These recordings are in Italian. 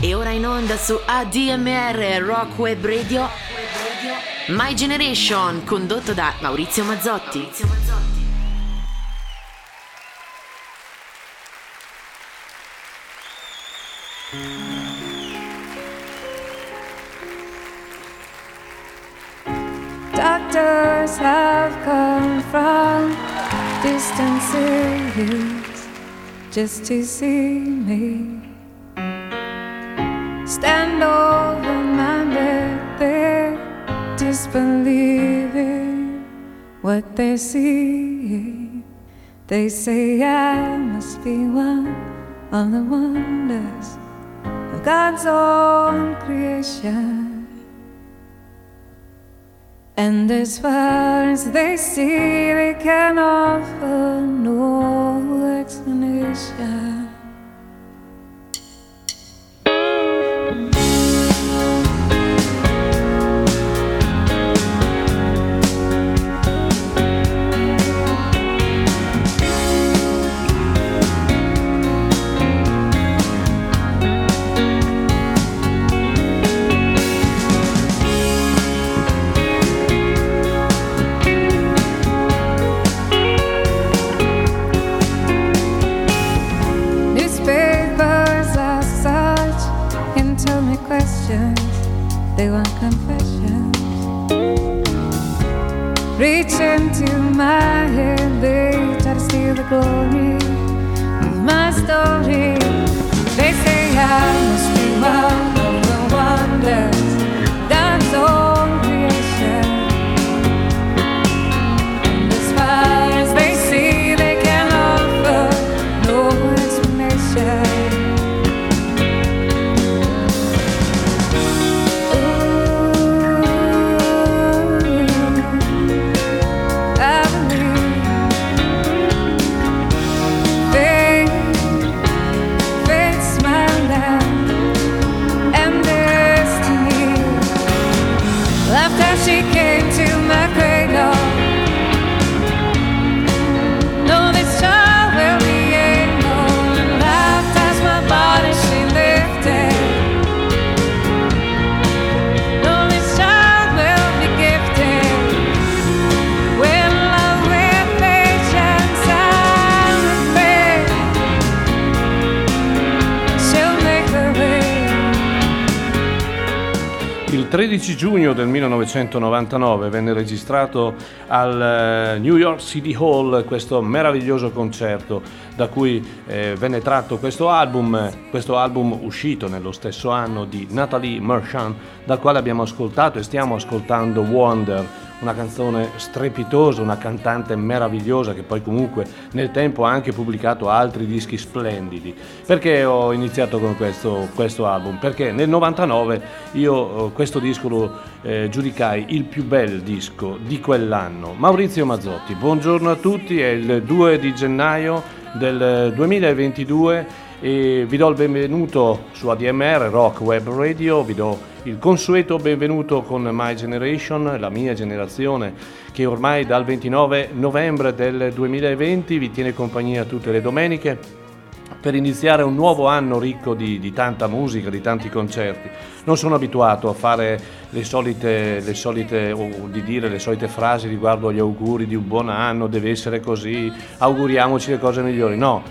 E ora in onda su ADMR Rock Web Radio My Generation condotto da Maurizio Mazzotti. Doctors have come from distant cities just to see me. Stand over my bed, they're disbelieving what they see. They say I must be one of the wonders of God's own creation. And as far as they see, they can offer no explanation. Reach into my head, they try to steal the glory of my story. They say I must be one of the wonders, 13 giugno del 1999 venne registrato al eh, New York City Hall questo meraviglioso concerto da cui eh, venne tratto questo album, questo album uscito nello stesso anno di Natalie Merchant, dal quale abbiamo ascoltato e stiamo ascoltando Wonder, una canzone strepitosa, una cantante meravigliosa che poi comunque nel tempo ha anche pubblicato altri dischi splendidi. Perché ho iniziato con questo, questo album? Perché nel 99 io eh, questo disco lo eh, giudicai il più bel disco di quell'anno. Maurizio Mazzotti, buongiorno a tutti, è il 2 di gennaio del 2022 e vi do il benvenuto su ADMR Rock Web Radio, vi do il consueto benvenuto con My Generation, la mia generazione che ormai dal 29 novembre del 2020 vi tiene compagnia tutte le domeniche per iniziare un nuovo anno ricco di, di tanta musica, di tanti concerti. Non sono abituato a fare le solite, le solite, o di dire le solite frasi riguardo agli auguri di un buon anno, deve essere così, auguriamoci le cose migliori. No,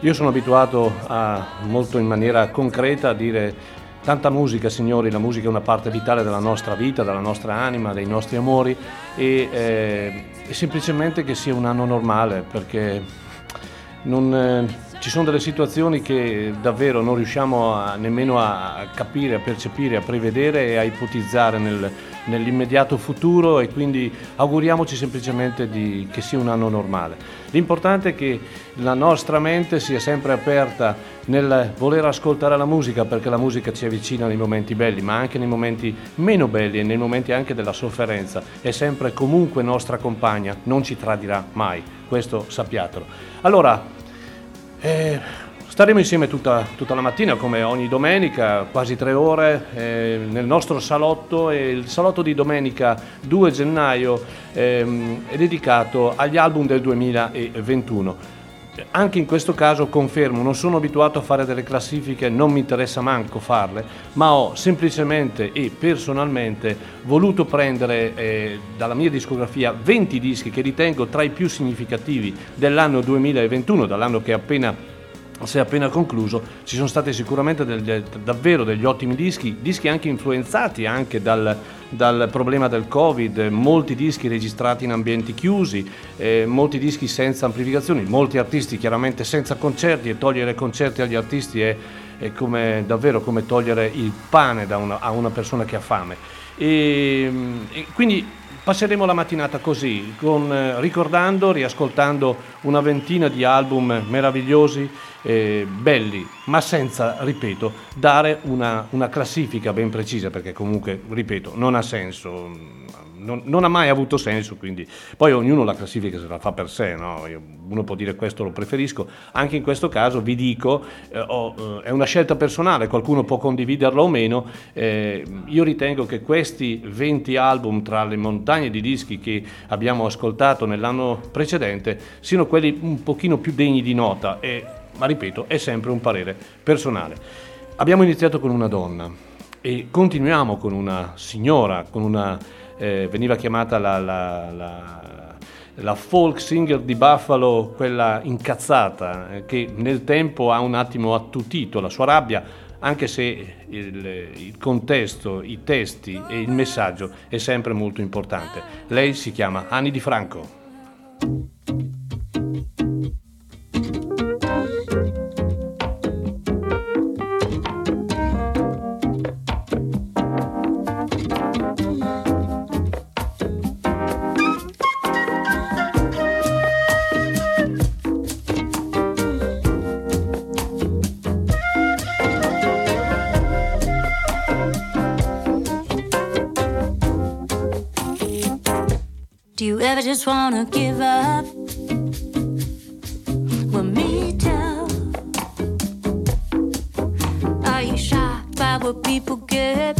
io sono abituato a, molto in maniera concreta a dire tanta musica, signori, la musica è una parte vitale della nostra vita, della nostra anima, dei nostri amori e, eh, semplicemente che sia un anno normale perché non, eh, ci sono delle situazioni che davvero non riusciamo a- nemmeno a capire, a percepire, a prevedere e a ipotizzare nel- nell'immediato futuro e quindi auguriamoci semplicemente di- che sia un anno normale. L'importante è che la nostra mente sia sempre aperta nel voler ascoltare la musica perché la musica ci avvicina nei momenti belli ma anche nei momenti meno belli e nei momenti anche della sofferenza. È sempre comunque nostra compagna, non ci tradirà mai, questo sappiatelo. Allora, eh, staremo insieme tutta, tutta la mattina, come ogni domenica, quasi tre ore, eh, nel nostro salotto. E il salotto di domenica 2 gennaio ehm, è dedicato agli album del 2021. Anche in questo caso confermo, non sono abituato a fare delle classifiche, non mi interessa manco farle, ma ho semplicemente e personalmente voluto prendere eh, dalla mia discografia 20 dischi che ritengo tra i più significativi dell'anno 2021, dall'anno che è appena si è appena concluso, ci sono stati sicuramente degli, davvero degli ottimi dischi, dischi anche influenzati anche dal, dal problema del Covid, molti dischi registrati in ambienti chiusi, eh, molti dischi senza amplificazioni, molti artisti chiaramente senza concerti e togliere concerti agli artisti è, è come, davvero come togliere il pane una, a una persona che ha fame. E, e quindi passeremo la mattinata così, con, eh, ricordando, riascoltando una ventina di album meravigliosi eh, belli, ma senza, ripeto, dare una, una, classifica ben precisa, perché comunque, ripeto, non ha senso, non, non, ha mai avuto senso, quindi poi ognuno la classifica se la fa per sé, no? uno può dire questo lo preferisco, anche in questo caso vi dico, eh, oh, è una scelta personale, qualcuno può condividerla o meno, eh, io ritengo che questi 20 album tra le montagne di dischi che abbiamo ascoltato nell'anno precedente siano quelli un pochino più degni di nota e ma ripeto, è sempre un parere personale. Abbiamo iniziato con una donna e continuiamo con una signora, con una, eh, veniva chiamata la, la, la, la, folk singer di Buffalo, quella incazzata, eh, che nel tempo ha un attimo attutito la sua rabbia, anche se il, il, contesto, i testi e il messaggio è sempre molto importante. Lei si chiama Annie Di Franco. Just wanna give up. Well, me too. Are you shocked by what people? Get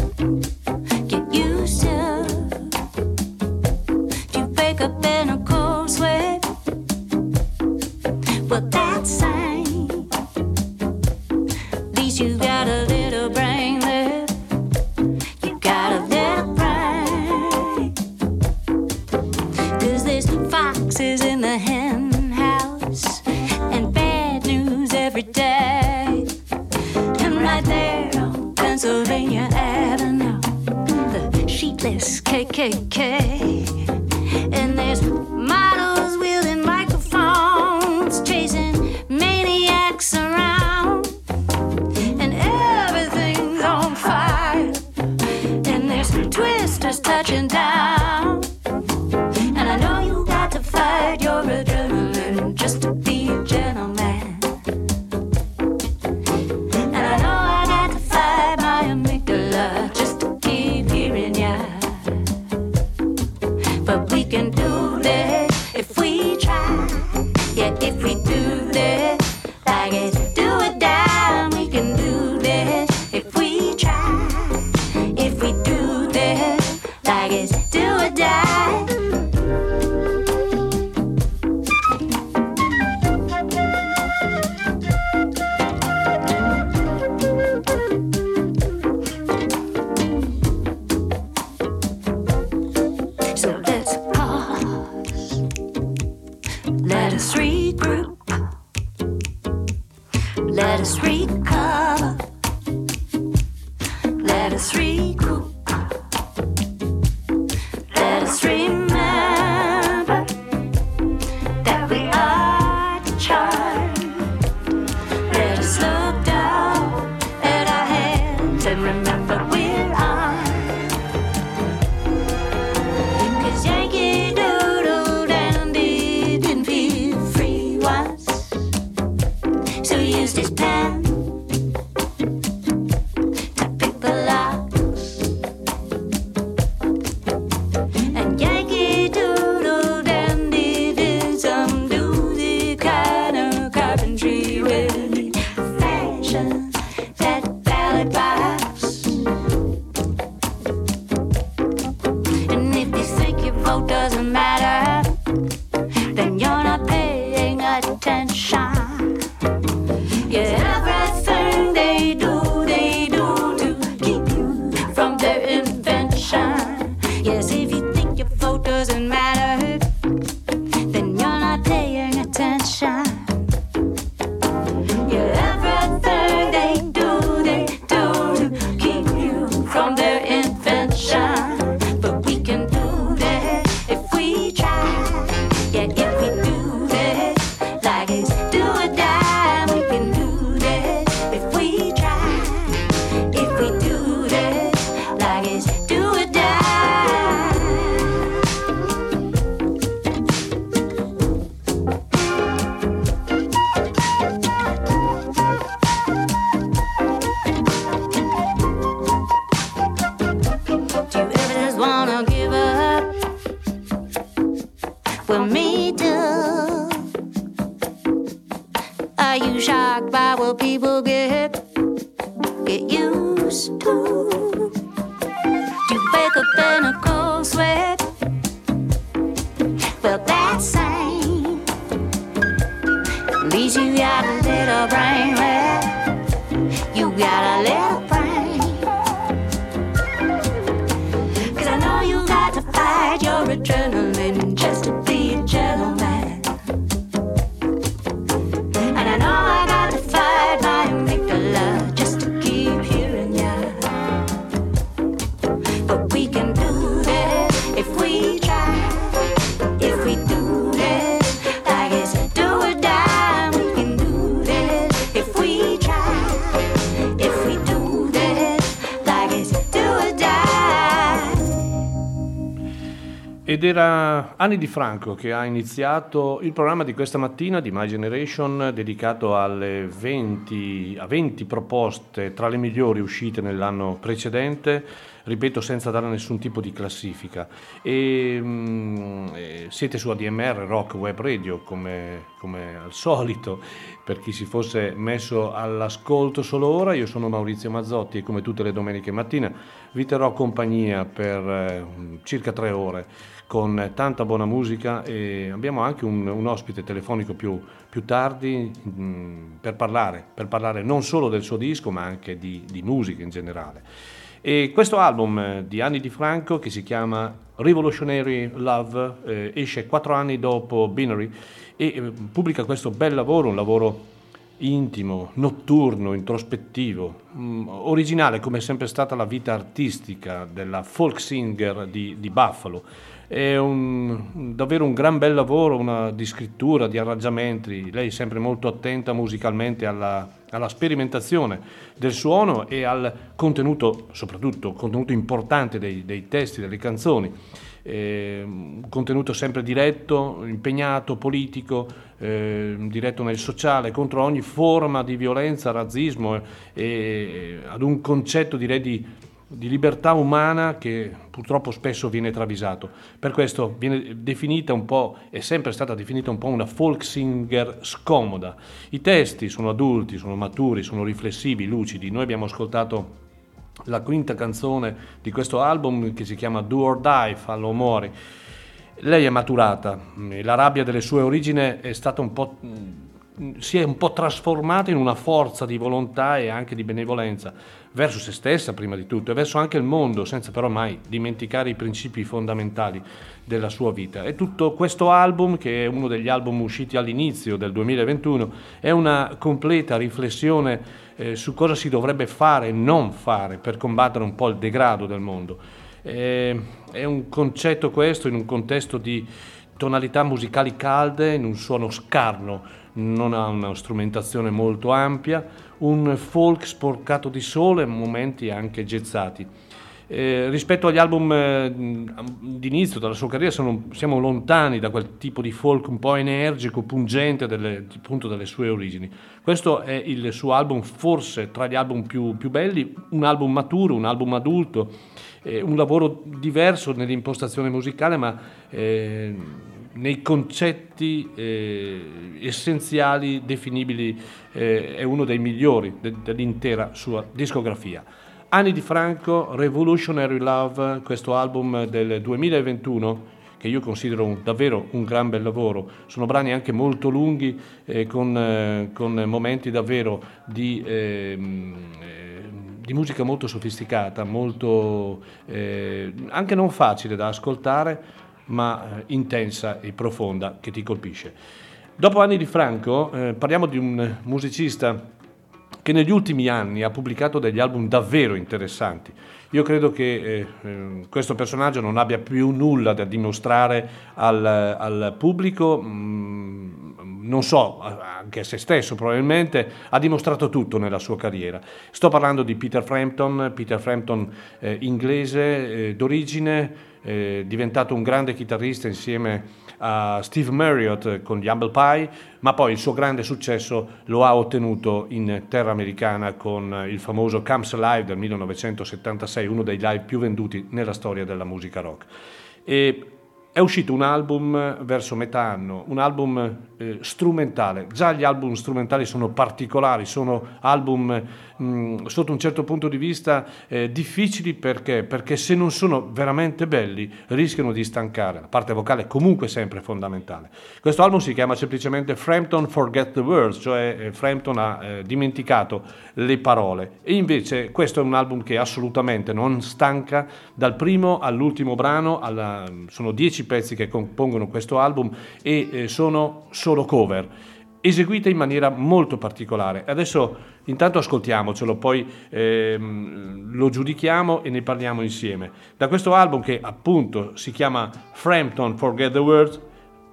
Ed era Anni Di Franco che ha iniziato il programma di questa mattina di My Generation dedicato alle 20, a 20 proposte tra le migliori uscite nell'anno precedente, ripeto senza dare nessun tipo di classifica. E, mm, eh, siete su ADMR Rock Web Radio come, come al solito, per chi si fosse messo all'ascolto solo ora, io sono Maurizio Mazzotti e come tutte le domeniche mattina vi terrò compagnia per eh, circa tre ore con tanta buona musica e abbiamo anche un, un ospite telefonico più, più tardi mh, per, parlare, per parlare non solo del suo disco ma anche di, di musica in generale. E questo album eh, di Anni Di Franco che si chiama Revolutionary Love eh, esce quattro anni dopo Binary e eh, pubblica questo bel lavoro, un lavoro intimo, notturno, introspettivo, mh, originale come è sempre stata la vita artistica della folk singer di, di Buffalo. È un, davvero un gran bel lavoro una, di scrittura, di arrangiamenti. Lei è sempre molto attenta musicalmente alla, alla sperimentazione del suono e al contenuto, soprattutto contenuto importante dei, dei testi, delle canzoni. Un contenuto sempre diretto, impegnato, politico, eh, diretto nel sociale, contro ogni forma di violenza, razzismo e ad un concetto direi di, di libertà umana che purtroppo spesso viene travisato. Per questo viene definita un po', è sempre stata definita un po' una folk singer scomoda. I testi sono adulti, sono maturi, sono riflessivi, lucidi. Noi abbiamo ascoltato la quinta canzone di questo album che si chiama Do or Die, Fallo o Muori. Lei è maturata, la rabbia delle sue origini è stata un po' si è un po' trasformata in una forza di volontà e anche di benevolenza verso se stessa prima di tutto e verso anche il mondo, senza però mai dimenticare i principi fondamentali della sua vita. E tutto questo album, che è uno degli album usciti all'inizio del 2021, è una completa riflessione eh, su cosa si dovrebbe fare e non fare per combattere un po' il degrado del mondo. Eh, è un concetto questo in un contesto di tonalità musicali calde, in un suono scarno, non ha una strumentazione molto ampia, un folk sporcato di sole, momenti anche gezzati. Eh, rispetto agli album eh, d'inizio della sua carriera sono, siamo lontani da quel tipo di folk un po' energico, pungente delle, appunto delle sue origini. Questo è il suo album forse tra gli album più, più belli, un album maturo, un album adulto, eh, un lavoro diverso nell'impostazione musicale ma eh, nei concetti eh, essenziali definibili eh, è uno dei migliori de- dell'intera sua discografia. Anni di Franco, Revolutionary Love, questo album del 2021 che io considero un, davvero un gran bel lavoro. Sono brani anche molto lunghi, eh, con, eh, con, momenti davvero di, ehm, eh, di, musica molto sofisticata, molto, eh, anche non facile da ascoltare, ma eh, intensa e profonda che ti colpisce. Dopo anni di Franco eh, parliamo di un musicista che negli ultimi anni ha pubblicato degli album davvero interessanti. Io credo che eh, eh questo personaggio non abbia più nulla da dimostrare al, al pubblico, mh, non so, anche a se stesso probabilmente, ha dimostrato tutto nella sua carriera. Sto parlando di Peter Frampton, Peter Frampton eh, inglese eh, d'origine, diventato un grande chitarrista insieme a Steve Marriott con gli Humble Pie, ma poi il suo grande successo lo ha ottenuto in terra americana con il famoso Comes Alive del 1976, uno dei live più venduti nella storia della musica rock. E è uscito un album verso metà anno, un album eh, strumentale. Già gli album strumentali sono particolari, sono album sotto un certo punto di vista eh, difficili perché? perché se non sono veramente belli rischiano di stancare. La parte vocale è comunque sempre fondamentale. Questo album si chiama semplicemente Frampton Forget the Words, cioè eh, Frampton ha eh, dimenticato le parole. E invece questo è un album che assolutamente non stanca dal primo all'ultimo brano, alla, sono dieci pezzi che compongono questo album e eh, sono solo cover eseguite in maniera molto particolare. Adesso intanto ascoltiamocelo, poi ehm, lo giudichiamo e ne parliamo insieme. Da questo album che appunto si chiama Frampton Forget the Words,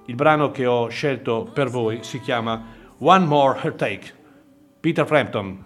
il brano che ho scelto per voi si chiama One More Heartache. Peter Frampton.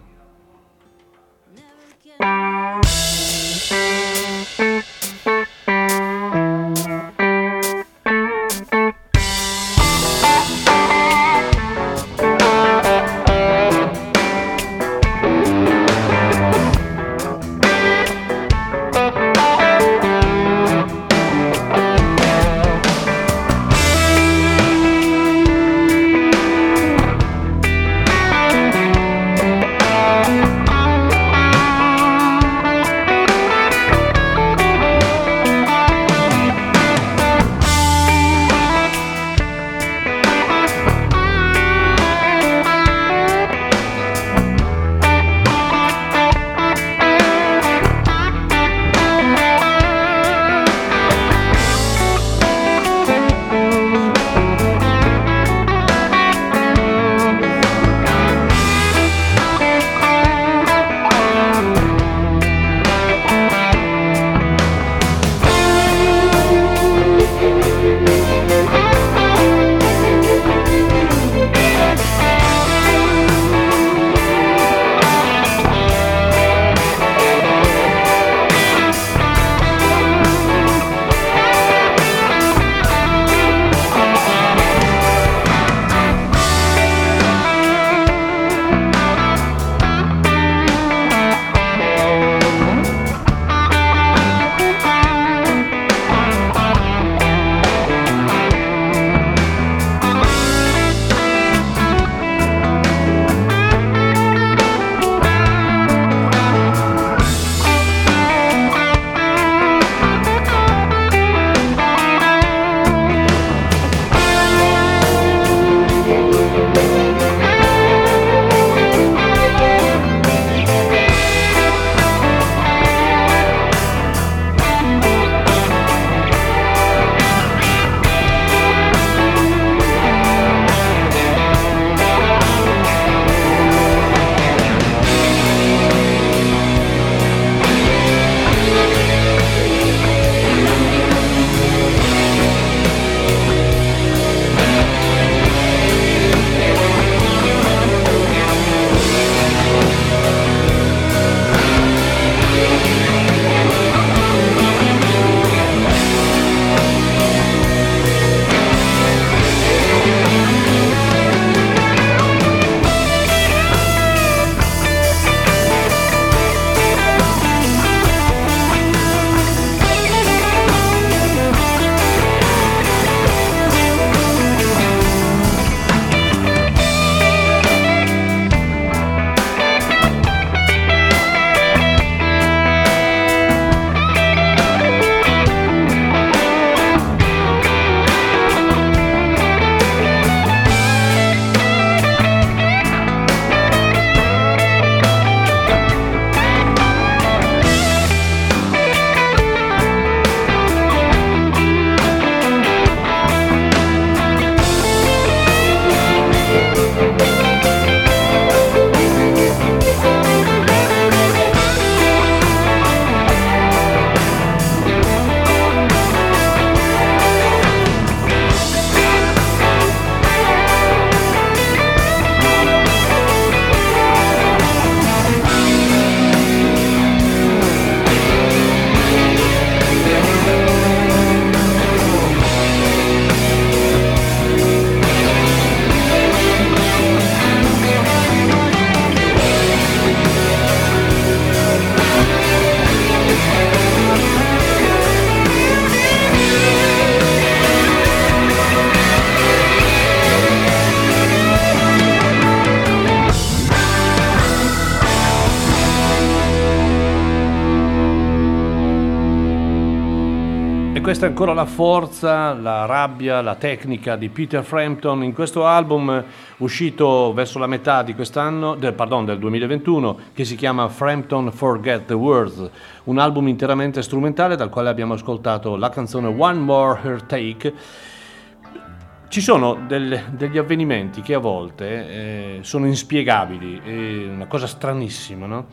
Questa è ancora la forza, la rabbia, la tecnica di Peter Frampton in questo album uscito verso la metà di quest'anno, del, pardon, del 2021, che si chiama Frampton Forget the Words, un album interamente strumentale dal quale abbiamo ascoltato la canzone One More Her Take ci sono del, degli avvenimenti che a volte eh, sono inspiegabili, è una cosa stranissima, no?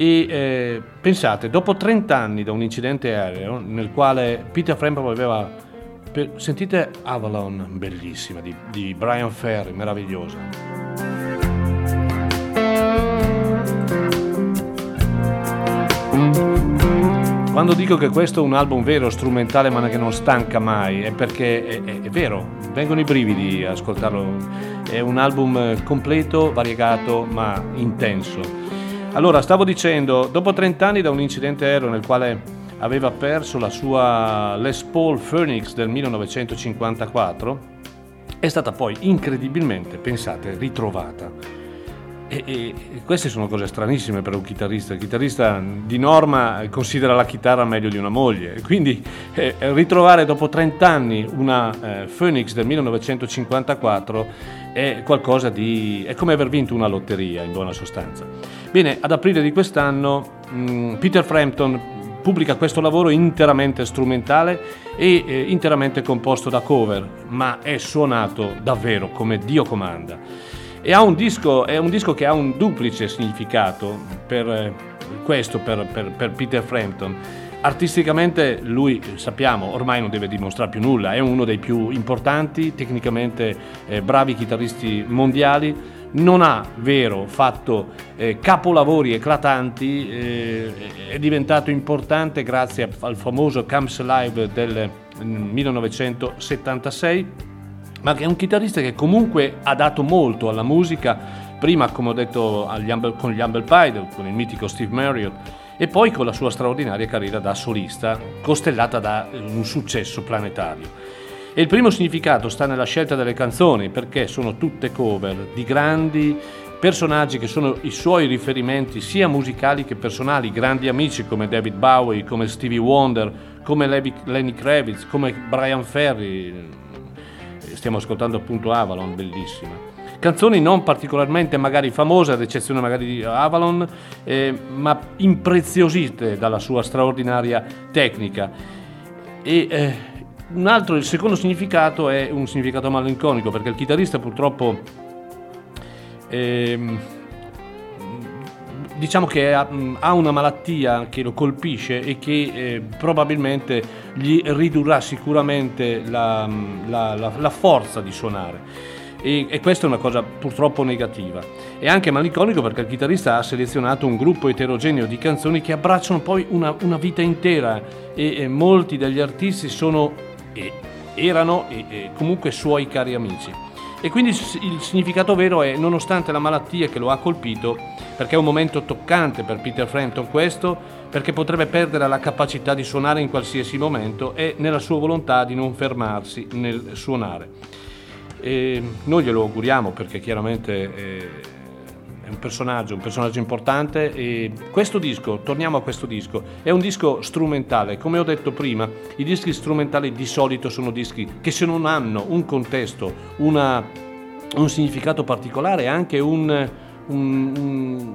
E eh, pensate, dopo 30 anni da un incidente aereo nel quale Peter Frampton aveva... Per, sentite Avalon, bellissima, di, di Brian Ferry, meravigliosa. Quando dico che questo è un album vero, strumentale, ma che non stanca mai, è perché è, è, è vero, vengono i brividi a ascoltarlo. È un album completo, variegato, ma intenso. Allora, stavo dicendo, dopo 30 anni da un incidente aereo nel quale aveva perso la sua Les Paul Phoenix del 1954, è stata poi incredibilmente, pensate, ritrovata e, e, queste sono cose stranissime per un chitarrista. Il chitarrista di norma considera la chitarra meglio di una moglie. Quindi eh, ritrovare dopo 30 anni una eh, Phoenix del 1954 è qualcosa di. è come aver vinto una lotteria in buona sostanza. Bene, ad aprile di quest'anno mh, mm, Peter Frampton pubblica questo lavoro interamente strumentale e eh, interamente composto da cover, ma è suonato davvero come Dio comanda. E un disco, è un disco che ha un duplice significato per eh, questo, per, per, per Peter Frampton. Artisticamente lui, sappiamo, ormai non deve dimostrare più nulla, è uno dei più importanti, tecnicamente eh, bravi chitarristi mondiali, non ha vero fatto eh, capolavori eclatanti, eh, è diventato importante grazie al famoso Camps Live del 1976 mm, ma è un chitarrista che comunque ha dato molto alla musica, prima come ho detto Humble, con gli Humble Pie, con il mitico Steve Marriott, e poi con la sua straordinaria carriera da solista, costellata da un successo planetario. E il primo significato sta nella scelta delle canzoni, perché sono tutte cover di grandi personaggi che sono i suoi riferimenti sia musicali che personali, grandi amici come David Bowie, come Stevie Wonder, come Lenny Kravitz, come Brian Ferry, stiamo ascoltando appunto Avalon, bellissima. Canzoni non particolarmente magari famose, ad eccezione magari di Avalon, eh, ma impreziosite dalla sua straordinaria tecnica. E eh, un altro, il secondo significato è un significato malinconico, perché il chitarrista purtroppo... Eh, diciamo che ha, ha, una malattia che lo colpisce e che eh, probabilmente gli ridurrà sicuramente la, la, la, la forza di suonare. E, e, questa è una cosa purtroppo negativa. È anche malinconico perché il chitarrista ha selezionato un gruppo eterogeneo di canzoni che abbracciano poi una, una vita intera e, e, molti degli artisti sono, e, erano e comunque suoi cari amici. E quindi il significato vero è, nonostante la malattia che lo ha colpito, perché è un momento toccante per Peter Frampton questo, perché potrebbe perdere la capacità di suonare in qualsiasi momento e nella sua volontà di non fermarsi nel suonare. E noi glielo auguriamo perché chiaramente... Eh, è un personaggio, un personaggio importante e questo disco, torniamo a questo disco, è un disco strumentale, come ho detto prima, i dischi strumentali di solito sono dischi che se non hanno un contesto, una, un significato particolare, anche un, un, un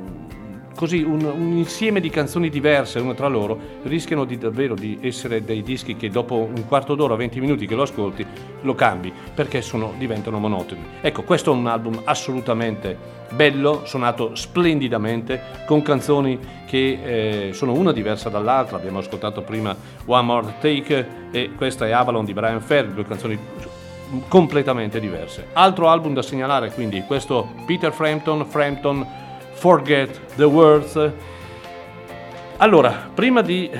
così un, un, insieme di canzoni diverse una tra loro rischiano di davvero di essere dei dischi che dopo un quarto d'ora, 20 minuti che lo ascolti, lo cambi perché sono, diventano monotoni. Ecco, questo è un album assolutamente bello, suonato splendidamente, con canzoni che eh, sono una diversa dall'altra. Abbiamo ascoltato prima One More Take e questa è Avalon di Brian Ferry, due canzoni completamente diverse. Altro album da segnalare quindi questo Peter Frampton, Frampton Forget the Words. Allora, prima di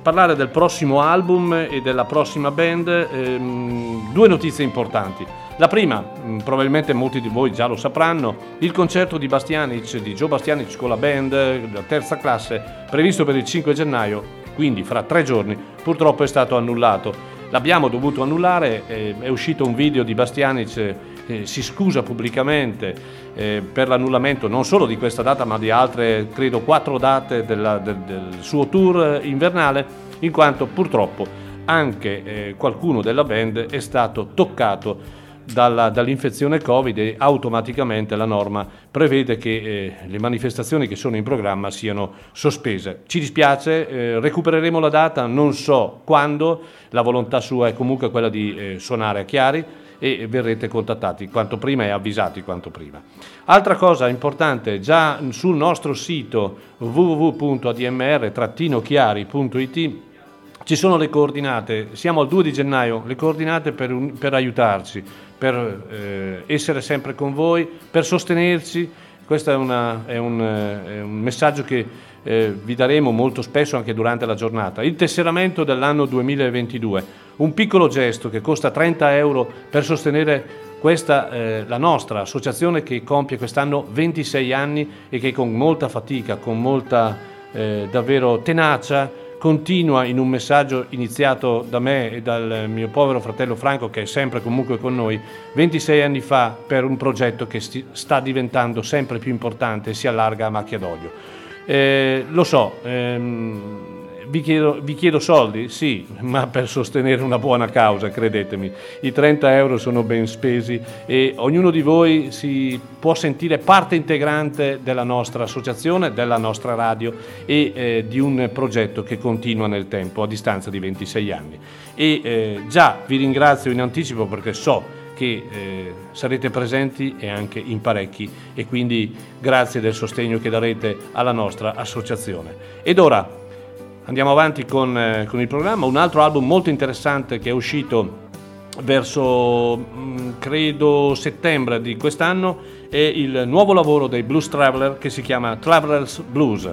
parlare del prossimo album e della prossima band, ehm, due notizie importanti. La prima, mm, probabilmente molti di voi già lo sapranno, il concerto di Bastianic, di Joe Bastianic con la band, la terza classe, previsto per il 5 gennaio, quindi fra tre giorni, purtroppo è stato annullato. L'abbiamo dovuto annullare, eh, è uscito un video di Bastianic eh, si scusa pubblicamente eh, per l'annullamento non solo di questa data ma di altre, credo, quattro date della, del, del suo tour invernale, in quanto purtroppo anche eh, qualcuno della band è stato toccato dalla, dall'infezione Covid e automaticamente la norma prevede che eh, le manifestazioni che sono in programma siano sospese. Ci dispiace, eh, recupereremo la data, non so quando, la volontà sua è comunque quella di eh, suonare a Chiari e verrete contattati quanto prima e avvisati quanto prima. Altra cosa importante, già sul nostro sito www.admr-chiari.it ci sono le coordinate, siamo al 2 di gennaio, le coordinate per, un, per aiutarci, per eh, essere sempre con voi, per sostenerci. Questo è, una, è, un, è un, messaggio che eh, vi daremo molto spesso anche durante la giornata. Il tesseramento dell'anno 2022, un piccolo gesto che costa 30 euro per sostenere questa eh, la nostra associazione che compie quest'anno 26 anni e che con molta fatica, con molta eh, davvero tenacia, continua in un messaggio iniziato da me e dal mio povero fratello Franco che è sempre comunque con noi 26 anni fa per un progetto che sti- sta diventando sempre più importante e si allarga a macchia d'olio. Eh, lo so, ehm, vi chiedo, vi chiedo, soldi? Sì, ma per sostenere una buona causa, credetemi. I 30 euro sono ben spesi e ognuno di voi si può sentire parte integrante della nostra associazione, della nostra radio e eh, di un progetto che continua nel tempo a distanza di 26 anni. E eh, già vi ringrazio in anticipo perché so che eh, sarete presenti e anche in parecchi e quindi grazie del sostegno che darete alla nostra associazione. Ed ora Andiamo avanti con, eh, con, il programma. Un altro album molto interessante che è uscito verso, mm, credo, settembre di quest'anno è il nuovo lavoro dei Blues Traveler che si chiama Travelers Blues.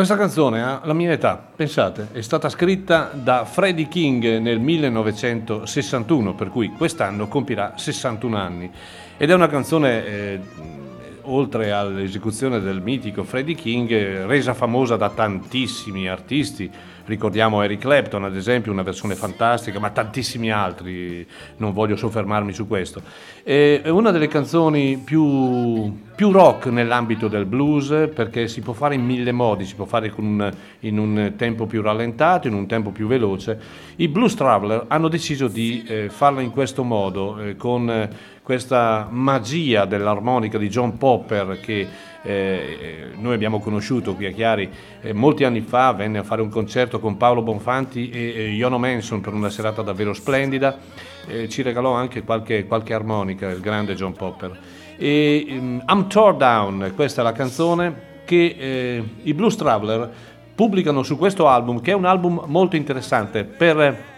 Questa canzone ha la mia età, pensate, è stata scritta da Freddie King nel 1961, per cui quest'anno compirà 61 anni. Ed è una canzone, eh, oltre all'esecuzione del mitico Freddie King, resa famosa da tantissimi artisti, Ricordiamo Eric Clapton, ad esempio, una versione fantastica, ma tantissimi altri, non voglio soffermarmi su questo. È una delle canzoni più, più rock nell'ambito del blues, perché si può fare in mille modi, si può fare un, in un tempo più rallentato, in un tempo più veloce. I Blues Traveler hanno deciso di eh, farla in questo modo, eh, con questa magia dell'armonica di John Popper che eh, noi abbiamo conosciuto qui a Chiari eh, molti anni fa, venne a fare un concerto con Paolo Bonfanti e, e Iono Manson per una serata davvero splendida, eh, ci regalò anche qualche, qualche, armonica, il grande John Popper. E, um, I'm Tore Down, questa è la canzone che eh, i Blues Traveler pubblicano su questo album, che è un album molto interessante per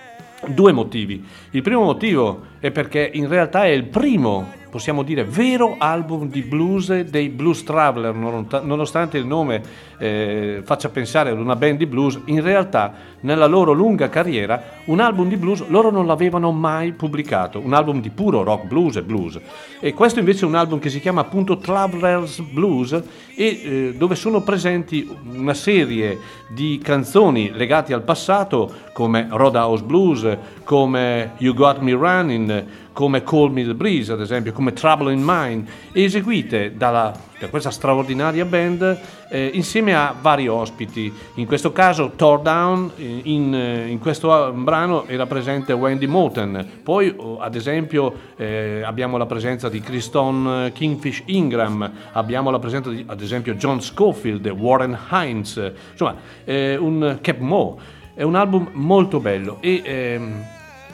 due motivi. Il primo motivo è perché in realtà è il primo possiamo dire, vero album di blues dei Blues Traveler, nonostante il nome eh, faccia pensare ad una band di blues, in realtà nella loro lunga carriera un album di blues loro non l'avevano mai pubblicato, un album di puro rock blues e blues. E questo invece è un album che si chiama appunto Travelers Blues e eh, dove sono presenti una serie di canzoni legate al passato come Roadhouse Blues, come You Got Me Running, come Call Me the Breeze, ad esempio, come Trouble in Mind, eseguite dalla, da questa straordinaria band eh, insieme a vari ospiti. In questo caso, Tore Down, eh, in, eh, in, questo brano era presente Wendy Moten, poi oh, ad esempio eh, abbiamo la presenza di Kriston Kingfish Ingram, abbiamo la presenza di ad esempio John Schofield, Warren Hines, insomma, eh, un Cap Mo. È un album molto bello e ehm,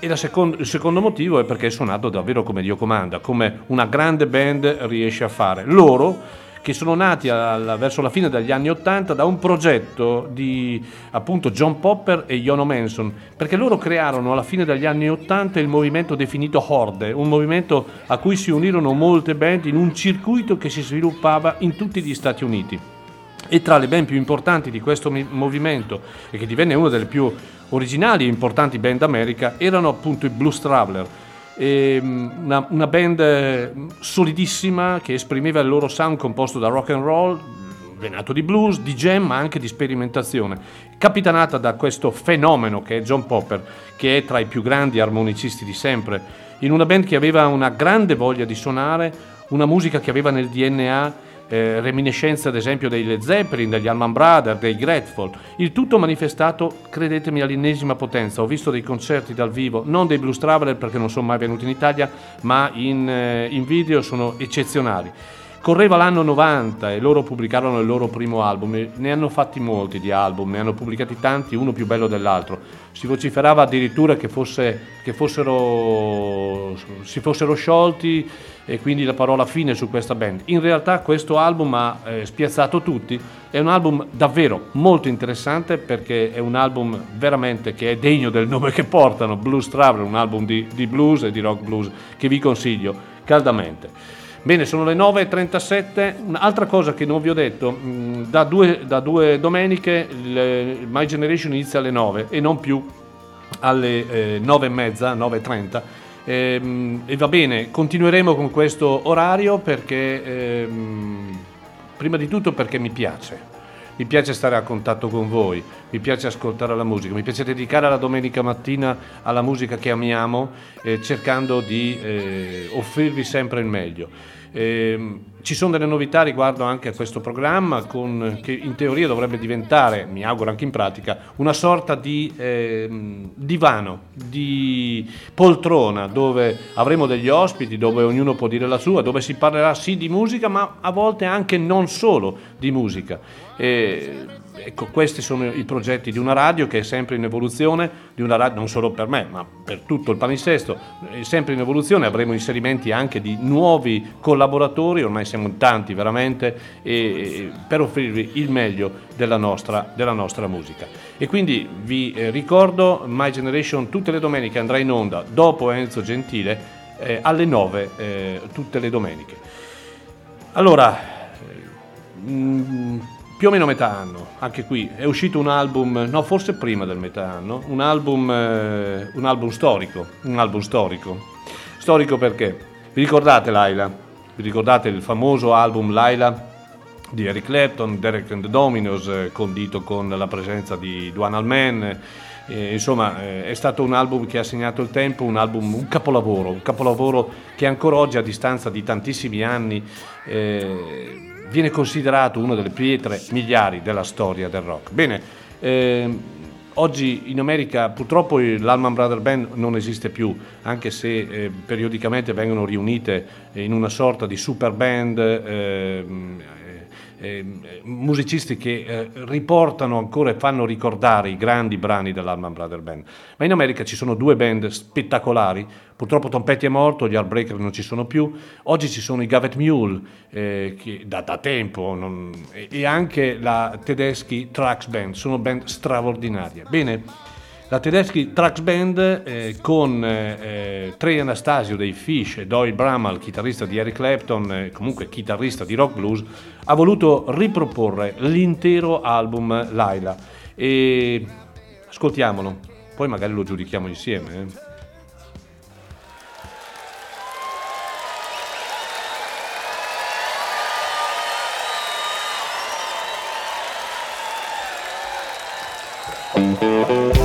e secondo, il secondo motivo è perché è suonato davvero come Dio comanda, come una grande band riesce a fare. Loro che sono nati alla, verso la fine degli anni Ottanta da un progetto di appunto John Popper e Jono Manson, perché loro crearono alla fine degli anni Ottanta il movimento definito Horde, un movimento a cui si unirono molte band in un circuito che si sviluppava in tutti gli Stati Uniti. E tra le band più importanti di questo movimento, e che divenne una delle più originali e importanti band d'America erano appunto i Blues Traveler, una, una, band solidissima che esprimeva il loro sound composto da rock and roll, venato di blues, di jam ma anche di sperimentazione, capitanata da questo fenomeno che è John Popper, che è tra i più grandi armonicisti di sempre, in una band che aveva una grande voglia di suonare, una musica che aveva nel DNA eh, reminiscenze ad esempio dei Led Zeppelin, degli Allman Brothers, dei Grateful, il tutto manifestato, credetemi, all'ennesima potenza. Ho visto dei concerti dal vivo, non dei Blues Traveler perché non sono mai venuti in Italia, ma in, eh, in video sono eccezionali. Correva l'anno 90 e loro pubblicarono il loro primo album, ne hanno fatti molti di album, ne hanno pubblicati tanti, uno più bello dell'altro. Si vociferava addirittura che, fosse, che fossero, si fossero sciolti e quindi la parola fine su questa band. In realtà questo album ha eh, spiazzato tutti, è un album davvero molto interessante perché è un album veramente che è degno del nome che portano, Blues Traveler, un album di, di blues e di rock blues che vi consiglio caldamente. Bene, sono le 9.37. Un'altra cosa che non vi ho detto, mm, da due, da due domeniche il My Generation inizia alle 9 e non più alle eh, 9.30, 9.30 Ehm, e va bene, continueremo con questo orario perché, ehm, prima di tutto perché mi piace. Mi piace stare a contatto con voi, mi piace ascoltare la musica, mi piace dedicare la domenica mattina alla musica che amiamo, eh, cercando di eh, offrirvi sempre il meglio. Eh, ci sono delle novità riguardo anche a questo programma con, che in teoria dovrebbe diventare, mi auguro anche in pratica, una sorta di eh, divano, di poltrona dove avremo degli ospiti, dove ognuno può dire la sua, dove si parlerà sì di musica ma a volte anche non solo di musica. E, ecco, questi sono i progetti di una radio che è sempre in evoluzione, di una radio non solo per me, ma per tutto il palinsesto, è sempre in evoluzione, avremo inserimenti anche di nuovi collaboratori, ormai siamo tanti veramente, e, per offrirvi il meglio della nostra, della nostra musica. E quindi vi eh, ricordo, My Generation tutte le domeniche andrà in onda dopo Enzo Gentile eh, alle 9 eh, tutte le domeniche. Allora, mh, mm, più o meno metà anno, anche qui è uscito un album, no forse prima del metà anno, un album, eh, un album storico, un album storico. Storico perché? Vi ricordate Laila? Vi ricordate il famoso album Laila di Eric Clapton, Derek and the Dominos, eh, condito con la presenza di Duane Allman, eh, insomma, è stato un album che ha segnato il tempo, un album, un capolavoro, un capolavoro che ancora oggi, a distanza di tantissimi anni, viene considerato una delle pietre miliari della storia del rock. Bene, ehm, oggi in America purtroppo l'Alman Brother Band non esiste più, anche se eh, periodicamente vengono riunite in una sorta di super band ehm, eh, musicisti che eh, riportano ancora e fanno ricordare i grandi brani dell'Alman Brother Band. Ma in America ci sono due band spettacolari, purtroppo Tom Petty è morto, gli Heartbreaker non ci sono più, oggi ci sono i Gavet Mule, eh, che da, da tempo, non, e, e anche la Tedeschi Trax Band, sono band straordinarie. Bene, la Tedeschi Trax Band eh, con eh, Trey Anastasio dei Fish e Doyle Bramall, chitarrista di Eric Clapton, eh, comunque chitarrista di rock blues, ha voluto riproporre l'intero album Laila e ascoltiamolo, poi magari lo giudichiamo insieme. Eh. Allora,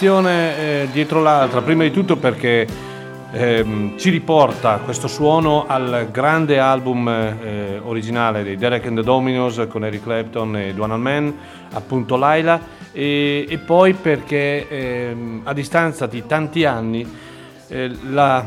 un'emozione eh, dietro l'altra, prima di tutto perché ehm, ci riporta questo suono al grande album eh, originale dei Derek and the Dominos con Eric Clapton e Duane Allman, appunto Laila, e, e poi perché ehm, a distanza di tanti anni eh, la,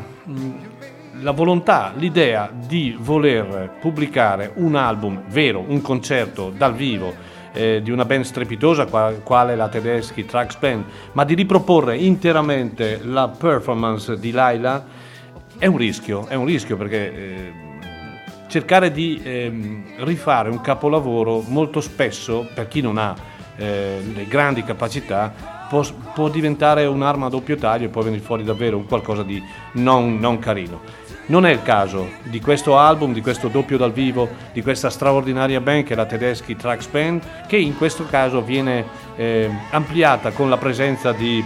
la volontà, l'idea di voler pubblicare un album vero, un concerto dal vivo eh, di una band strepitosa qual- quale la Tedeschi Trax Band, ma di riproporre interamente la performance di Laila è un rischio, è un rischio perché eh, cercare di ehm, rifare un capolavoro molto spesso per chi non ha eh, le grandi capacità può, può diventare un'arma a doppio taglio e può venire fuori davvero qualcosa di non, non carino. Non è il caso di questo album, di questo doppio dal vivo, di questa straordinaria band che è la Tedeschi Trax Band, che in questo caso viene eh, ampliata con la presenza di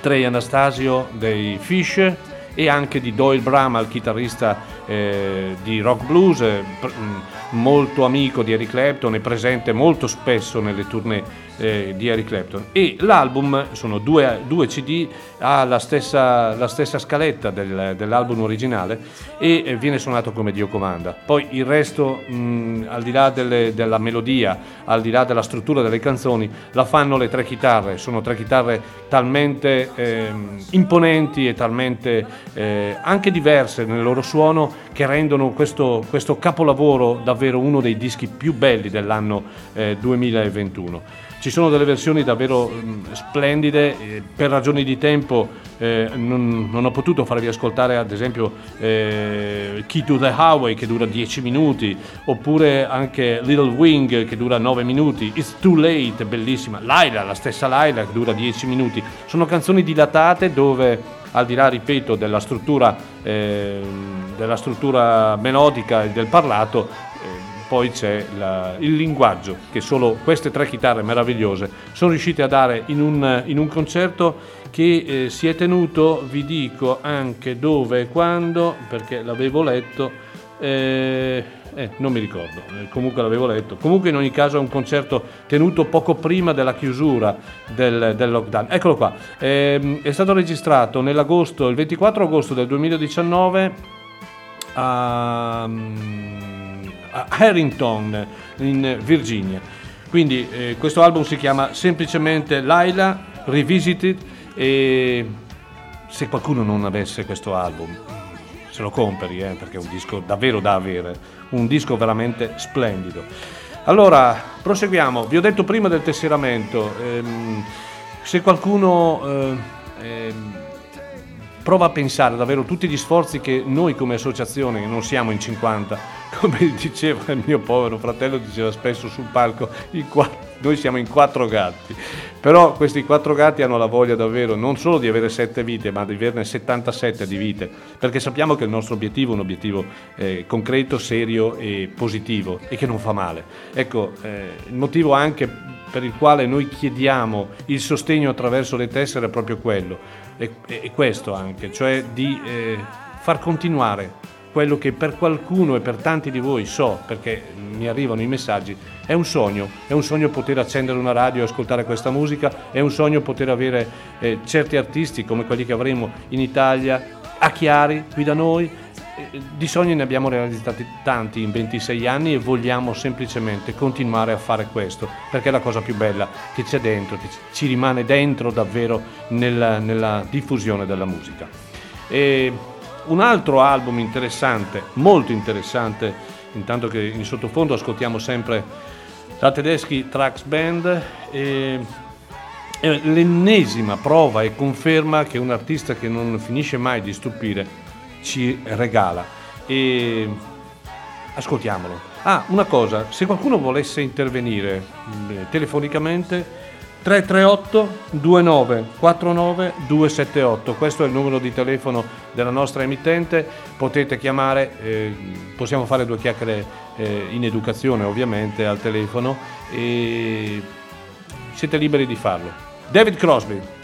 Trey Anastasio dei Fish e anche di Doyle Bram, il chitarrista eh, di rock blues, eh, mh, molto amico di Eric Clapton e presente molto spesso nelle tournée eh, di Eric Clapton. E l'album, sono due, due CD, ha la stessa, la stessa scaletta del- dell'album originale e eh, viene suonato come Dio comanda. Poi il resto, mh, al di là delle- della melodia, al di là della struttura delle canzoni, la fanno le tre chitarre. Sono tre chitarre talmente ehm, imponenti e talmente eh, anche diverse nel loro suono che rendono questo, questo capolavoro davvero uno dei dischi più belli dell'anno eh, 2021. Ci sono delle versioni davvero mh, splendide, eh, per ragioni di tempo eh, non, non ho potuto farvi ascoltare ad esempio eh, Key to the Highway che dura 10 minuti, oppure anche Little Wing che dura 9 minuti, It's Too Late, bellissima, Laila, la stessa Laila che dura 10 minuti. Sono canzoni dilatate dove al di là, ripeto, della struttura, eh, della struttura melodica e del parlato, eh, poi c'è la- il linguaggio che solo queste tre chitarre meravigliose sono riuscite a dare in un, in un concerto che eh, si è tenuto, vi dico anche dove e quando, perché l'avevo letto, eh, eh, non mi ricordo, eh, comunque l'avevo letto. Comunque in ogni caso è un concerto tenuto poco prima della chiusura del, del lockdown. Eccolo qua, Ehm, è stato registrato nell'agosto, il 24 agosto del 2019 a, a Harrington in Virginia. Quindi eh, questo album si chiama semplicemente Laila Revisited e se qualcuno non avesse questo album se lo compri eh, perché è un disco davvero da avere, un disco veramente splendido. Allora, proseguiamo. Vi ho detto prima del tesseramento, ehm, se qualcuno eh, ehm, prova a pensare davvero tutti gli sforzi che noi come associazione, non siamo in 50, come diceva il mio povero fratello, diceva spesso sul palco, i qua- noi siamo in quattro gatti, però questi quattro gatti hanno la voglia davvero non solo di avere sette vite, ma di averne 77 di vite, perché sappiamo che il nostro obiettivo è un obiettivo eh, concreto, serio e positivo e che non fa male. Ecco, eh, il motivo anche per il quale noi chiediamo il sostegno attraverso le tessere è proprio quello, è, è questo anche, cioè di eh, far continuare quello che per qualcuno e per tanti di voi so, perché mi arrivano i messaggi, è un sogno, è un sogno poter accendere una radio e ascoltare questa musica, è un sogno poter avere eh, certi artisti come quelli che avremo in Italia a Chiari, qui da noi. Eh, Di sogni ne abbiamo realizzati tanti in 26 anni e vogliamo semplicemente continuare a fare questo, perché è la cosa più bella che c'è dentro, che ci rimane dentro davvero nella, nella diffusione della musica. E un altro album interessante, molto interessante, intanto che in sottofondo ascoltiamo sempre la Tedeschi Trax Band, e è l'ennesima prova e conferma che un artista che non finisce mai di stupire ci regala. E ascoltiamolo. Ah, una cosa, se qualcuno volesse intervenire eh, telefonicamente 338 29 49 278, questo è il numero di telefono della nostra emittente, potete chiamare, eh, possiamo fare due chiacchiere eh, in educazione ovviamente al telefono e siete liberi di farlo. David Crosby.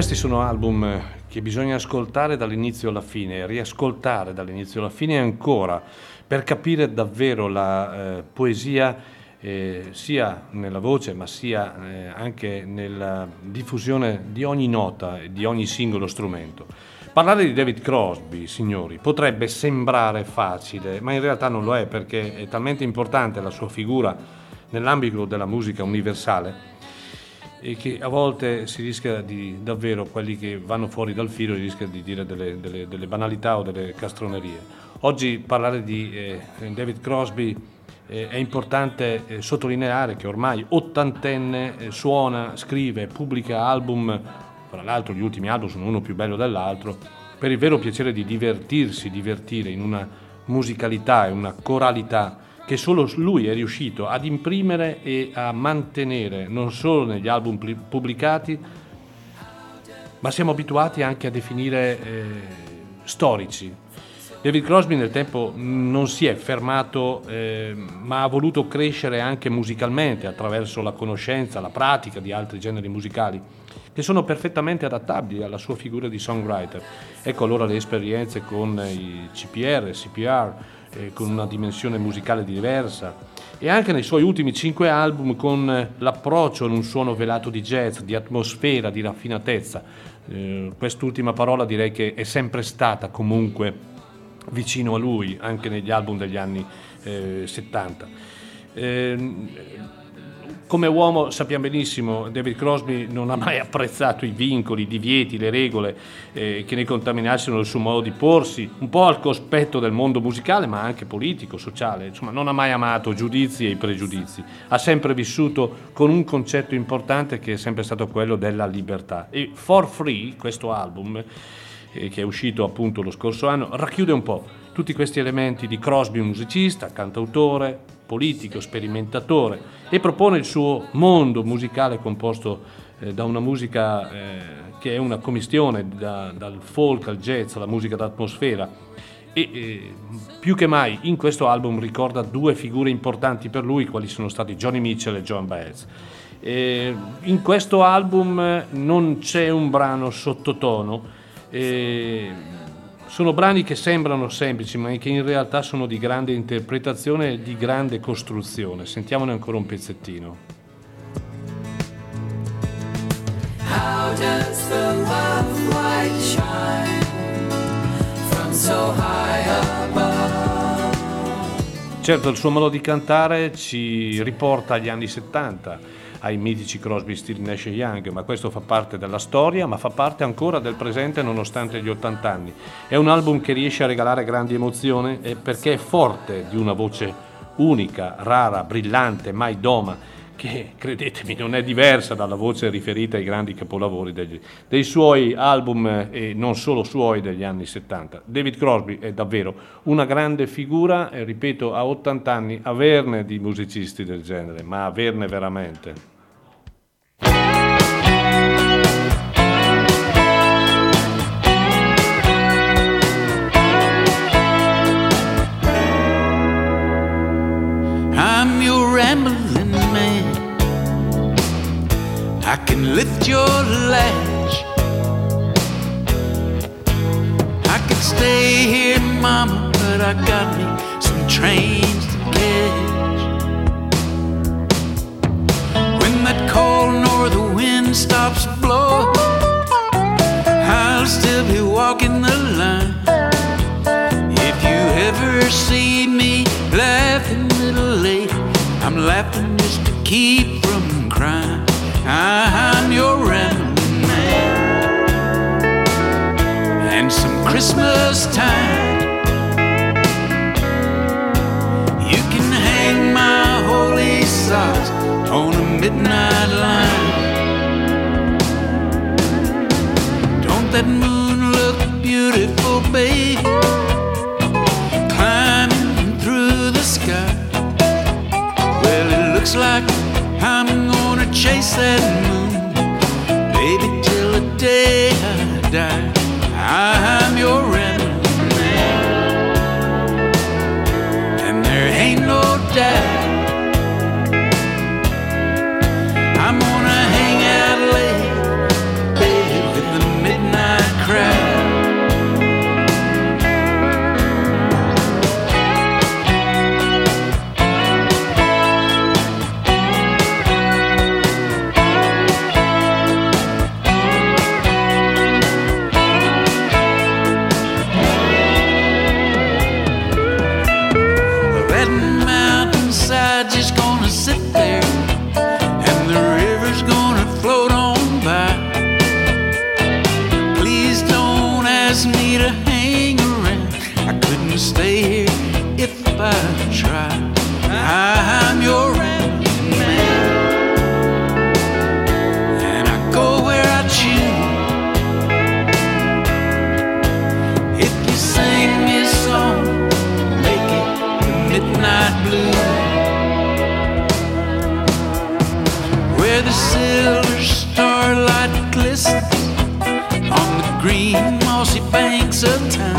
Questi sono album che bisogna ascoltare dall'inizio alla fine, riascoltare dall'inizio alla fine ancora, per capire davvero la eh, poesia eh, sia nella voce ma sia eh, anche nella diffusione di ogni nota e di ogni singolo strumento. Parlare di David Crosby, signori, potrebbe sembrare facile, ma in realtà non lo è perché è talmente importante la sua figura nell'ambito della musica universale e che a volte si rischia di davvero quelli che vanno fuori dal filo rischiano di dire delle, delle, delle, banalità o delle castronerie. Oggi parlare di eh, David Crosby eh, è importante eh, sottolineare che ormai ottantenne eh, suona, scrive, pubblica album, tra l'altro gli ultimi album sono uno più bello dell'altro, per il vero piacere di divertirsi, divertire in una musicalità e una coralità che solo lui è riuscito ad imprimere e a mantenere non solo negli album pubblicati, ma siamo abituati anche a definire eh, storici. David Crosby nel tempo non si è fermato, eh, ma ha voluto crescere anche musicalmente attraverso la conoscenza, la pratica di altri generi musicali che sono perfettamente adattabili alla sua figura di songwriter. Ecco allora le esperienze con i CPR, CPR, eh, con una dimensione musicale diversa e anche nei suoi ultimi cinque album con l'approccio ad un suono velato di jazz, di atmosfera, di raffinatezza. Eh, quest'ultima parola direi che è sempre stata comunque vicino a lui anche negli album degli anni eh, 70. Eh, come uomo sappiamo benissimo David Crosby non ha mai apprezzato i vincoli, i divieti, le regole eh, che ne contaminassero il suo modo di porsi, un po' al cospetto del mondo musicale ma anche politico, sociale, insomma non ha mai amato giudizi e i pregiudizi, ha sempre vissuto con un concetto importante che è sempre stato quello della libertà. E For Free, questo album, eh, che è uscito appunto lo scorso anno, racchiude un po' tutti questi elementi di Crosby musicista, cantautore, politico, sperimentatore e propone il suo mondo musicale composto eh, da una musica eh, che è una commistione da, dal folk al jazz alla musica d'atmosfera e eh, più che mai in questo album ricorda due figure importanti per lui quali sono stati Johnny Mitchell e John Baez. Eh, in questo album non c'è un brano sottotono, eh, sono brani che sembrano semplici, ma che in realtà sono di grande interpretazione e di grande costruzione. Sentiamone ancora un pezzettino. How does the love light shine from so high above? Certo, il suo modo di cantare ci riporta agli anni 70 ai mitici Crosby, Steel, Nash e Young, ma questo fa parte della storia, ma fa parte ancora del presente nonostante gli 80 anni. È un album che riesce a regalare grandi emozioni perché è forte di una voce unica, rara, brillante, mai doma, che credetemi non è diversa dalla voce riferita ai grandi capolavori degli, dei suoi album e non solo suoi degli anni 70. David Crosby è davvero una grande figura e ripeto a 80 anni averne di musicisti del genere, ma averne veramente. I'm your rambling man. I can lift your latch. I could stay here, mama, but I got me some trains to catch. Cold north wind stops blowing, I'll still be walking the line. If you ever see me laughing, a little late, I'm laughing just to keep from crying. I'm your rambling man. And some Christmas time, you can hang my holy socks on a midnight line. Don't that moon look beautiful, baby? Climbing through the sky. Well, it looks like I'm gonna chase that moon, baby, till the day I die. I'm your man, and there ain't no doubt. sometimes.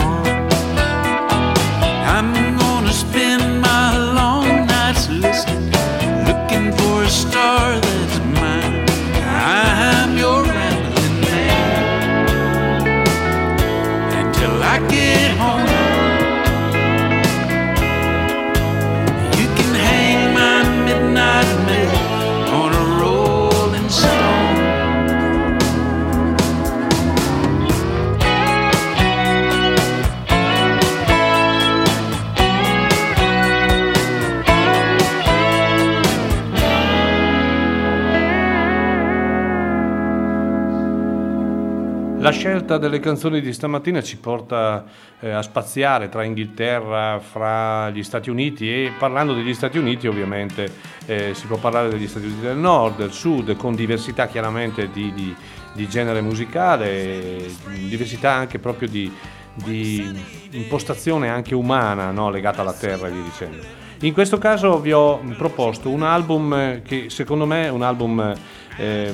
Scelta delle canzoni di stamattina ci porta eh, a spaziare tra Inghilterra, fra gli Stati Uniti e parlando degli Stati Uniti ovviamente eh, si può parlare degli Stati Uniti del nord, del sud, con diversità chiaramente di, di- di genere musicale, diversità anche proprio di, di impostazione anche umana no? legata alla terra e via dicendo. In questo caso vi ho proposto un album che secondo me è un album eh,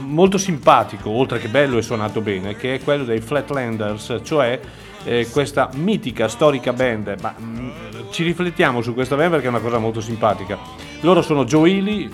molto simpatico, oltre che bello e suonato bene, che è quello dei Flatlanders, cioè eh, questa mitica, storica band. Ma mm, ci riflettiamo su questa band perché è una cosa molto simpatica. Loro sono Joe Ely,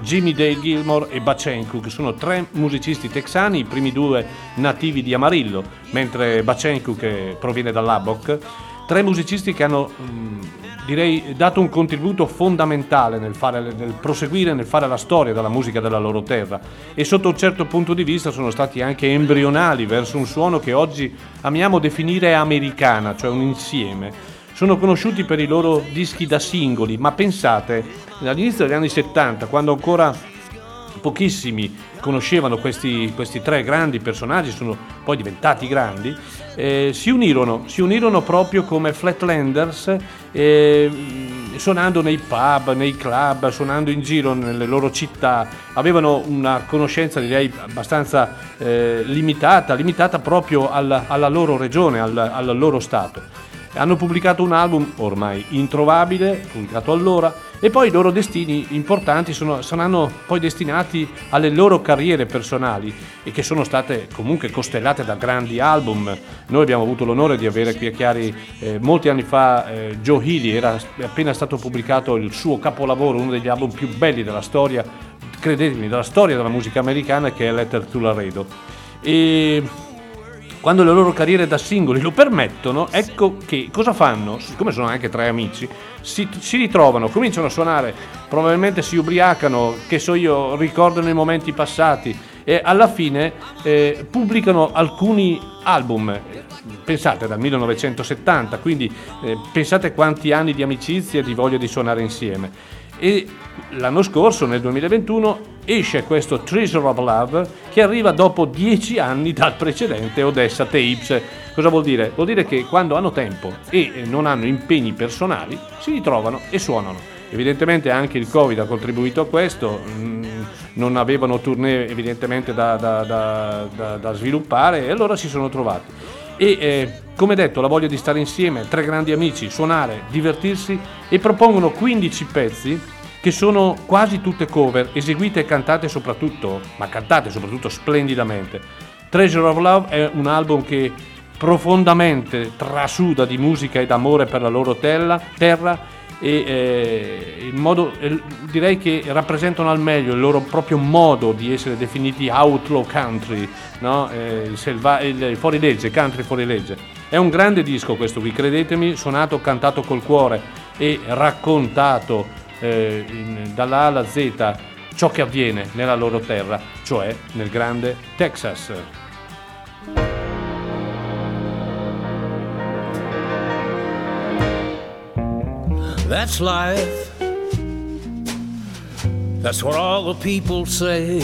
Jimmy Dale Gilmore e Bacencu, che sono tre musicisti texani, i primi due nativi di Amarillo, mentre Bacencu, che proviene dall'Abok, tre musicisti che hanno, mh, direi, dato un contributo fondamentale nel, fare, nel proseguire, nel fare la storia della musica della loro terra e sotto un certo punto di vista sono stati anche embrionali verso un suono che oggi amiamo definire americana, cioè un insieme. Sono conosciuti per i loro dischi da singoli, ma pensate, all'inizio degli anni 70, quando ancora pochissimi conoscevano questi, questi tre grandi personaggi, sono poi diventati grandi, eh, si, unirono, si unirono proprio come Flatlanders, eh, suonando nei pub, nei club, suonando in giro nelle loro città, avevano una conoscenza direi abbastanza eh, limitata, limitata proprio alla, alla loro regione, al, al loro stato. Hanno pubblicato un album ormai introvabile, pubblicato allora, e poi i loro destini importanti sono, saranno poi destinati alle loro carriere personali e che sono state comunque costellate da grandi album. Noi abbiamo avuto l'onore di avere qui a Chiari eh, molti anni fa eh, Joe Healy, era appena stato pubblicato il suo capolavoro, uno degli album più belli della storia, credetemi, della storia della musica americana che è Letter to Laredo. E quando le loro carriere da singoli lo permettono, ecco che cosa fanno? Siccome sono anche tre amici, si, si ritrovano, cominciano a suonare, probabilmente si ubriacano, che so io, ricordano i momenti passati e alla fine eh, pubblicano alcuni album. Pensate dal 1970, quindi eh, pensate quanti anni di amicizia e di voglia di suonare insieme. E l'anno scorso, nel 2021, esce questo Treasure of Love che arriva dopo dieci anni dal precedente Odessa Tapes. Cosa vuol dire? Vuol dire che quando hanno tempo e non hanno impegni personali si ritrovano e suonano. Evidentemente anche il Covid ha contribuito a questo, mm, non avevano tournée evidentemente da, da- da- da- da sviluppare e allora si sono trovati. E eh, come detto, la voglia di stare insieme, tre grandi amici, suonare, divertirsi e propongono 15 pezzi che sono quasi tutte cover, eseguite e cantate soprattutto, ma cantate soprattutto splendidamente. Treasure of Love è un album che profondamente trasuda di musica ed amore per la loro terra, terra e eh, modo, eh, direi che rappresentano al meglio il loro proprio modo di essere definiti outlaw country, no? Eh, il, selva- il fuorilegge, country fuorilegge. È un grande disco questo qui, credetemi, suonato, cantato col cuore e raccontato eh, in- dalla A alla Z ciò che avviene nella loro terra, cioè nel grande Texas. That's life. That's what all the people say.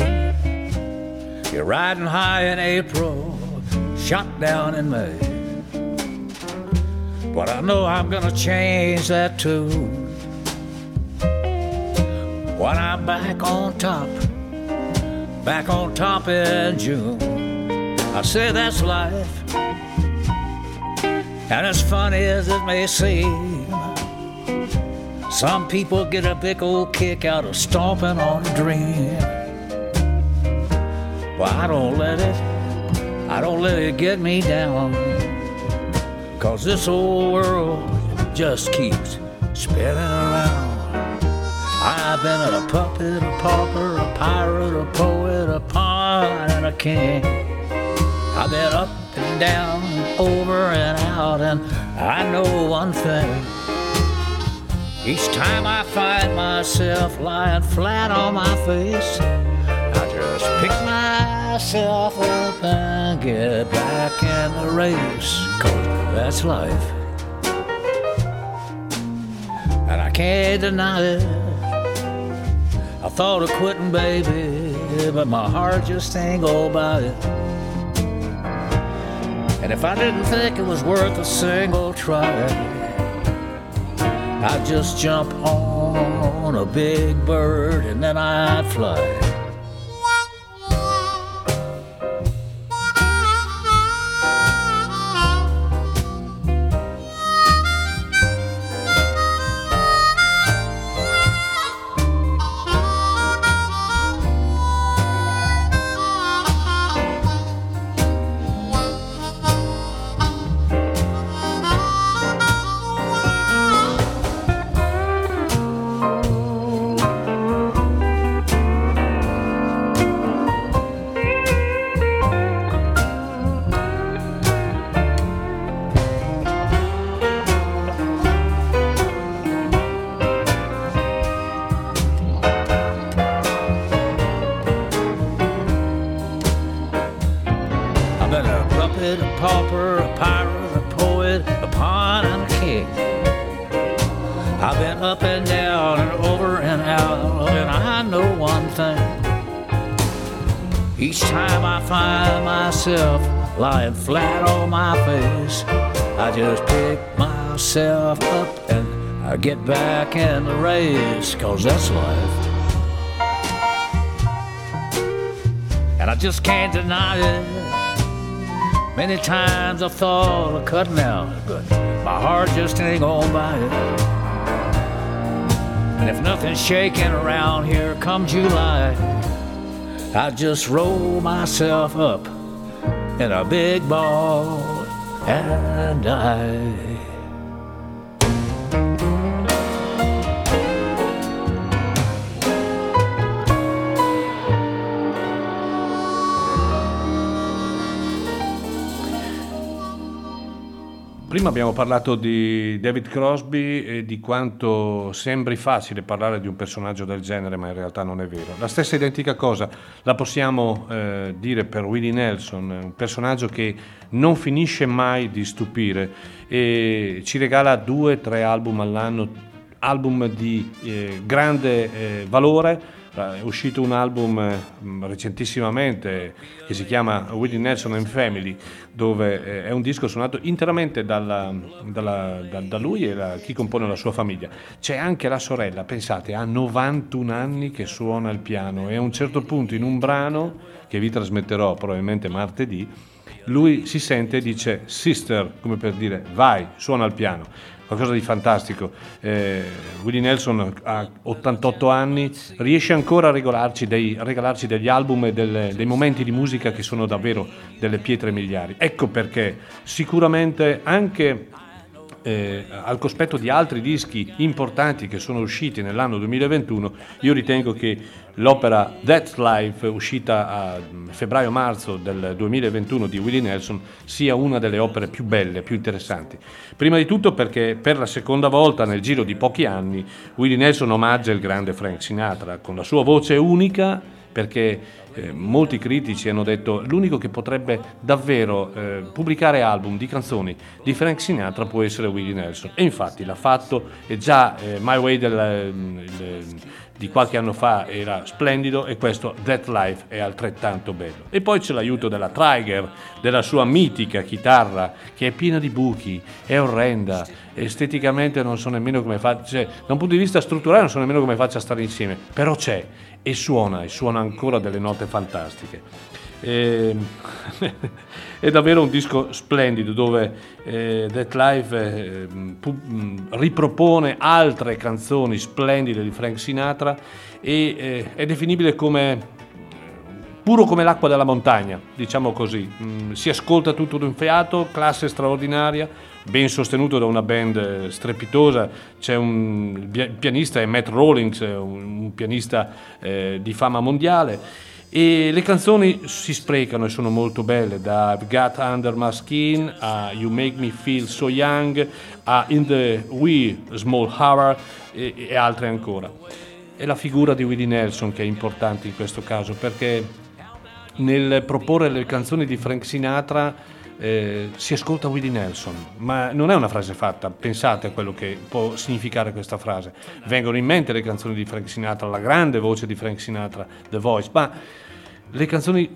You're riding high in April, shot down in May. But I know I'm gonna change that tune. When I'm back on top, back on top in June. I say that's life. And as funny as it may seem, some people get a big old kick out of stomping on a dream. Well, I don't let it, I don't let it get me down. Cause this old world just keeps spinning around. I've been a puppet, a pauper, a pirate, a poet, a pawn, and a king. I've been up and down, over and out, and I know one thing. Each time I find myself lying flat on my face, I just pick myself up and get back in the race. Cause that's life. And I can't deny it. I thought of quitting, baby, but my heart just ain't go by it. And if I didn't think it was worth a single try, I'd just jump on a big bird and then I'd fly. Get back in the race, cause that's life. And I just can't deny it. Many times I've thought of cutting out, but my heart just ain't gonna buy it. And if nothing's shaking around here come July, I just roll myself up in a big ball and die. Prima abbiamo parlato di David Crosby e di quanto sembri facile parlare di un personaggio del genere, ma in realtà non è vero. La stessa identica cosa la possiamo eh, dire per Willie Nelson, un personaggio che non finisce mai di stupire e ci regala due o tre album all'anno, album di eh, grande eh, valore. È uscito un album eh, recentissimamente che si chiama Willie Nelson and Family, dove eh, è un disco suonato interamente dalla- dalla- da, da lui e da chi compone la sua famiglia. C'è anche la sorella, pensate, ha 91 anni che suona il piano e a un certo punto in un brano, che vi trasmetterò probabilmente martedì, lui si sente e dice sister, come per dire vai, suona il piano. Qualcosa di fantastico. Eh, Willie Nelson ha 88 anni, riesce ancora a regalarci, dei, a regalarci degli album e delle- dei momenti di musica che sono davvero delle pietre miliari. Ecco perché sicuramente anche eh, al cospetto di altri dischi importanti che sono usciti nell'anno 2021, io ritengo che l'opera That's Life, uscita a febbraio-marzo del 2021 di Willie Nelson, sia una delle opere più belle, più interessanti. Prima di tutto perché per la seconda volta nel giro di pochi anni Willie Nelson omaggia il grande Frank Sinatra con la sua voce unica perché eh, molti critici hanno detto l'unico che potrebbe davvero eh, pubblicare album di canzoni di Frank Sinatra può essere Willie Nelson e infatti l'ha fatto e già eh, My Way del- il- di qualche anno fa era splendido e questo That Life è altrettanto bello. E poi c'è l'aiuto della Tiger della sua mitica chitarra che è piena di buchi è orrenda esteticamente non so nemmeno come faccia cioè, da un punto di vista strutturale non so nemmeno come faccia a stare insieme però c'è e suona e suona ancora delle note fantastiche e, è davvero un disco splendido dove eh, That Life eh, pu- ripropone altre canzoni splendide di Frank Sinatra e eh, è definibile come puro come l'acqua della montagna, diciamo così. Mm, si ascolta tutto d'un fiato, classe straordinaria, ben sostenuto da una band eh, strepitosa. C'è un il pia- il pianista è Matt Rawlings, un, un pianista eh, di fama mondiale. E le canzoni si sprecano e sono molto belle, da I've Got Under My Skin a You Make Me Feel So Young a In the Wee Small Hour e, e altre ancora. È la figura di Willie Nelson che è importante in questo caso perché nel proporre le canzoni di Frank Sinatra eh, si ascolta Willie Nelson, ma non è una frase fatta, pensate a quello che può significare questa frase. Vengono in mente le canzoni di Frank Sinatra, la grande voce di Frank Sinatra, The Voice, ma le canzoni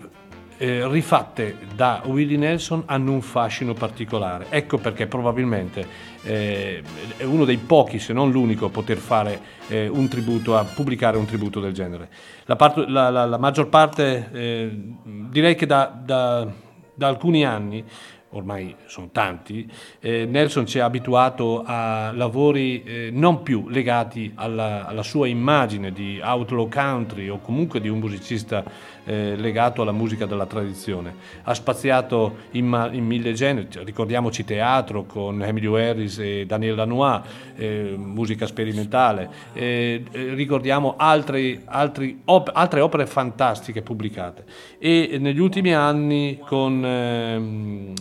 eh, rifatte da Willie Nelson hanno un fascino particolare. Ecco perché probabilmente eh, è uno dei pochi, se non l'unico, a poter fare eh, un tributo, a pubblicare un tributo del genere. La, part- la- la- la maggior parte, eh, direi che da, da- da alcuni anni, ormai sono tanti, eh, Nelson ci ha abituato a lavori eh, non più legati alla, alla sua immagine di outlaw country o comunque di un musicista eh, legato alla musica della tradizione. Ha spaziato in, ma- in mille generi, cioè, ricordiamoci teatro con Emilio Harris e Daniel Lanois, eh, musica sperimentale, eh, eh, ricordiamo altri- altri op- altre opere fantastiche pubblicate e negli ultimi anni con... ehm,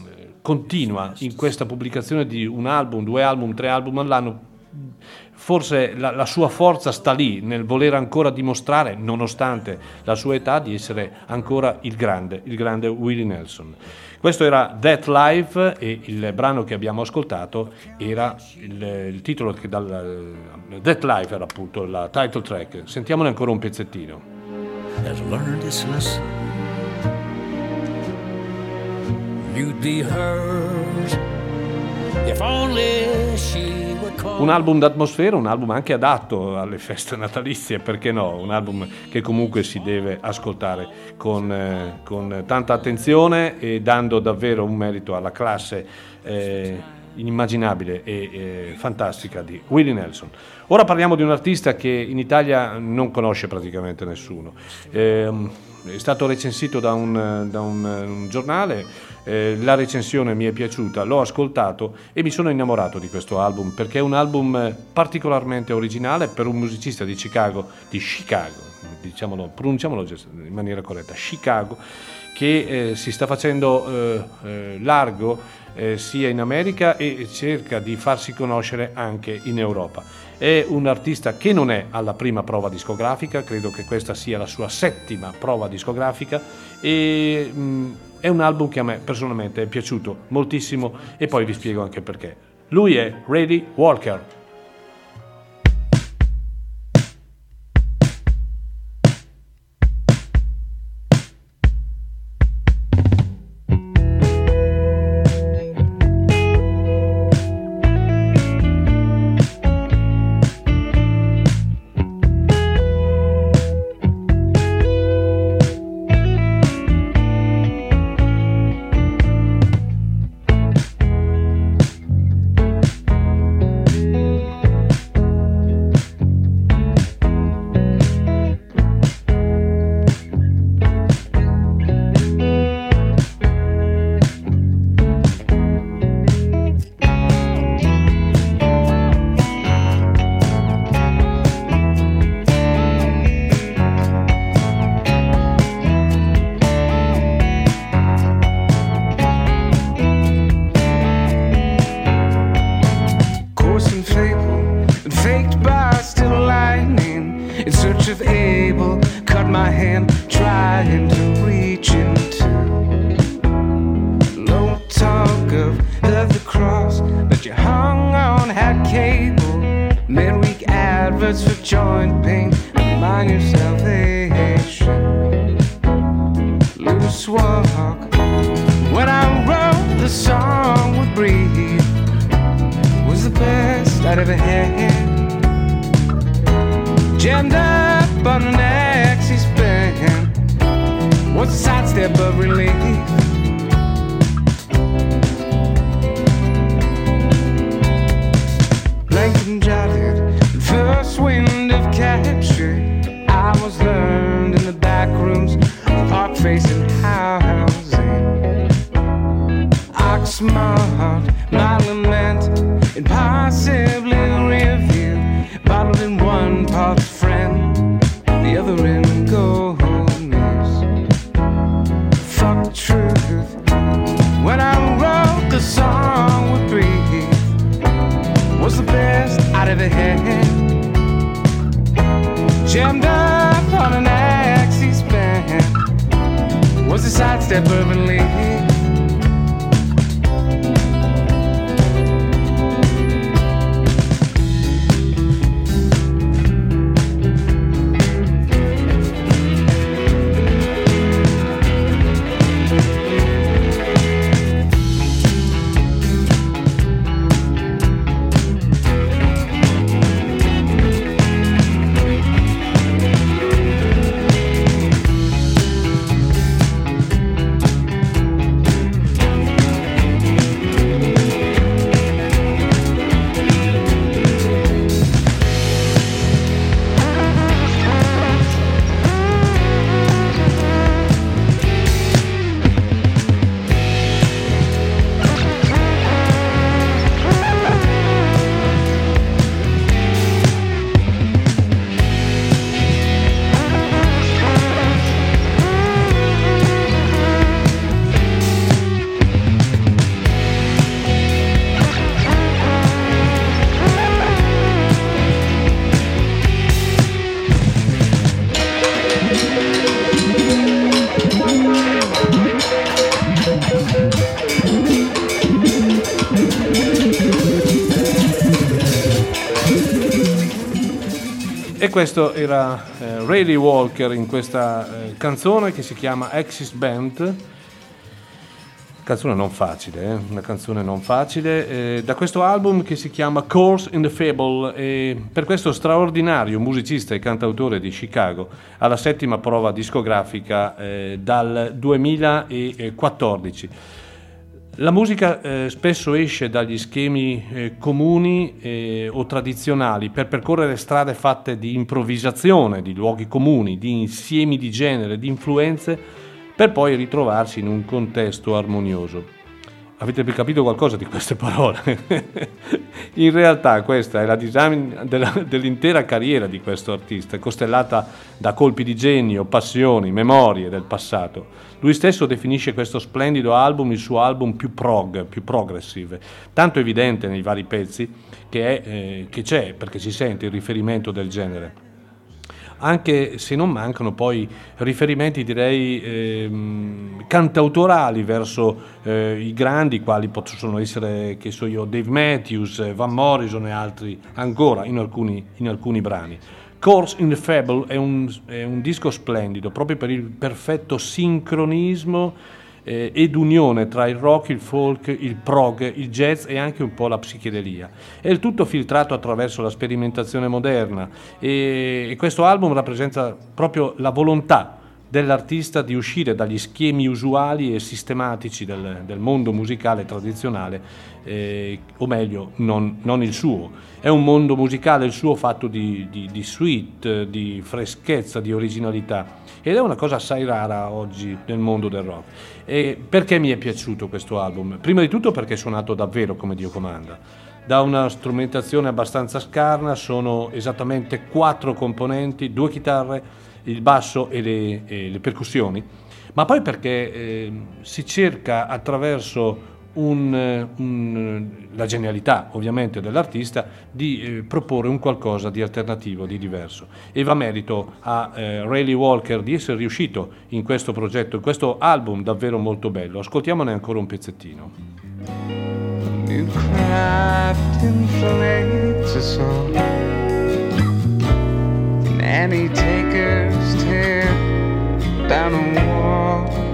continua in questa pubblicazione di un album, due album, tre album all'anno. Forse la, la sua forza sta lì, nel voler ancora dimostrare, nonostante la sua età, di essere ancora il grande, il grande Willie Nelson. Questo era That Life e il brano che abbiamo ascoltato era il, il titolo che dal That Life era appunto la title track. Sentiamone ancora un pezzettino. You'd be hers Un album d'atmosfera, un album anche adatto alle feste natalizie, perché no? Un album che comunque si deve ascoltare con, eh, con tanta attenzione e dando davvero un merito alla classe eh, inimmaginabile e eh, fantastica di Willie Nelson. Ora parliamo di un artista che in Italia non conosce praticamente nessuno. Ehm, è stato recensito da un, da un, eh, un giornale, eh, la recensione mi è piaciuta, l'ho ascoltato e mi sono innamorato di questo album perché è un album eh, particolarmente originale per un musicista di Chicago, di Chicago, diciamolo, pronunciamolo in maniera corretta, Chicago, che eh, si sta facendo eh, eh, largo sia in America e cerca di farsi conoscere anche in Europa. È un artista che non è alla prima prova discografica, credo che questa sia la sua settima prova discografica e mh, è un album che a me personalmente è piaciuto moltissimo e poi vi spiego anche perché. Lui è Reddy Walker. Questo era eh, Rayleigh Walker in questa eh, canzone che si chiama Axis Band. Canzone non facile, eh? una canzone non facile, eh, da questo album che si chiama Course in the Fable e per questo straordinario musicista e cantautore di Chicago alla settima prova discografica eh, dal 2014. La musica eh, spesso esce dagli schemi eh, comuni eh, o tradizionali per percorrere strade fatte di improvvisazione, di luoghi comuni, di insiemi di genere, di influenze, per poi ritrovarsi in un contesto armonioso. Avete capito qualcosa di queste parole? in realtà questa è la disamina dell'intera carriera di questo artista, costellata da colpi di genio, passioni, memorie del passato. Lui stesso definisce questo splendido album il suo album più prog, più progressive, tanto evidente nei vari pezzi che, è, eh, che c'è, perché si sente il riferimento del genere anche se non mancano poi riferimenti direi ehm, cantautorali verso eh, i grandi quali possono essere che so io Dave Matthews, Van Morrison e altri ancora in alcuni, in alcuni brani. Course in the Fable è un, è un disco splendido proprio per il perfetto sincronismo eh, ed unione tra il rock, il folk, il prog, il jazz e anche un po' la psichedelia. È il tutto filtrato attraverso la sperimentazione moderna e, e questo album rappresenta proprio la volontà dell'artista di uscire dagli schemi usuali e sistematici del, del mondo musicale tradizionale, eh, o meglio, non, non il suo. È un mondo musicale il suo fatto di, di, di sweet, di freschezza, di originalità ed è una cosa assai rara oggi nel mondo del rock. E perché mi è piaciuto questo album? Prima di tutto perché è suonato davvero come Dio comanda. Da una strumentazione abbastanza scarna, sono esattamente quattro componenti, due chitarre, il basso e le, e le percussioni, ma poi perché eh, si cerca attraverso un, eh, un, la genialità ovviamente dell'artista di eh, proporre un qualcosa di alternativo, di diverso. E va merito a eh, Rayleigh Walker di essere riuscito in questo progetto, in questo album davvero molto bello. Ascoltiamone ancora un pezzettino. All. Nanny takers tear down a wall.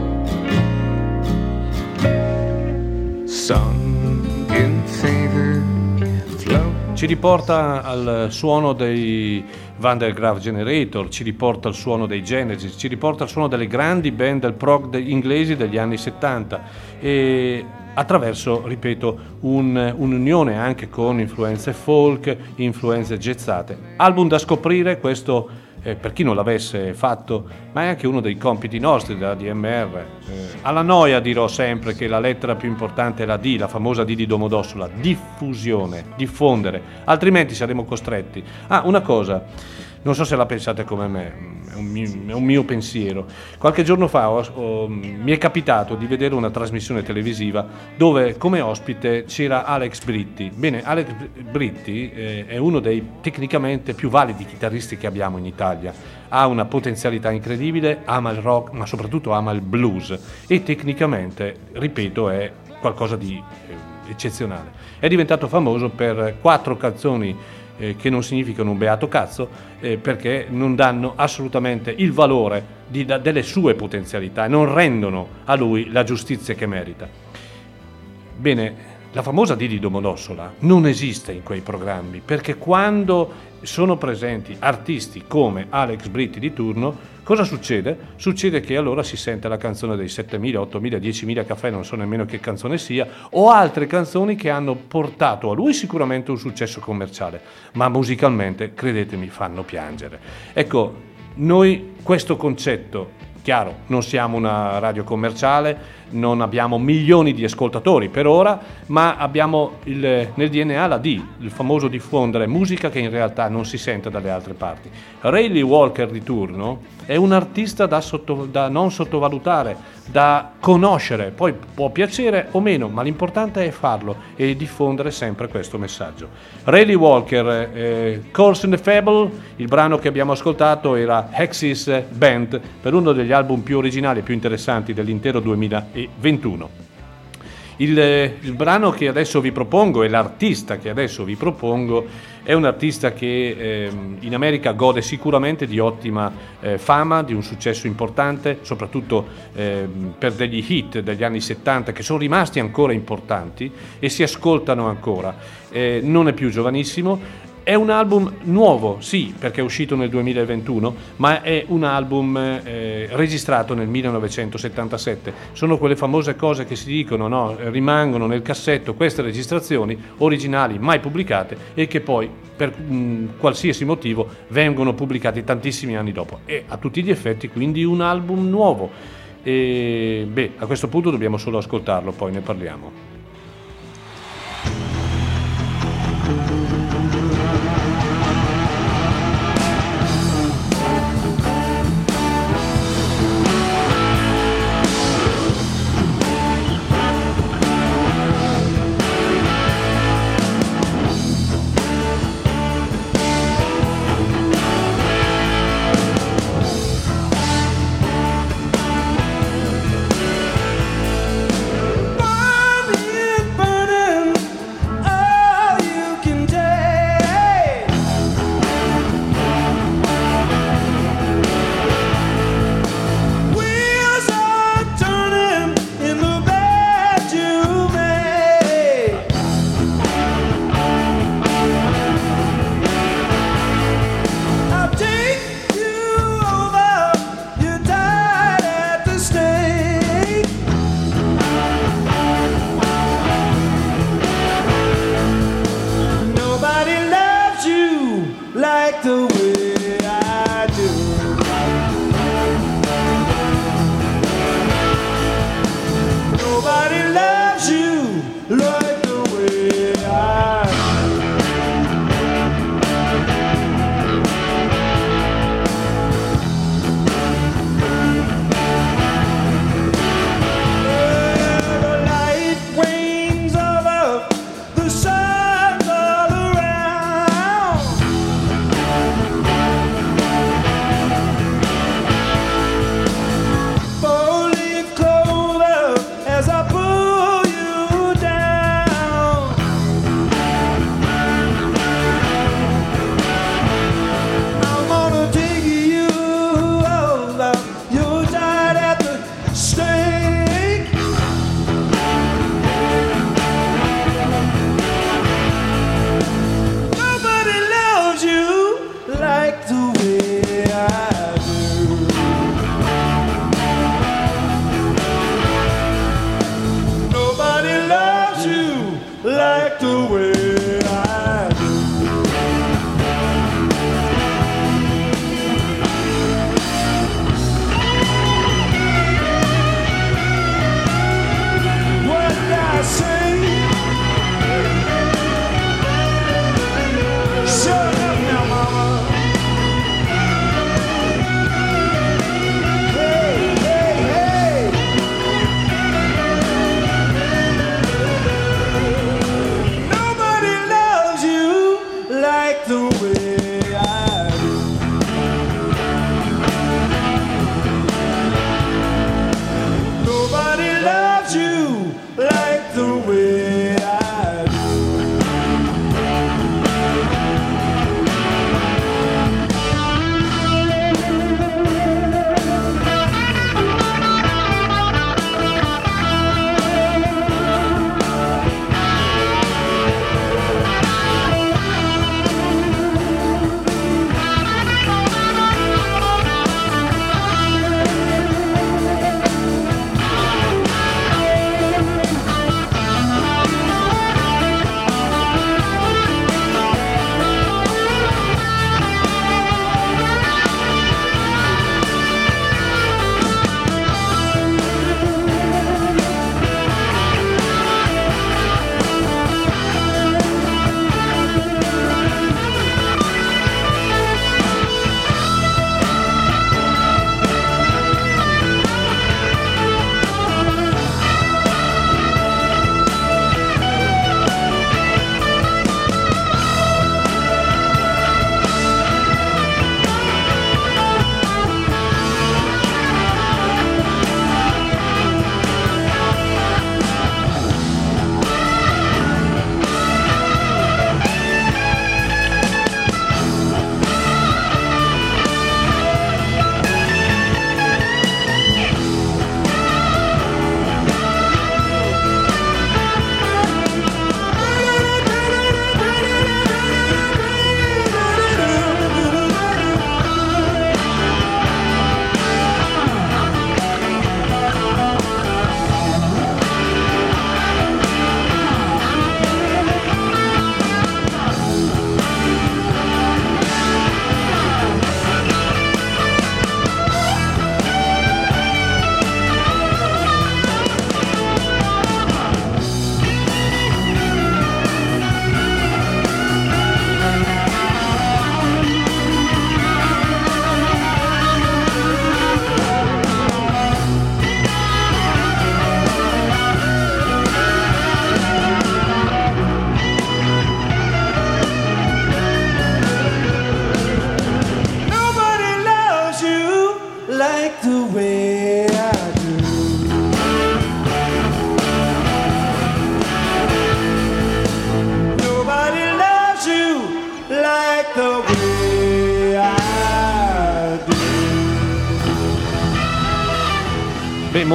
Ci riporta al suono dei Van der Graaf Generator, ci riporta al suono dei Genesis, ci riporta al suono delle grandi band del prog inglesi degli anni 70 e attraverso, ripeto, un- un'unione anche con influenze folk, influenze jazzate. Album da scoprire, questo eh, per chi non l'avesse fatto, ma è anche uno dei compiti nostri della DMR. Eh, alla noia dirò sempre che la lettera più importante è la D, la famosa D di Domodossola, diffusione, diffondere, altrimenti saremo costretti. Ah, una cosa, non so se la pensate come me, è un mio, è un mio pensiero. Qualche giorno fa ho- ho- mi è capitato di vedere una trasmissione televisiva dove come ospite c'era Alex Britti. Bene, Alex Britti eh, è uno dei tecnicamente più validi chitarristi che abbiamo in Italia. Ha una potenzialità incredibile, ama il rock, ma soprattutto ama il blues e tecnicamente, ripeto, è qualcosa di eh, eccezionale. È diventato famoso per quattro canzoni eh, che non significano un beato cazzo eh, perché non danno assolutamente il valore di- da- delle sue potenzialità e non rendono a lui la giustizia che merita. Bene, la famosa Didi Domodossola non esiste in quei programmi perché quando sono presenti artisti come Alex Britti di turno, cosa succede? Succede che allora si sente la canzone dei 7.000, 8.000, 10.000 caffè, non so nemmeno che canzone sia, o altre canzoni che hanno portato a lui sicuramente un successo commerciale, ma musicalmente, credetemi, fanno piangere. Ecco, noi questo concetto Chiaro, non siamo una radio commerciale, non abbiamo milioni di ascoltatori per ora, ma abbiamo il- nel DNA la D, il famoso diffondere musica che in realtà non si sente dalle altre parti. Rayleigh Walker di turno è un artista da, sotto- da non sottovalutare, da conoscere, poi può piacere o meno, ma l'importante è farlo e diffondere sempre questo messaggio. Rayleigh Walker, eh, Calls in the Fable, il brano che abbiamo ascoltato era Hexis Band per uno degli album più originali e più interessanti dell'intero 2021. Il, eh, il brano che adesso vi propongo e l'artista che adesso vi propongo è un artista che ehm, in America gode sicuramente di ottima eh, fama, di un successo importante, soprattutto ehm, per degli hit degli anni 70 che sono rimasti ancora importanti e si ascoltano ancora. Eh, non è più giovanissimo, è un album nuovo, sì, perché è uscito nel 2021, ma è un album eh, registrato nel 1977. Sono quelle famose cose che si dicono, no? rimangono nel cassetto queste registrazioni originali mai pubblicate e che poi per mh, qualsiasi motivo vengono pubblicati tantissimi anni dopo. E a tutti gli effetti quindi un album nuovo. E beh, a questo punto dobbiamo solo ascoltarlo, poi ne parliamo.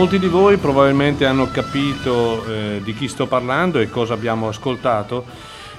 Molti di voi probabilmente hanno capito eh, di chi sto parlando e cosa abbiamo ascoltato.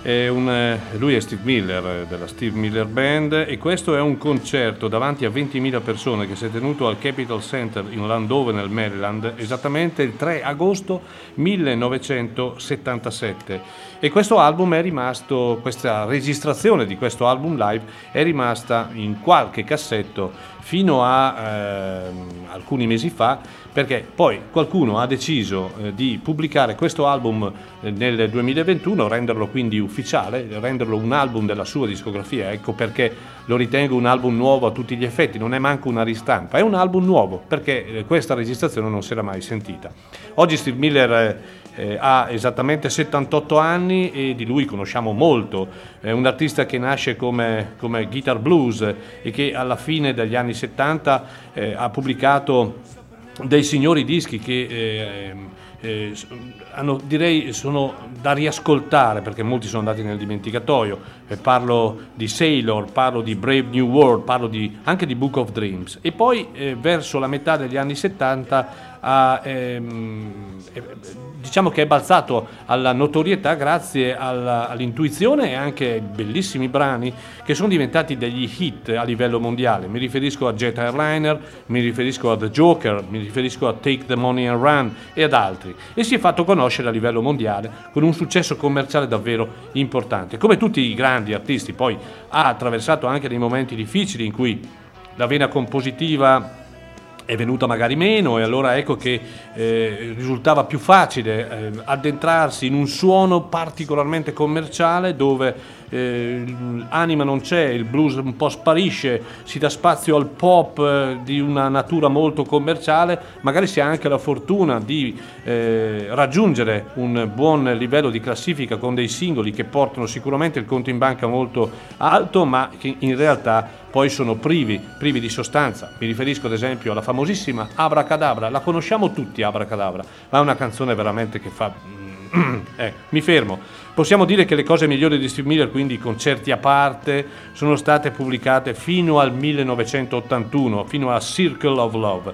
È un, eh, lui è Steve Miller eh, della Steve Miller Band e questo è un concerto davanti a 20.000 persone che si è tenuto al Capitol Center in Landover nel Maryland esattamente il 3 agosto 1977 e questo album è rimasto, questa registrazione di questo album live è rimasta in qualche cassetto fino a ehm, alcuni mesi fa perché poi qualcuno ha deciso eh, di pubblicare questo album eh, nel 2021, renderlo quindi ufficiale, renderlo un album della sua discografia, ecco perché lo ritengo un album nuovo a tutti gli effetti, non è manco una ristampa, è un album nuovo perché eh, questa registrazione non si era mai sentita. Oggi Steve Miller eh, ha esattamente 78 anni e di lui conosciamo molto, è un artista che nasce come, come guitar blues e che alla fine degli anni 70 eh, ha pubblicato dei signori dischi che eh, eh, hanno, direi sono da riascoltare perché molti sono andati nel dimenticatoio. Eh, parlo di Sailor, parlo di Brave New World, parlo di- anche di Book of Dreams. E poi eh, verso la metà degli anni 70 ha, ehm, eh, diciamo che è balzato alla notorietà grazie alla- all'intuizione e anche ai bellissimi brani che sono diventati degli hit a livello mondiale. Mi riferisco a Jet Airliner, mi riferisco a The Joker, mi riferisco a Take the Money and Run e ad altri. E si è fatto conoscere a livello mondiale con un successo commerciale davvero importante. Come tutti i grandi artisti, poi ha attraversato anche dei momenti difficili in cui la vena compositiva è venuta magari meno e allora ecco che eh, risultava più facile eh, addentrarsi in un suono particolarmente commerciale dove eh, l'anima non c'è, il blues un po' sparisce, si dà spazio al pop eh, di una natura molto commerciale, magari si ha anche la fortuna di eh, raggiungere un buon livello di classifica con dei singoli che portano sicuramente il conto in banca molto alto, ma che in realtà poi sono privi, privi di sostanza. Mi riferisco ad esempio alla famosissima Abracadabra, la conosciamo tutti Abracadabra, ma è una canzone veramente che fa... Eh, mi fermo. Possiamo dire che le cose migliori di Steve Miller, quindi concerti a parte, sono state pubblicate fino al 1981, fino a Circle of Love.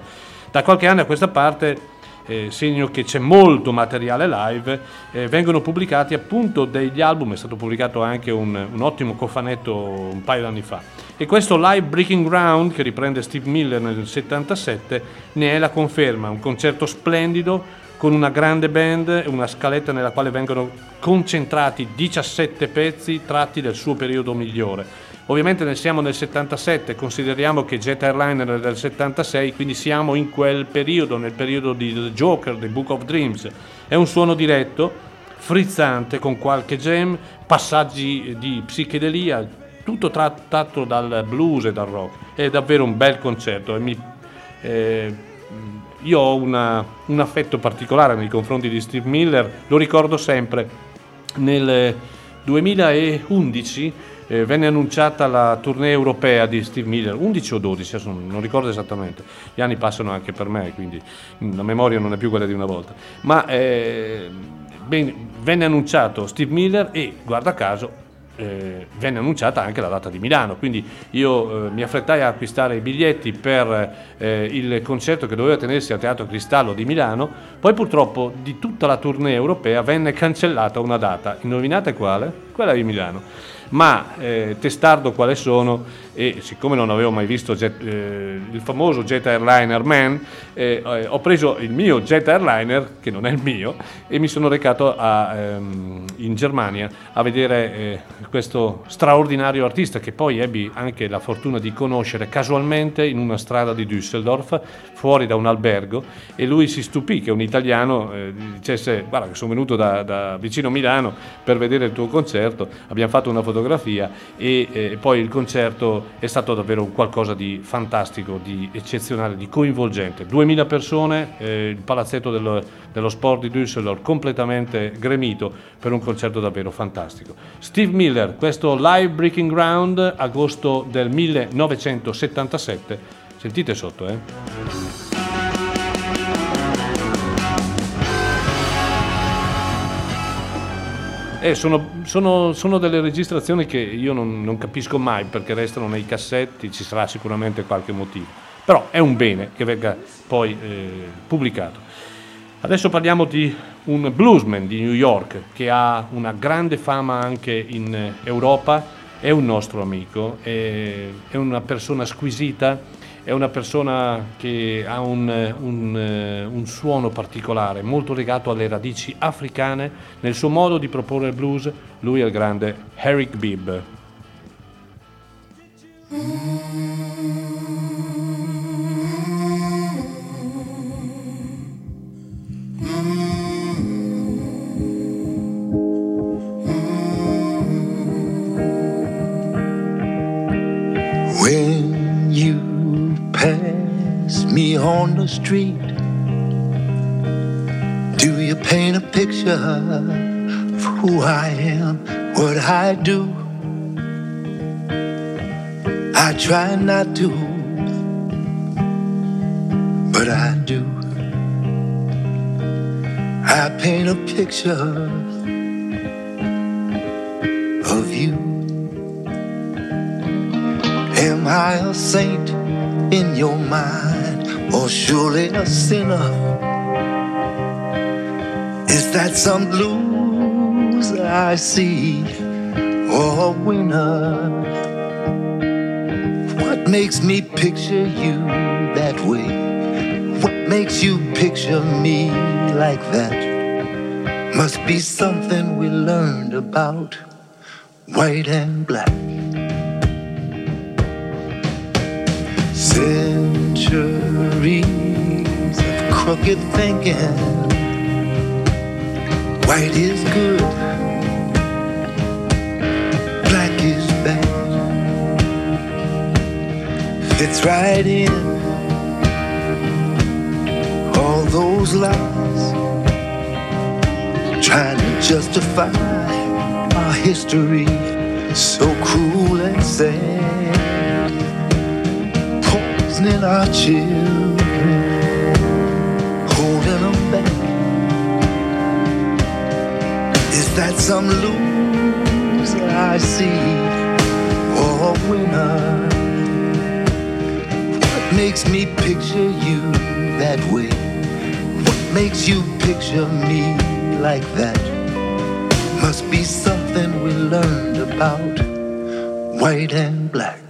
Da qualche anno a questa parte eh, segno che c'è molto materiale live, eh, vengono pubblicati appunto degli album, è stato pubblicato anche un, un ottimo cofanetto un paio d'anni fa. E questo Live Breaking Ground, che riprende Steve Miller nel 77, ne è la conferma, un concerto splendido con una grande band una scaletta nella quale vengono concentrati 17 pezzi tratti del suo periodo migliore. Ovviamente ne siamo nel 77, consideriamo che Jet Airliner è del 76, quindi siamo in quel periodo, nel periodo di The Joker, The Book of Dreams. È un suono diretto, frizzante, con qualche jam, passaggi di psichedelia, tutto tratto dal blues e dal rock. È davvero un bel concerto e mi, eh, io ho una- un affetto particolare nei confronti di Steve Miller, lo ricordo sempre. Nel 2011 eh, venne annunciata la tournée europea di Steve Miller, 11 o 12, adesso non non ricordo esattamente, gli anni passano anche per me, quindi mm, la memoria non è più quella di una volta, ma eh, ben- venne annunciato Steve Miller e guarda caso eh, venne annunciata anche la data di Milano, quindi io eh, mi affrettai a acquistare i biglietti per eh, il concerto che doveva tenersi al Teatro Cristallo di Milano, poi purtroppo di tutta la tournée europea venne cancellata una data, indovinate quale? Quella di Milano. Ma eh, testardo quale sono e siccome non avevo mai visto Jet- eh, il famoso Jet Airliner Man, eh, eh, ho preso il mio Jet Airliner, che non è il mio, e mi sono recato a, ehm, in Germania a vedere eh, questo straordinario artista che poi ebbi anche la fortuna di conoscere casualmente in una strada di Düsseldorf, fuori da un albergo, e lui si stupì che un italiano eh, dicesse guarda che sono venuto da, da vicino Milano per vedere il tuo concerto, abbiamo fatto una fotografia e eh, poi il concerto è stato davvero qualcosa di fantastico, di eccezionale, di coinvolgente. 2000 persone, eh, il palazzetto dello, dello sport di Düsseldorf completamente gremito per un concerto davvero fantastico. Steve Miller, questo Live Breaking Ground, agosto del 1977. Sentite sotto, eh? Eh, sono, sono- sono delle registrazioni che io non, non capisco mai perché restano nei cassetti, ci sarà sicuramente qualche motivo. Però è un bene che venga poi eh, pubblicato. Adesso parliamo di un bluesman di New York che ha una grande fama anche in Europa, è un nostro amico, è, è una persona squisita, è una persona che ha un, un, eh, un suono particolare, molto legato alle radici africane, nel suo modo di proporre il blues, lui è il grande Eric Bibb. When me on the street, do you paint a picture of who I am, what I do? I try not to, but I do. I paint a picture of you. Am I a saint in your mind, or surely a sinner? Is that some blues I see, or a winner? What makes me picture you that way? What makes you picture me like that? Must be something we learned about white and black centuries of crooked thinking. White is good, black is bad. Fits right in all those lies, trying to justify our history, so cruel and sad. Poisoning our children, holding them back. Is that some loser I see, or a winner? What makes me picture you that way? What makes you picture me like that? Must be something we learned about white and black.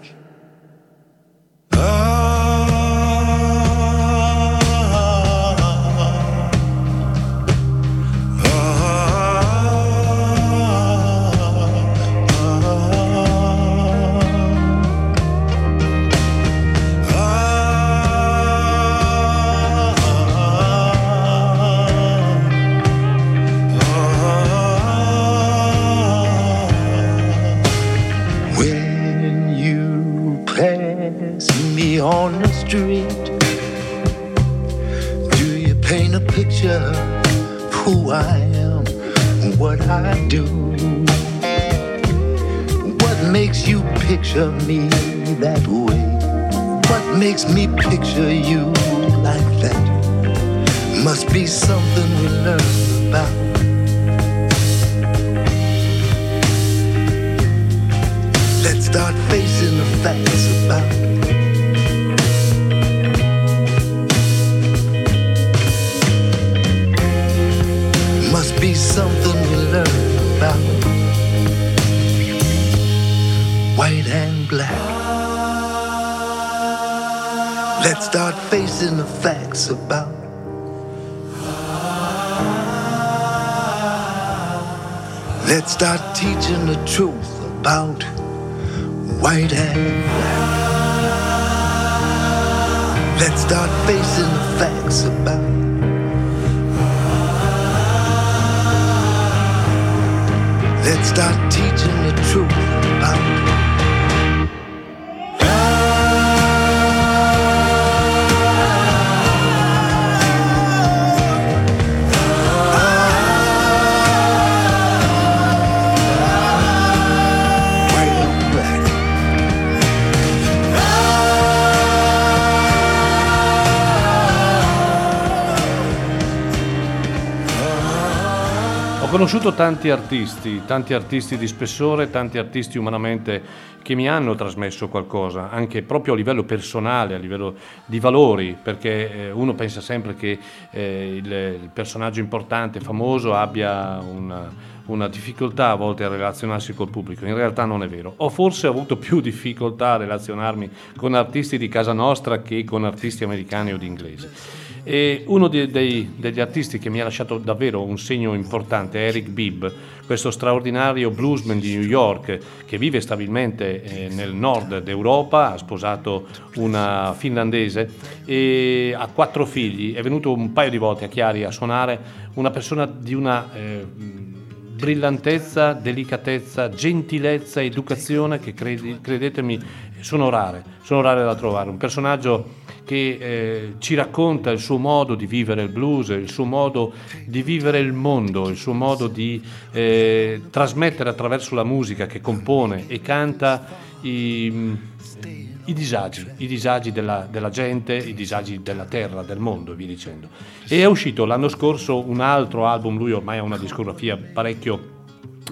Tanti artisti, tanti artisti di spessore, tanti artisti umanamente che mi hanno trasmesso qualcosa, anche proprio a livello personale, a livello di valori, perché eh, uno pensa sempre che eh, il, il personaggio importante, famoso, abbia una, una difficoltà a volte a relazionarsi col pubblico, in realtà non è vero. Ho forse avuto più difficoltà a relazionarmi con artisti di casa nostra che con artisti americani o di inglesi. E uno di- dei- degli artisti che mi ha lasciato davvero un segno importante è Eric Bibb, questo straordinario bluesman di New York che vive stabilmente eh, nel nord d'Europa, ha sposato una finlandese e ha quattro figli, è venuto un paio di volte a Chiari a suonare, una persona di una... eh, brillantezza, delicatezza, gentilezza, educazione che credi- credetemi sono rare, sono rare da trovare. Un personaggio che eh, ci racconta il suo modo di vivere il blues, il suo modo di vivere il mondo, il suo modo di eh, trasmettere attraverso la musica che compone e canta i, i disagi, i disagi della, della gente, i disagi della terra, del mondo via dicendo. E è uscito l'anno scorso un altro album, lui ormai ha una discografia parecchio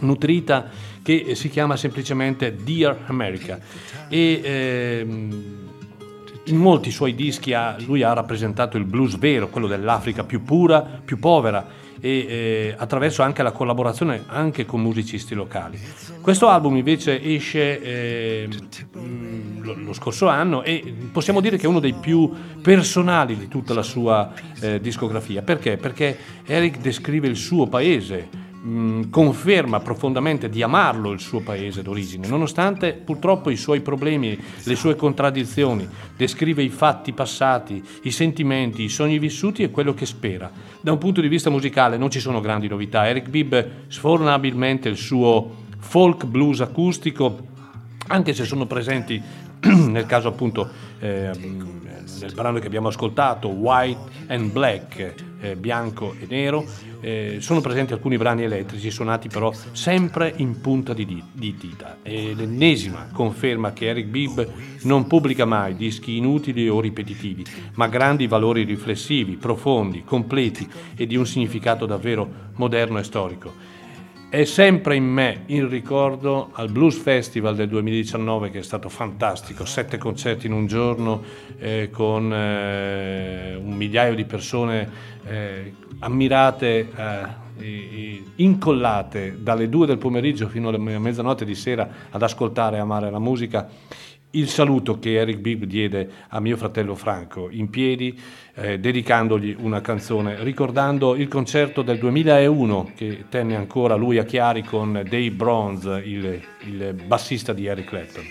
nutrita che si chiama semplicemente Dear America e ehm, in molti suoi dischi ha- lui ha rappresentato il blues vero, quello dell'Africa più pura, più povera e eh, attraverso anche la collaborazione anche con musicisti locali. Questo album invece esce eh, lo, lo scorso anno e possiamo dire che è uno dei più personali di tutta la sua eh, discografia. Perché? Perché Eric descrive il suo paese, mh, conferma profondamente di amarlo il suo paese d'origine, nonostante purtroppo i suoi problemi, le sue contraddizioni, descrive i fatti passati, i sentimenti, i sogni vissuti e quello che spera. Da un punto di vista musicale non ci sono grandi novità, Eric Bibb sforna abilmente il suo folk blues acustico, anche se sono presenti nel caso appunto ehm, nel brano che abbiamo ascoltato, White and Black, eh, bianco e nero, eh, sono presenti alcuni brani elettrici suonati però sempre in punta di, di- di dita. È l'ennesima conferma che Eric Bibb non pubblica mai dischi inutili o ripetitivi, ma grandi valori riflessivi, profondi, completi e di un significato davvero moderno e storico. È sempre in me il ricordo al Blues Festival del 2019 che è stato fantastico, sette concerti in un giorno eh, con eh, un migliaio di persone eh, ammirate, eh, incollate dalle due del pomeriggio fino alla me- mezzanotte di sera ad ascoltare e amare la musica. Il saluto che Eric Bibb diede a mio fratello Franco in piedi, eh, dedicandogli una canzone, ricordando il concerto del 2001 che tenne ancora lui a Chiari con Dave Bronze, il, il bassista di Eric Clapton.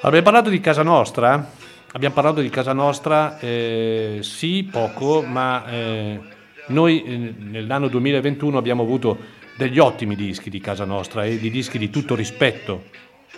Abbiamo parlato di casa nostra? Abbiamo parlato di casa nostra, eh, sì, poco, ma eh, noi eh, nell'anno 2021 abbiamo avuto degli ottimi dischi di casa nostra e di dischi di tutto rispetto,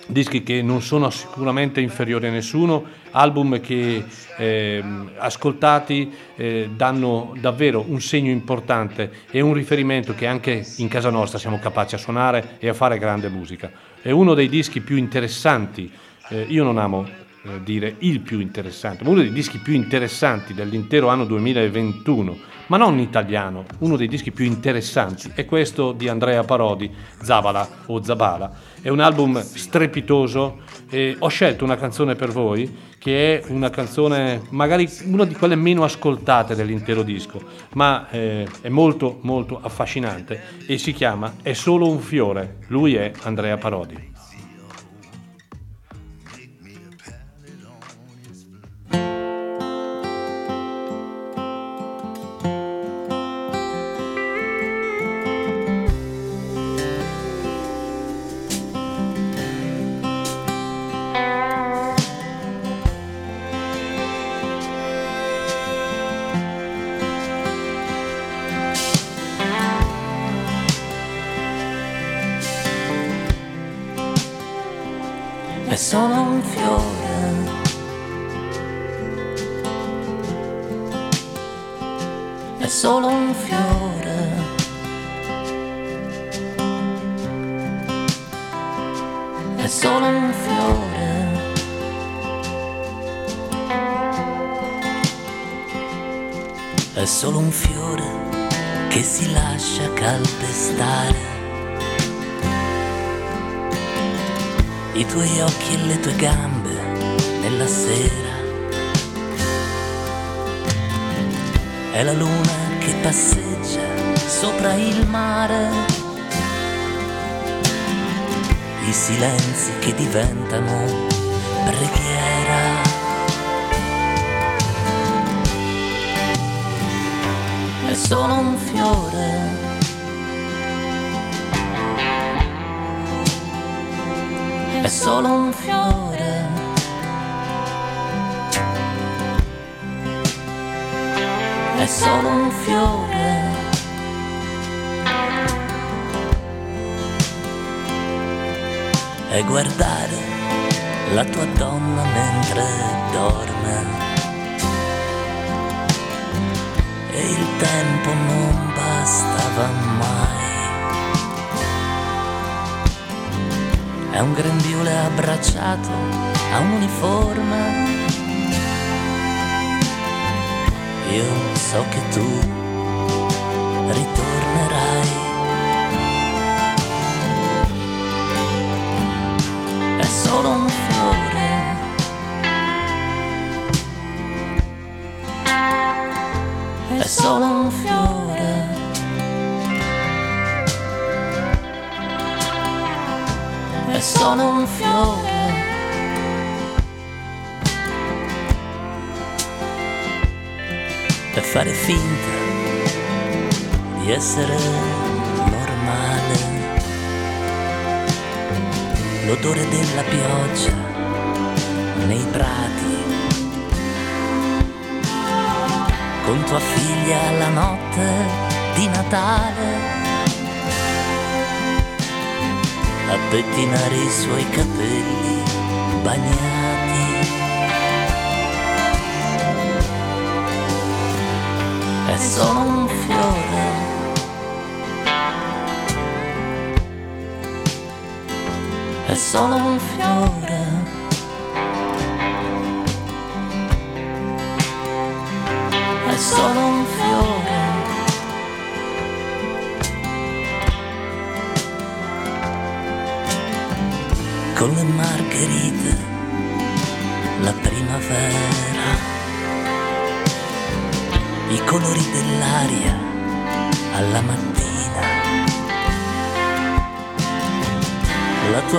dischi che non sono sicuramente inferiori a nessuno, album che ehm, ascoltati eh, danno davvero un segno importante e un riferimento che anche in casa nostra siamo capaci a suonare e a fare grande musica. È uno dei dischi più interessanti, eh, io non amo eh, dire il più interessante, ma uno dei dischi più interessanti dell'intero anno 2021, ma non italiano, uno dei dischi più interessanti è questo di Andrea Parodi, Zabala o Zabala. È un album strepitoso e ho scelto una canzone per voi che è una canzone magari una di quelle meno ascoltate dell'intero disco, ma eh, è molto molto affascinante e si chiama È solo un fiore. Lui è Andrea Parodi.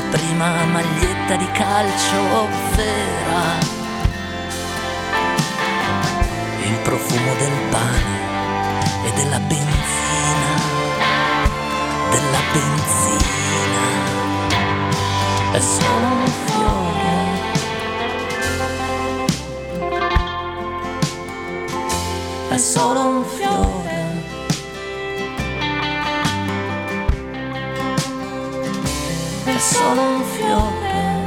Prima maglietta di calcio vera. Il profumo del pane e della benzina. Della benzina. È solo un fiore. È solo un fiore. È solo un fiore.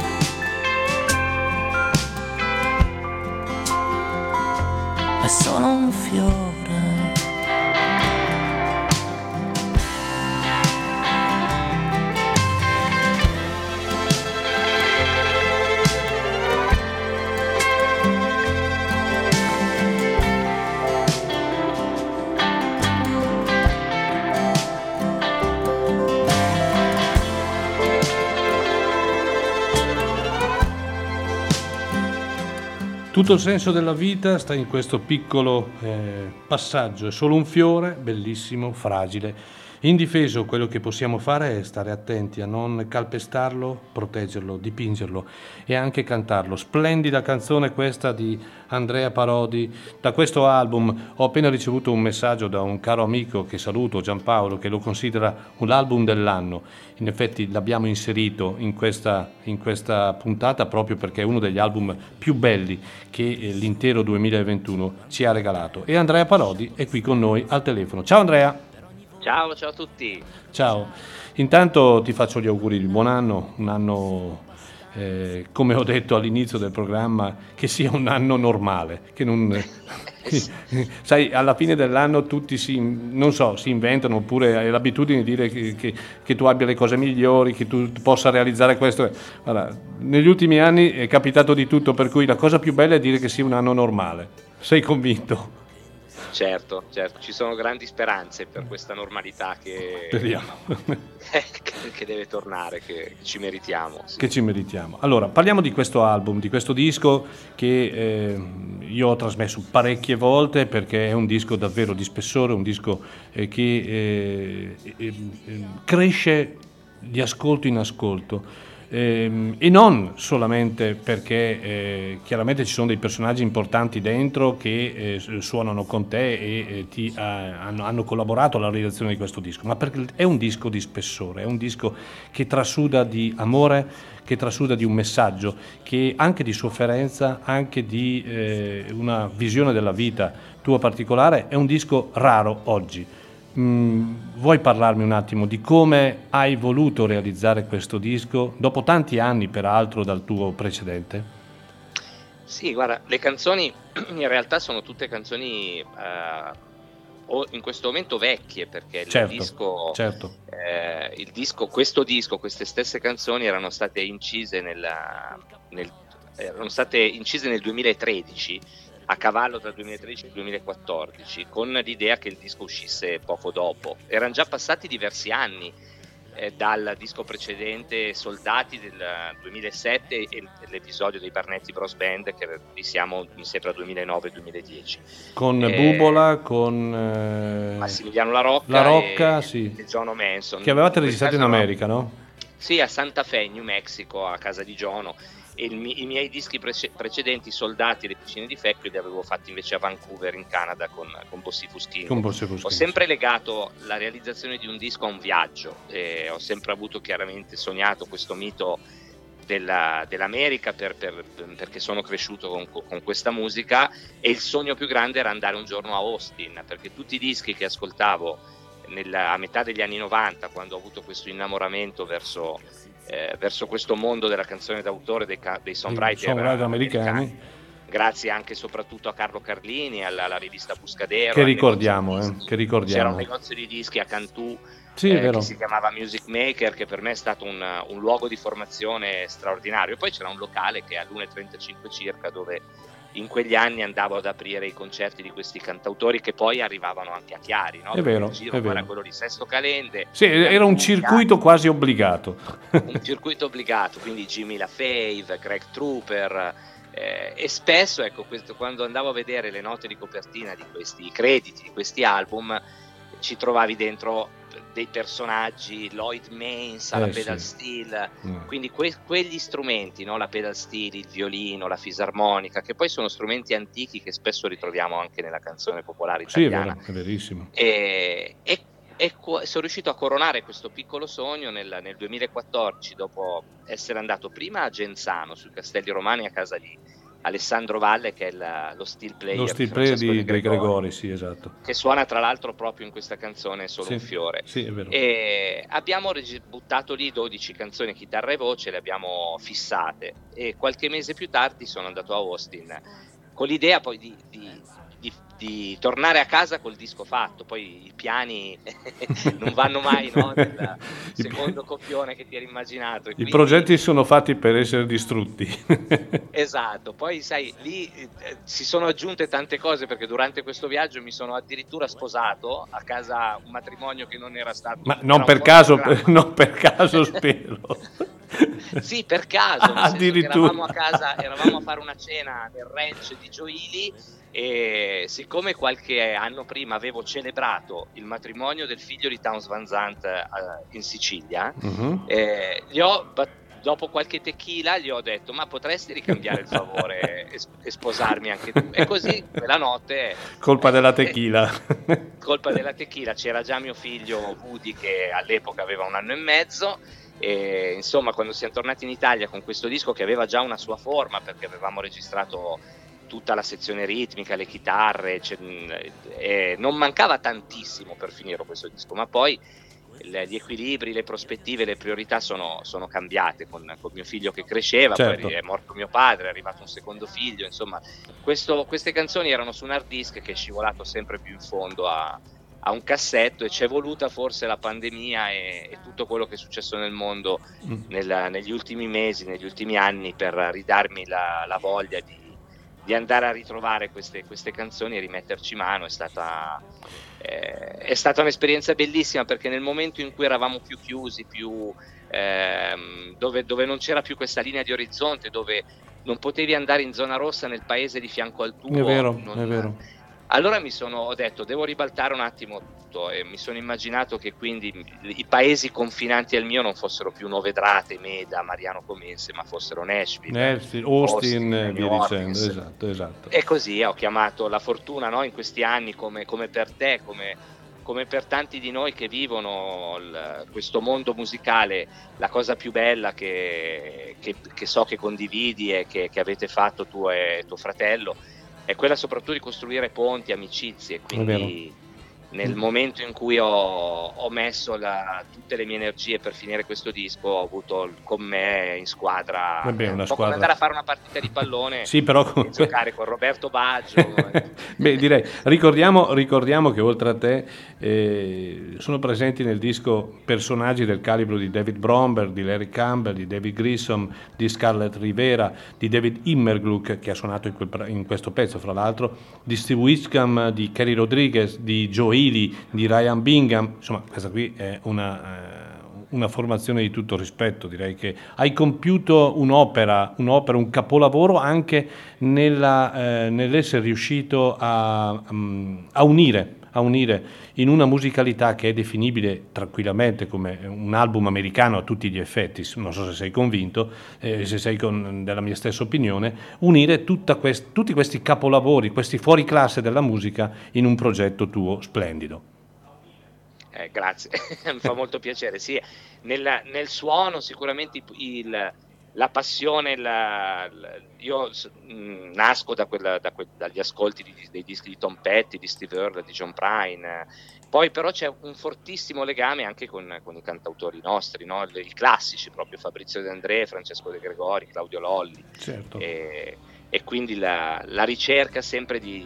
È solo un fiore. Tutto il senso della vita sta in questo piccolo eh, passaggio, è solo un fiore, bellissimo, fragile. Indifeso quello che possiamo fare è stare attenti a non calpestarlo, proteggerlo, dipingerlo e anche cantarlo. Splendida canzone questa di Andrea Parodi. Da questo album ho appena ricevuto un messaggio da un caro amico che saluto, Giampaolo, che lo considera un album dell'anno. In effetti l'abbiamo inserito in questa, in questa puntata proprio perché è uno degli album più belli che eh, l'intero 2021 ci ha regalato. E Andrea Parodi è qui con noi al telefono. Ciao Andrea! Ciao, ciao a tutti. Ciao, intanto ti faccio gli auguri di buon anno, un anno, eh, come ho detto all'inizio del programma, che sia un anno normale, che non... Sai, alla fine dell'anno tutti si, non so, si inventano oppure hai l'abitudine di dire che, che- che tu abbia le cose migliori, che tu possa realizzare questo. Guarda, negli ultimi anni è capitato di tutto, per cui la cosa più bella è dire che sia un anno normale. Sei convinto? Certo, certo, ci sono grandi speranze per questa normalità che, Speriamo. che- che deve tornare, che ci meritiamo. sì. che ci meritiamo. Allora, parliamo di questo album, di questo disco che eh, io ho trasmesso parecchie volte perché è un disco davvero di spessore, un disco eh, che eh, eh, eh, cresce di ascolto in ascolto. Ehm, e non solamente perché eh, chiaramente ci sono dei personaggi importanti dentro che eh, su- suonano con te e eh, ti eh, hanno, hanno collaborato alla realizzazione di questo disco, ma perché è un disco di spessore, è un disco che trasuda di amore, che trasuda di un messaggio, che anche di sofferenza, anche di eh, una visione della vita tua particolare, è un disco raro oggi. Mm, vuoi parlarmi un attimo di come hai voluto realizzare questo disco, dopo tanti anni peraltro dal tuo precedente? Sì, guarda, le canzoni in realtà sono tutte canzoni eh, o in questo momento vecchie perché Certo, il disco, certo. eh, il disco, questo disco, queste stesse canzoni erano state incise nella- nel, erano state incise nel 2013 a cavallo tra il 2013 e il 2014 con l'idea che il disco uscisse poco dopo. Erano già passati diversi anni eh, dal disco precedente Soldati del 2007 e l'episodio dei Barnetti Bros Band che siamo mi sembra 2009-2010. Con Eh, Bubola, con eh, Massimiliano La Rocca, La Rocca, e, sì. e John Manson. che avevate registrato in no. America, no? Sì, a Santa Fe, New Mexico, a casa di Giono. E il i miei dischi prece- precedenti, Soldati e le piscine di Fecchio, li avevo fatti invece a Vancouver, in Canada, con, con Bossy Fuschini. Con Bossy Fuschini. Ho sempre legato la realizzazione di un disco a un viaggio. e ho sempre avuto chiaramente sognato questo mito della- dell'America per- per- perché sono cresciuto con, con questa musica e il sogno più grande era andare un giorno a Austin perché tutti i dischi che ascoltavo nella- a metà degli anni 90 quando ho avuto questo innamoramento verso, eh, verso questo mondo della canzone d'autore dei, ca- dei songwriter, songwriter americani. grazie anche e soprattutto a Carlo Carlini, alla, alla rivista Buscadero. Che ricordiamo, eh, che C'era un ricordiamo. negozio di dischi a Cantù Sì, eh, che si chiamava Music Maker, che per me è stato un, un luogo di formazione straordinario. Poi c'era un locale che è all'1.35 circa, dove in quegli anni andavo ad aprire i concerti di questi cantautori che poi arrivavano anche a Chiari. No? È vero, giro è era vero. quello di Sesto Calende. Sì, era un circuito quasi obbligato. un circuito obbligato, quindi Jimmy LaFave, Greg Trooper. eh, e spesso, ecco, questo, quando andavo a vedere le note di copertina di questi crediti, di questi album, ci trovavi dentro dei personaggi, Lloyd Mains alla Eh, pedal sì. steel, Mm. quindi que- quegli strumenti, no? la pedal steel, il violino, la fisarmonica, che poi sono strumenti antichi che spesso ritroviamo anche nella canzone popolare Sì, è italiana. vero, è verissimo. E, e- e co- sono riuscito a coronare questo piccolo sogno nel, nel 2014, dopo essere andato prima a Genzano, sui Castelli Romani, a casa di Alessandro Valle, che è il- lo steel player, Lo steel player di Gregori, Gregori, sì, esatto. che suona tra l'altro proprio in questa canzone Solo Sì, un fiore. Sì, è vero. Abbiamo buttato lì 12 canzoni chitarra e voce, le abbiamo fissate e qualche mese più tardi sono andato a Austin con l'idea poi di, di- di- tornare a casa col disco fatto, poi i piani non vanno mai no, nel secondo copione che ti eri immaginato. I quindi- progetti sono fatti per essere distrutti. Esatto, poi sai, lì eh, si sono aggiunte tante cose perché durante questo viaggio mi sono addirittura sposato a casa un matrimonio che non era stato... Ma non per caso, programma. non per caso spero. Sì, per caso, che Addirittura. eravamo a casa, eravamo a fare una cena nel ranch di Gioili e siccome qualche anno prima avevo celebrato il matrimonio del figlio di Towns Van Zandt eh, in Sicilia, Mhm. eh, ho dopo qualche tequila gli ho detto ma potresti ricambiare il favore e, e sposarmi anche tu e così quella notte Colpa della tequila. colpa della tequila c'era già mio figlio Woody che all'epoca aveva un anno e mezzo e insomma quando siamo tornati in Italia con questo disco che aveva già una sua forma perché avevamo registrato tutta la sezione ritmica, le chitarre, c'è- e non mancava tantissimo per finire questo disco, ma poi il- gli equilibri, le prospettive, le priorità sono, sono cambiate con, con mio figlio che cresceva, Certo. poi è morto mio padre, è arrivato un secondo figlio, insomma questo- queste canzoni erano su un hard disk che è scivolato sempre più in fondo a, a un cassetto e ci è voluta forse la pandemia e, e tutto quello che è successo nel mondo Mm. nel- negli ultimi mesi, negli ultimi anni per ridarmi la, la voglia di, di andare a ritrovare queste, queste canzoni e rimetterci mano. È stata, eh, è stata un'esperienza bellissima perché nel momento in cui eravamo più chiusi, più, ehm, dove, dove non c'era più questa linea di orizzonte, dove non potevi andare in zona rossa nel paese di fianco al tuo. È vero, non- è vero. Allora mi sono ho detto devo ribaltare un attimo tutto e mi sono immaginato che quindi i paesi confinanti al mio non fossero più Novedrate, Meda, Mariano Comense, ma fossero Nashville. Nashville, Austin, e New via dicendo. Esatto, esatto. E così ho chiamato la fortuna no, in questi anni come, come per te, come, come per tanti di noi che vivono il- questo mondo musicale, la cosa più bella che, che- che so che condividi e che, che avete fatto tu e tuo fratello è quella soprattutto di costruire ponti, amicizie. Quindi nel momento in cui ho, ho messo la- tutte le mie energie per finire questo disco, ho avuto con me in squadra Vabbè, una un po' come squadra. andare a fare una partita di pallone Sì, però e comunque- giocare con Roberto Baggio. Beh, direi, ricordiamo, ricordiamo che oltre a te eh, sono presenti nel disco personaggi del calibro di David Bromberg, di Larry Campbell, di David Grissom, di Scarlett Rivera, di David Immergluck che ha suonato in, quel in questo pezzo fra l'altro, di Steve Whitcomb, di Kerry Rodriguez, di Joe Ely, di Ryan Bingham, insomma questa qui è una... eh, una formazione di tutto rispetto, direi che hai compiuto un'opera, un'opera un capolavoro anche nella, eh, nell'essere riuscito a, mm, a unire, a unire in una musicalità che è definibile tranquillamente come un album americano a tutti gli effetti, non so se sei convinto, eh, se sei con- della mia stessa opinione, unire quest- tutti questi capolavori, questi fuori classe della musica in un progetto tuo splendido. Eh, grazie, mi fa molto piacere. Sì, nel, nel suono sicuramente il- la passione, la- la- io mh, nasco da quella- da que- dagli ascolti di- dei dischi di Tom Petty, di Steve Earle, di John Prine, poi però c'è un fortissimo legame anche con, con i cantautori nostri, no? I classici proprio, Fabrizio De André, Francesco De Gregori, Claudio Lolli, Certo, e, e quindi la, la ricerca sempre di,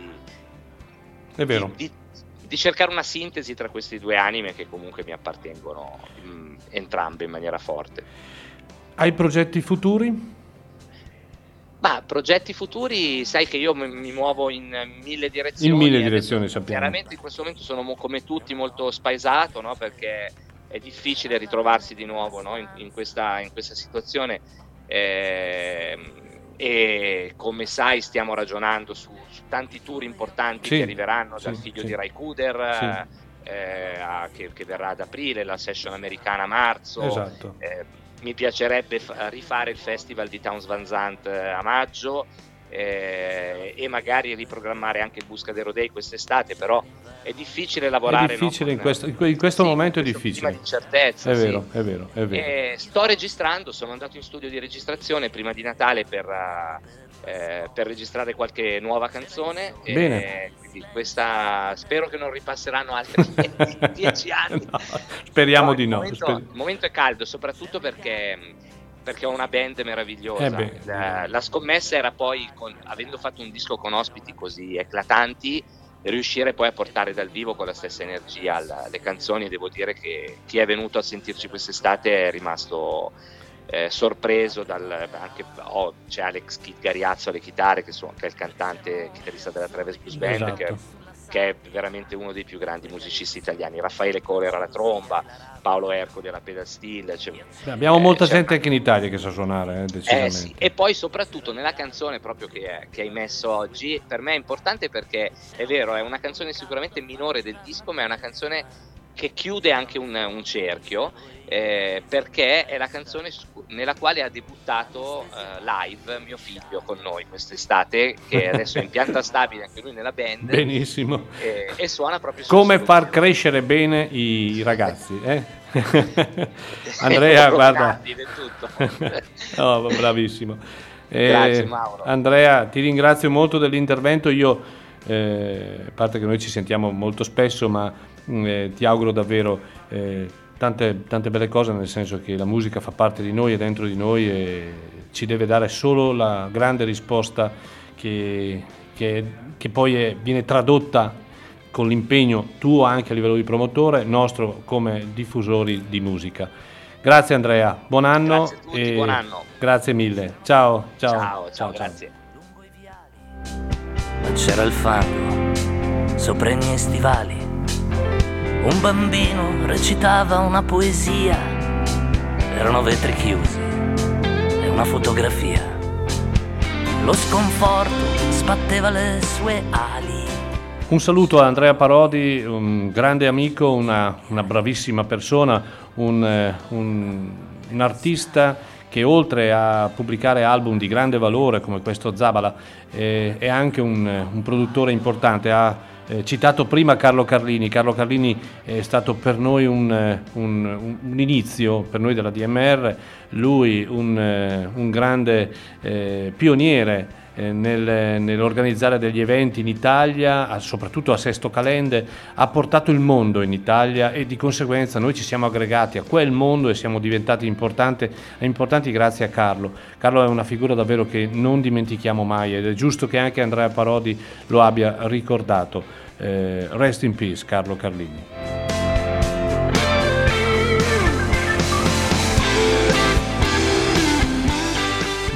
è vero. di, di cercare una sintesi tra queste due anime che comunque mi appartengono mh, entrambe in maniera forte. Hai progetti futuri? Ma progetti futuri, sai che io mi, mi muovo in mille direzioni. In mille e direzioni, sappiamo. Chiaramente in questo momento sono come tutti molto spaesato, no? perché è difficile ritrovarsi di nuovo no? in, in questa, in questa situazione. Ehm, e come sai stiamo ragionando su, su tanti tour importanti Sì, che arriveranno dal sì, figlio sì. di Rai Kuder eh, che, che verrà ad aprile, la session americana a marzo. Esatto. Eh, mi piacerebbe fa- rifare il festival di Towns Van Zandt eh, a maggio eh, e magari riprogrammare anche il Buscadero Day quest'estate, però è difficile È lavorare. difficile no, in questo, in que- in questo sì, momento è difficile. di certezza, È sì. vero, è vero, è vero. E sto registrando, sono andato in studio di registrazione prima di Natale per, eh, per registrare qualche nuova canzone. e Bene. questa spero che non ripasseranno altri dieci anni. Speriamo No, di il no. momento- sper- il momento è caldo, soprattutto perché, perché ho una band meravigliosa. Eh la, la scommessa era poi, con- avendo fatto un disco con ospiti così eclatanti, riuscire poi a portare dal vivo con la stessa energia la- le canzoni. Devo dire che chi è venuto a sentirci quest'estate è rimasto eh, sorpreso dal anche oh, c'è Alex Gariazzo alle chitarre che, suona- che è il cantante chitarrista della Travis Blues Band Esatto. che, che è veramente uno dei più grandi musicisti italiani Raffaele Colera alla tromba Paolo Ercoli alla pedal steel cioè, Abbiamo eh, molta c'è gente anche in Italia che sa suonare, eh, decisamente. eh sì, e poi soprattutto nella canzone proprio che, che hai messo oggi, per me è importante perché è vero, è una canzone sicuramente minore del disco, ma è una canzone che chiude anche un, un cerchio, eh, perché è la canzone su- nella quale ha debuttato eh, live mio figlio con noi quest'estate, che adesso è in pianta stabile anche lui nella band. Benissimo. E, e suona proprio sul Come far crescere bene i ragazzi, eh? Andrea, guarda. No, bravissimo. Eh, Grazie, Mauro. Andrea, ti ringrazio molto dell'intervento. Io, eh, a parte che noi ci sentiamo molto spesso, ma mh, eh, ti auguro davvero eh, tante, tante belle cose, nel senso che la musica fa parte di noi, è dentro di noi e ci deve dare solo la grande risposta che, che- che poi è- viene tradotta con l'impegno tuo anche a livello di promotore, nostro come diffusori di musica. Grazie Andrea, buon anno. Grazie a tutti, buon anno. Grazie mille. Ciao, ciao. ciao, ciao, grazie. ma c'era il fango sopra i miei stivali. Un bambino recitava una poesia, erano vetri chiusi e una fotografia. Lo sconforto sbatteva le sue ali. Un saluto a Andrea Parodi, un grande amico, una, una bravissima persona, un, eh, un- un artista che oltre a pubblicare album di grande valore come questo Zabala eh, è anche un, un produttore importante. Ha eh, citato prima Carlo Carlini. Carlo Carlini è stato per noi un, eh, un- un- inizio, per noi della DMR, lui un, eh, un grande eh, pioniere eh, nel- nell'organizzare degli eventi in Italia, soprattutto a Sesto Calende, ha portato il mondo in Italia e di conseguenza noi ci siamo aggregati a quel mondo e siamo diventati importanti grazie a Carlo. Carlo è una figura davvero che non dimentichiamo mai ed è giusto che anche Andrea Parodi lo abbia ricordato. Eh, rest in peace Carlo Carlini.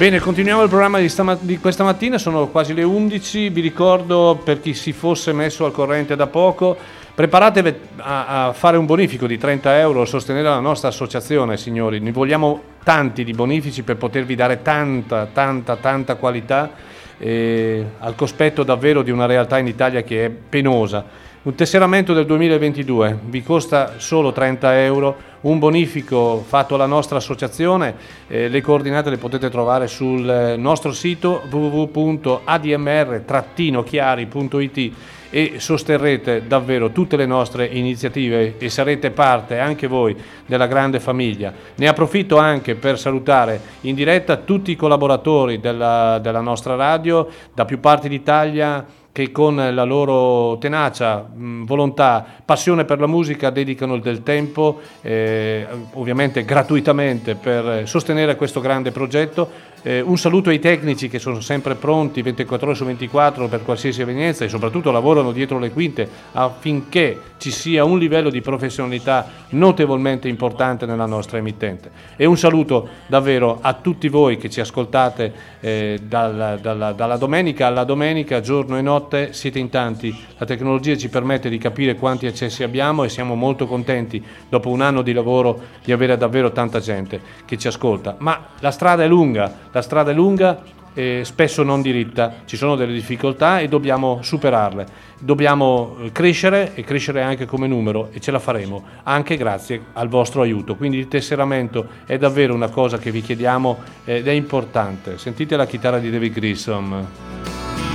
Bene, continuiamo il programma di, stama- di questa mattina, sono quasi le 11, vi ricordo per chi si fosse messo al corrente da poco, preparatevi a, a fare un bonifico di 30 euro, sostenere la nostra associazione signori, ne vogliamo tanti di bonifici per potervi dare tanta, tanta, tanta qualità eh, al cospetto davvero di una realtà in Italia che è penosa. Un tesseramento del 2022 vi costa solo 30 euro, un bonifico fatto alla nostra associazione, eh, le coordinate le potete trovare sul eh, nostro sito www.admr-chiari.it e sosterrete davvero tutte le nostre iniziative e sarete parte anche voi della grande famiglia. Ne approfitto anche per salutare in diretta tutti i collaboratori della, della nostra radio da più parti d'Italia che con la loro tenacia, mh, volontà, passione per la musica dedicano del tempo, eh, ovviamente gratuitamente, per sostenere questo grande progetto. Eh, un saluto ai tecnici che sono sempre pronti 24 ore su 24 per qualsiasi evenienza e soprattutto lavorano dietro le quinte affinché ci sia un livello di professionalità notevolmente importante nella nostra emittente. E un saluto davvero a tutti voi che ci ascoltate eh, dalla, dalla- dalla domenica alla domenica, giorno e notte, siete in tanti. La tecnologia ci permette di capire quanti accessi abbiamo e siamo molto contenti dopo un anno di lavoro di avere davvero tanta gente che ci ascolta. Ma la strada è lunga, la strada è lunga e spesso non diritta, ci sono delle difficoltà e dobbiamo superarle. Dobbiamo eh, crescere e crescere anche come numero e ce la faremo anche grazie al vostro aiuto. Quindi il tesseramento è davvero una cosa che vi chiediamo ed è importante. Sentite la chitarra di David Grissom.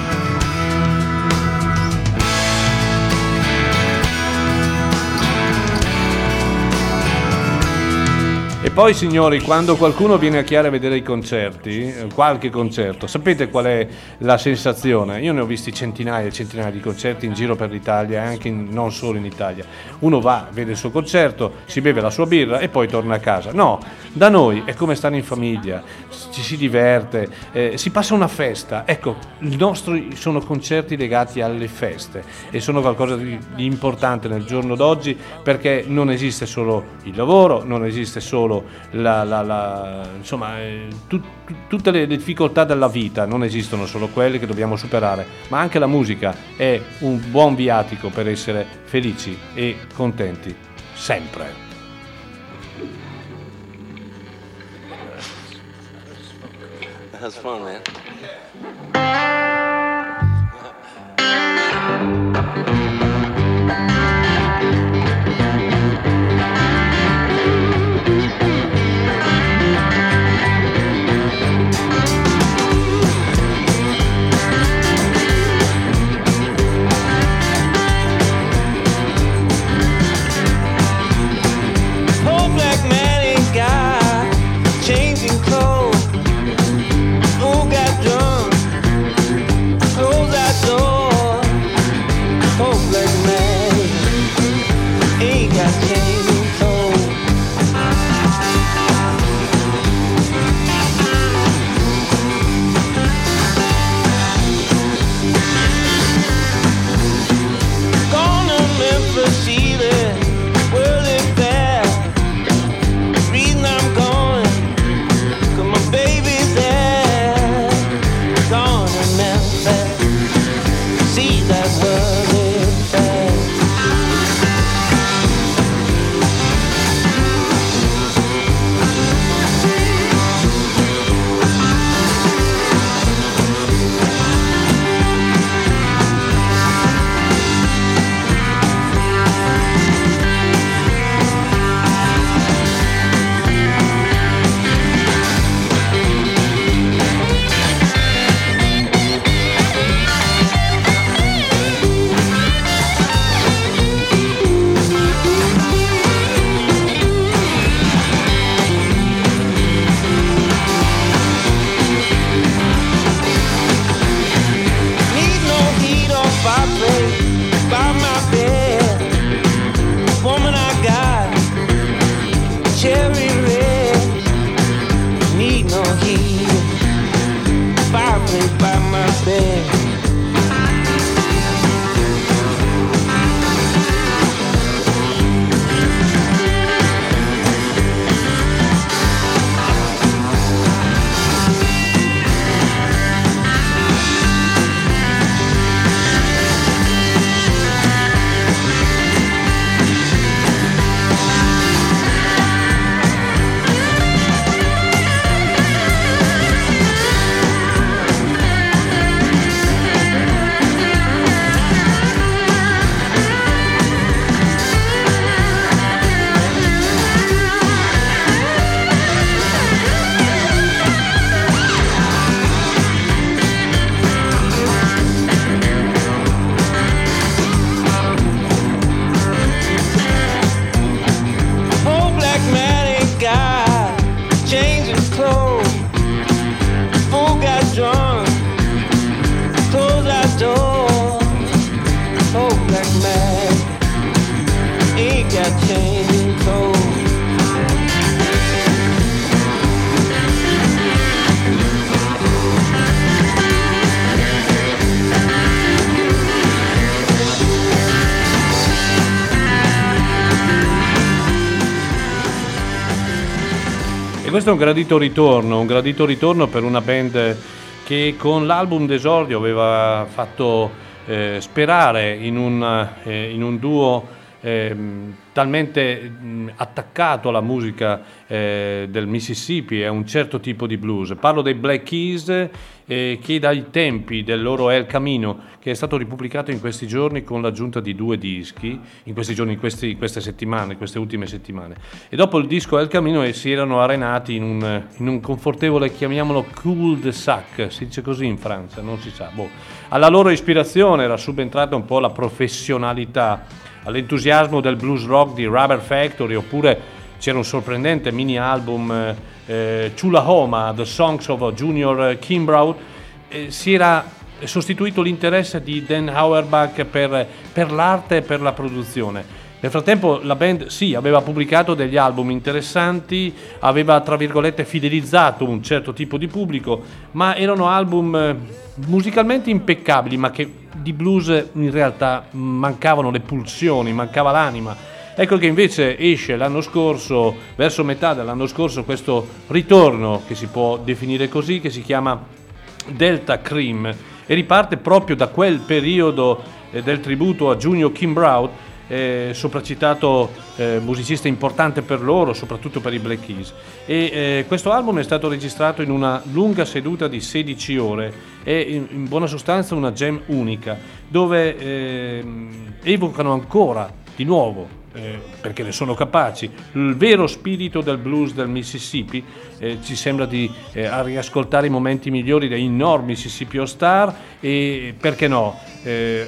Poi signori, quando qualcuno viene a Chiara a vedere i concerti, eh, qualche concerto, sapete qual è la sensazione? Io ne ho visti centinaia e centinaia di concerti in giro per l'Italia e anche in- non solo in Italia. Uno va, vede il suo concerto, si beve la sua birra e poi torna a casa. No, da noi è come stare in famiglia, ci si diverte, eh, si passa una festa. Ecco, i nostri sono concerti legati alle feste e sono qualcosa di, di importante nel giorno d'oggi perché non esiste solo il lavoro, non esiste solo la, la- la- insomma, eh, tu- tu- tutte le difficoltà della vita, non esistono solo quelle che dobbiamo superare, ma anche la musica è un buon viatico per essere felici e contenti, sempre. That's fun, man. Poor questo è un gradito ritorno, un gradito ritorno per una band che con l'album d'esordio aveva fatto eh, sperare in un, eh, in un duo ehm, talmente attaccato alla musica eh, del Mississippi a un certo tipo di blues. Parlo dei Black Keys eh, che dai tempi del loro El Camino, che è stato ripubblicato in questi giorni con l'aggiunta di due dischi, in questi giorni, in questi- queste settimane, queste ultime settimane. E dopo il disco El Camino eh, si erano arenati in un, in un confortevole, chiamiamolo cul-de-sac, si dice così in Francia, non si sa. Boh. Alla loro ispirazione era subentrata un po' la professionalità, all'entusiasmo del blues rock di Rubber Factory, oppure c'era un sorprendente mini album eh, eh, Chulahoma, The Songs of Junior Kimbrough, eh, si era sostituito l'interesse di Dan Auerbach per, per l'arte e per la produzione. Nel frattempo la band sì, aveva pubblicato degli album interessanti, aveva tra virgolette fidelizzato un certo tipo di pubblico, ma erano album eh, musicalmente impeccabili, ma che di blues in realtà mancavano le pulsioni, mancava l'anima. Ecco che invece esce l'anno scorso, verso metà dell'anno scorso, questo ritorno che si può definire così, che si chiama Delta Cream e riparte proprio da quel periodo eh, del tributo a Junior Kimbrough, eh, sopracitato eh, musicista importante per loro, soprattutto per i Black Keys. E eh, questo album è stato registrato in una lunga seduta di 16 ore, è in, in buona sostanza una gem unica, dove ehm, evocano ancora di nuovo eh, perché ne sono capaci. Il vero spirito del blues del Mississippi eh, ci sembra di eh, riascoltare i momenti migliori dei No Mississippi All Star e perché no, eh,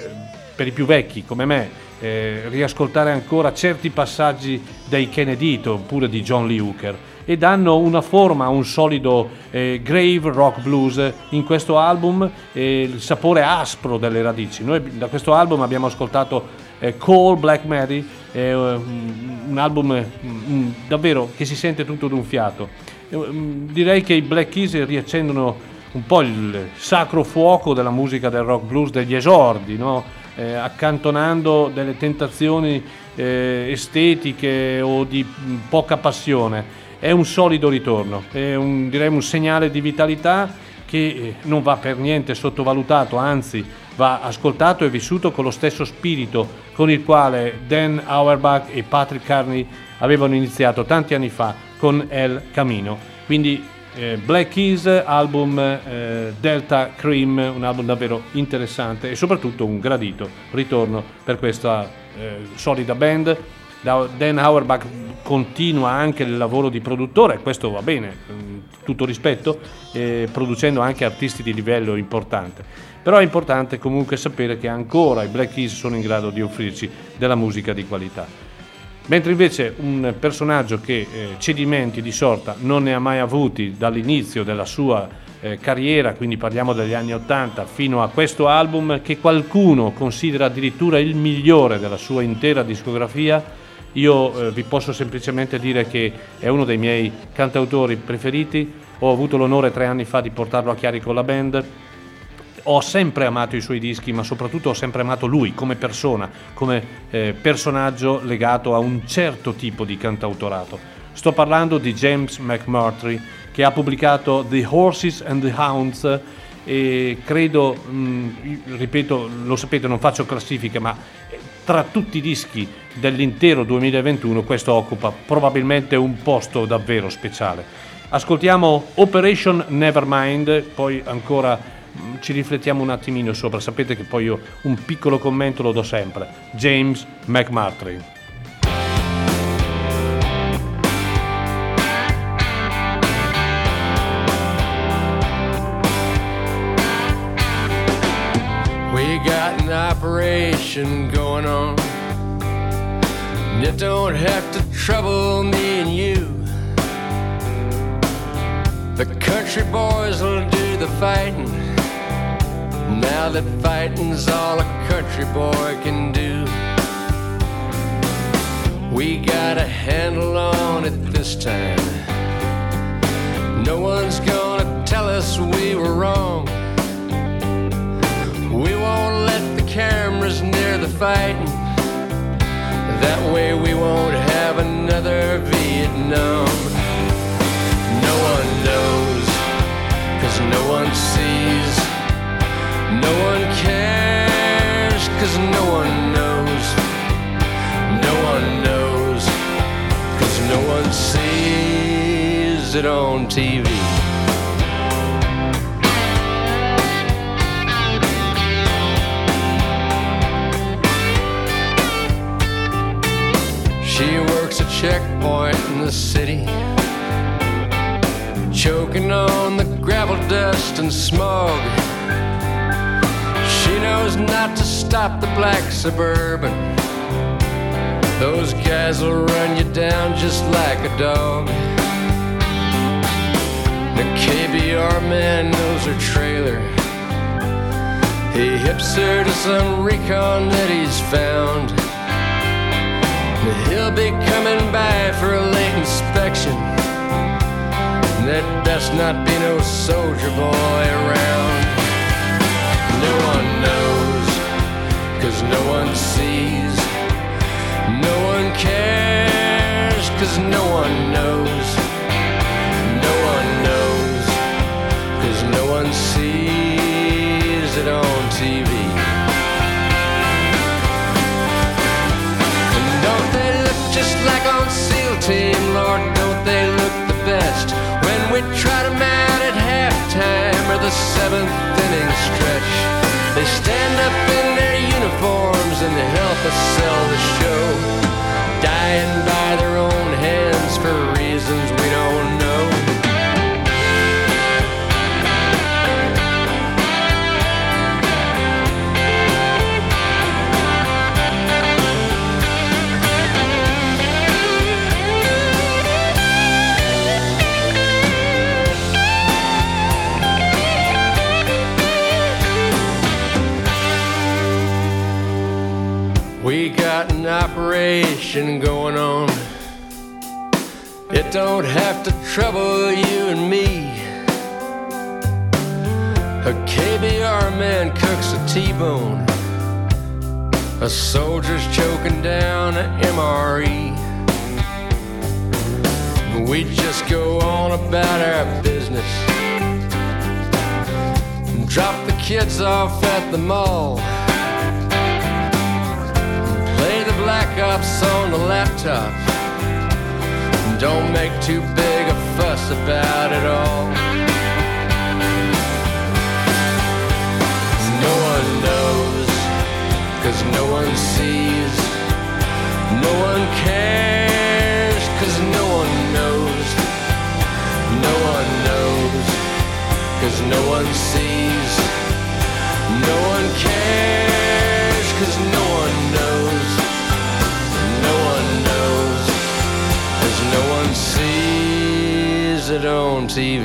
per i più vecchi come me, eh, riascoltare ancora certi passaggi dei Kennedy oppure di John Lee Hooker e danno una forma a un solido eh, grave rock blues in questo album, eh, il sapore aspro delle radici. Noi da questo album abbiamo ascoltato eh, Cole Black Mary, è un un album eh, mm, davvero che si sente tutto d'un fiato. Eh, mm, Direi che i Black Keys riaccendono un po' il sacro fuoco della musica del rock blues degli esordi, no? Eh, accantonando delle tentazioni eh, estetiche o di mm, poca passione. È un solido ritorno, è un, direi un segnale di vitalità che eh, non va per niente sottovalutato, anzi va ascoltato e vissuto con lo stesso spirito con il quale Dan Auerbach e Patrick Carney avevano iniziato tanti anni fa con El Camino. Quindi eh, Black Keys, album eh, Delta Cream, un album davvero interessante e soprattutto un gradito ritorno per questa eh, solida band. Da- Dan Auerbach continua anche il lavoro di produttore, questo va bene, tutto rispetto, eh, producendo anche artisti di livello importante. Però è importante comunque sapere che ancora i Black Keys sono in grado di offrirci della musica di qualità. Mentre invece un personaggio che eh, cedimenti di sorta non ne ha mai avuti dall'inizio della sua eh, carriera, quindi parliamo degli anni 80 fino a questo album che qualcuno considera addirittura il migliore della sua intera discografia, io eh, vi posso semplicemente dire che è uno dei miei cantautori preferiti, ho avuto l'onore tre anni fa di portarlo a Chiari con la band, ho sempre amato i suoi dischi, ma soprattutto ho sempre amato lui come persona, come eh, personaggio legato a un certo tipo di cantautorato. Sto parlando di James McMurtry, che ha pubblicato The Horses and the Hounds e credo, mh, ripeto, lo sapete, non faccio classifiche, ma tra tutti i dischi dell'intero 2021 questo occupa probabilmente un posto davvero speciale. Ascoltiamo Operation Nevermind, poi ancora mm, ci riflettiamo un attimino sopra, sapete che poi io un piccolo commento lo do sempre. James McMurtry. We got an operation going on. And it don't have to trouble me and you. The country boys will do the fighting. Now that fighting's all a country boy can do. We got a handle on it this time. No one's gonna tell us we were wrong. We won't let the cameras near the fighting. That way we won't have another Vietnam. No one knows, cause no one sees. No one cares, cause no one knows. No one knows, cause no one sees it on TV. She works a checkpoint in the city choking on the gravel dust and smog. Knows not to stop the black suburban. Those guys will run you down just like a dog. The KBR man knows her trailer. He hips her to some recon that he's found. He'll be coming by for a late inspection. There best not be no soldier boy around. No one knows, cause no one sees. No one cares, cause no one knows. No one knows, cause no one sees it on TV. And don't they look just like on SEAL Team? Lord, don't they look the best when we try to out at halftime the seventh inning stretch? They stand up in their uniforms and they help us sell the show, operation going on. It don't have to trouble you and me. A KBR man cooks a T-bone. A soldier's choking down an MRE. We just go on about our business. And drop the kids off at the mall. Black Ops on the laptop. Don't make too big a fuss about it all. No one knows, cause no one sees. No one cares, cause no one knows. No one knows, cause no one sees. No one cares, cause no sees it on TV.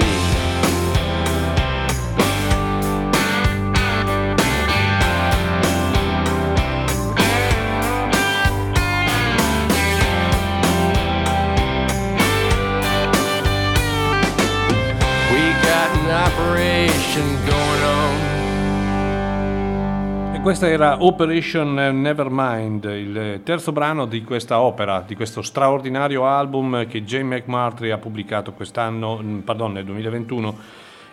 We got an operation going questa era Operation Nevermind, il terzo brano di questa opera, di questo straordinario album che Jane McMurtry ha pubblicato quest'anno, mm, pardon, nel 2021,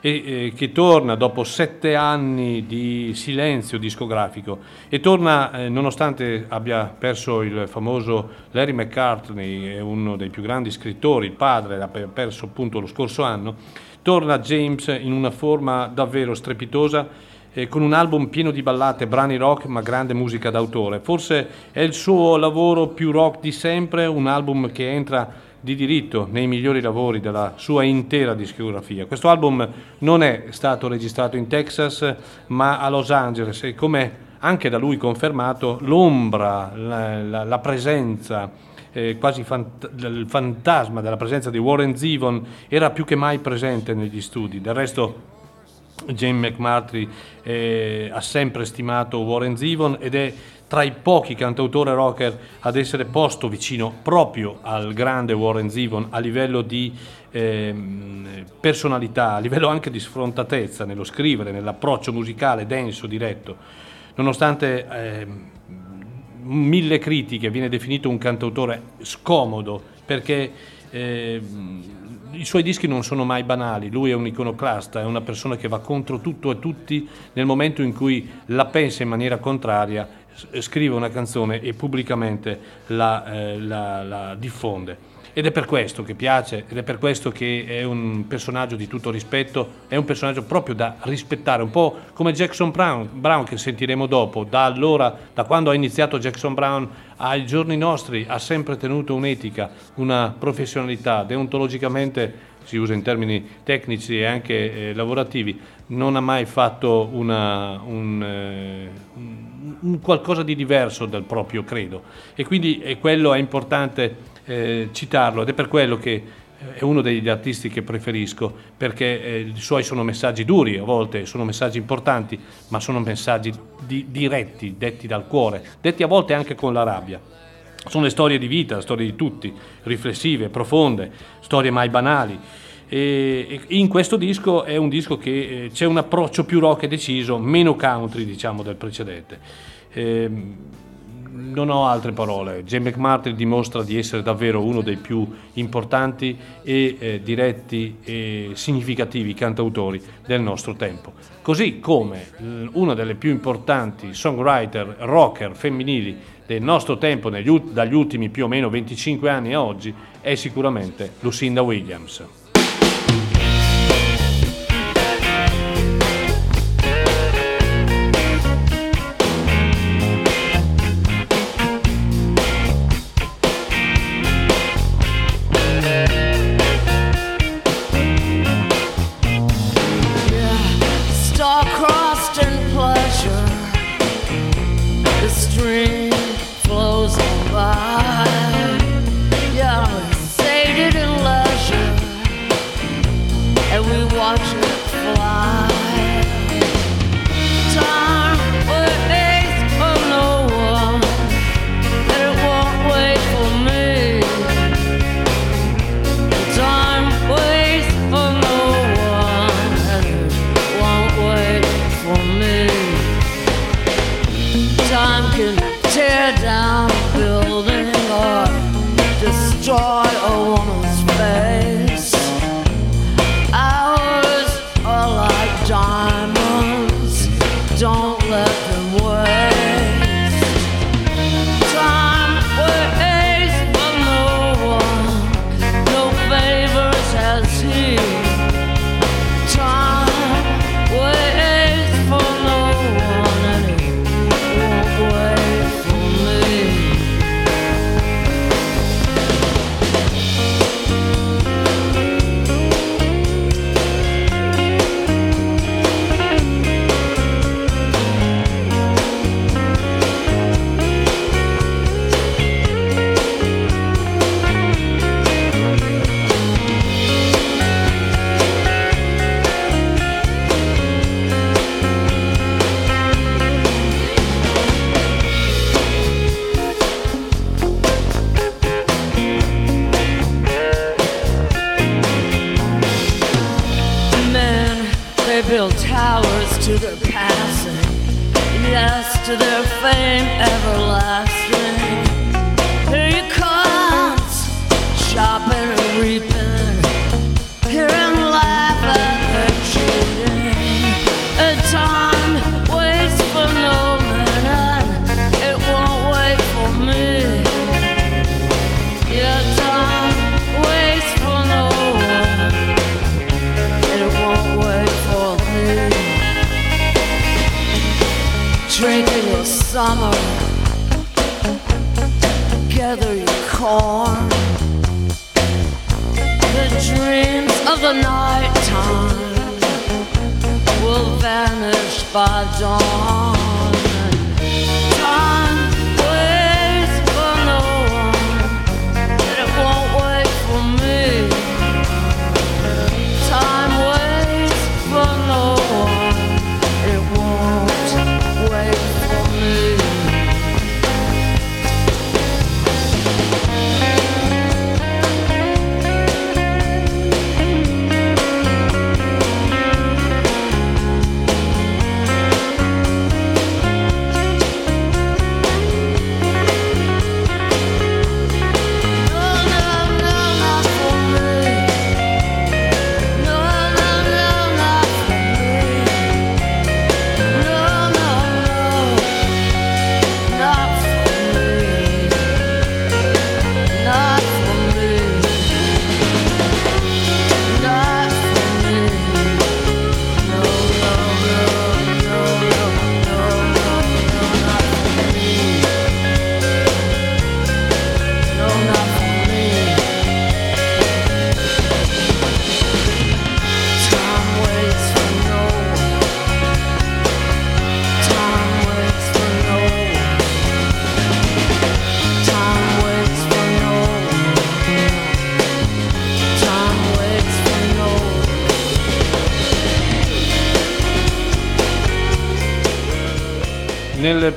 e eh, che torna dopo sette anni di silenzio discografico e torna eh, nonostante abbia perso il famoso Larry McCartney, uno dei più grandi scrittori, il padre l'ha pe- perso appunto lo scorso anno, torna James in una forma davvero strepitosa eh, con un album pieno di ballate, brani rock ma grande musica d'autore. Forse è il suo lavoro più rock di sempre, un album che entra di diritto nei migliori lavori della sua intera discografia. Questo album non è stato registrato in Texas ma a Los Angeles e come anche da lui confermato l'ombra, la, la- la presenza eh, quasi fant- il fantasma della presenza di Warren Zevon era più che mai presente negli studi. Del resto Jane McMurtry eh, ha sempre stimato Warren Zevon ed è tra i pochi cantautori rocker ad essere posto vicino proprio al grande Warren Zevon a livello di ehm, personalità, a livello anche di sfrontatezza nello scrivere, nell'approccio musicale denso, diretto. Nonostante ehm, mille critiche, viene definito un cantautore scomodo perché eh, i suoi dischi non sono mai banali, lui è un iconoclasta, è una persona che va contro tutto e tutti nel momento in cui la pensa in maniera contraria scrive una canzone e pubblicamente la, eh, la- la diffonde. Ed è per questo che piace, ed è per questo che è un personaggio di tutto rispetto, è un personaggio proprio da rispettare, un po' come Jackson Brown, Brown che sentiremo dopo, da allora, da quando ha iniziato Jackson Brown ai giorni nostri, ha sempre tenuto un'etica, una professionalità, deontologicamente si usa in termini tecnici e anche eh, lavorativi, non ha mai fatto una- un, eh, un- un qualcosa di diverso dal proprio credo. E quindi è quello è importante eh, citarlo ed è per quello che eh, è uno degli artisti che preferisco perché eh, i suoi sono messaggi duri a volte, sono messaggi importanti, ma sono messaggi di- diretti, detti dal cuore, detti a volte anche con la rabbia. Sono le storie di vita, storie di tutti, riflessive, profonde, storie mai banali. E, in questo disco è un disco che eh, c'è un approccio più rock e deciso, meno country diciamo del precedente. Ehm, non ho altre parole. James McMartin dimostra di essere davvero uno dei più importanti e eh, diretti e significativi cantautori del nostro tempo. Così come eh, una delle più importanti songwriter rocker femminili del nostro tempo, negli dagli ultimi più o meno 25 anni a oggi, è sicuramente Lucinda Williams.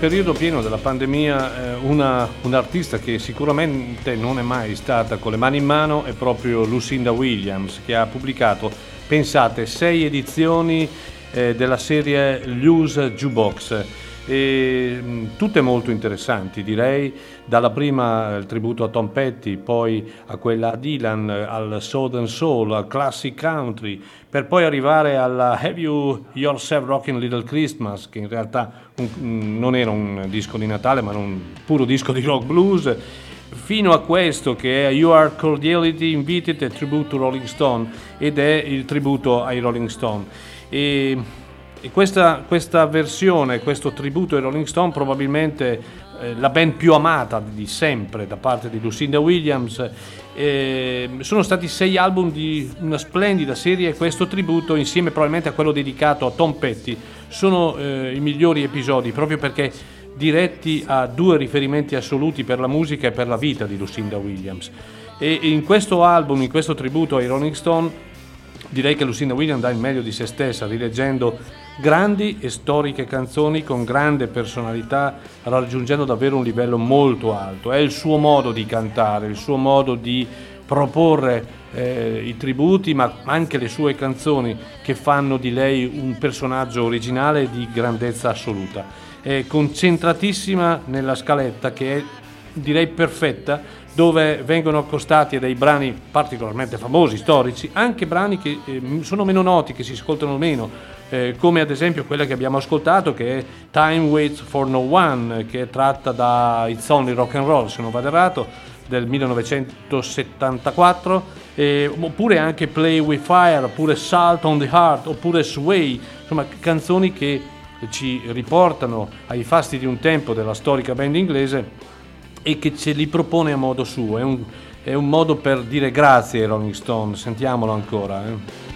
Periodo pieno della pandemia, eh, una, un'artista che sicuramente non è mai stata con le mani in mano è proprio Lucinda Williams, che ha pubblicato, pensate, sei edizioni eh, della serie Lose Jukebox. E, mh, tutte molto interessanti direi, dalla prima il tributo a Tom Petty, poi a quella a Dylan, al Southern Soul, al Classic Country, per poi arrivare alla Have You Yourself Rockin' Little Christmas, che in realtà un- un- non era un disco di Natale, ma un puro disco di rock blues, fino a questo che è You Are Cordiality Invited, a tribute to Rolling Stone, ed è il tributo ai Rolling Stone. E questa, questa versione, questo tributo ai Rolling Stone, probabilmente eh, la band più amata di sempre da parte di Lucinda Williams. Eh, sono stati sei album di una splendida serie e questo tributo, insieme probabilmente a quello dedicato a Tom Petty, sono eh, i migliori episodi proprio perché diretti a due riferimenti assoluti per la musica e per la vita di Lucinda Williams. E in questo album, in questo tributo ai Rolling Stone, direi che Lucinda Williams dà il meglio di se stessa, rileggendo grandi e storiche canzoni con grande personalità, raggiungendo davvero un livello molto alto. È il suo modo di cantare, il suo modo di proporre eh, i tributi, ma anche le sue canzoni che fanno di lei un personaggio originale di grandezza assoluta. È concentratissima nella scaletta che è direi perfetta, dove vengono accostati dei brani particolarmente famosi, storici, anche brani che eh, sono meno noti, che si ascoltano meno, eh, come ad esempio quella che abbiamo ascoltato che è Time Waits for No One, che è tratta da It's Only Rock and Roll, se non vado errato, del 1974, eh, oppure anche Play With Fire, oppure Salt on the Heart, oppure Sway, insomma canzoni che ci riportano ai fasti di un tempo della storica band inglese e che ce li propone a modo suo. È un, è un modo per dire grazie ai Rolling Stone, sentiamolo ancora. eh.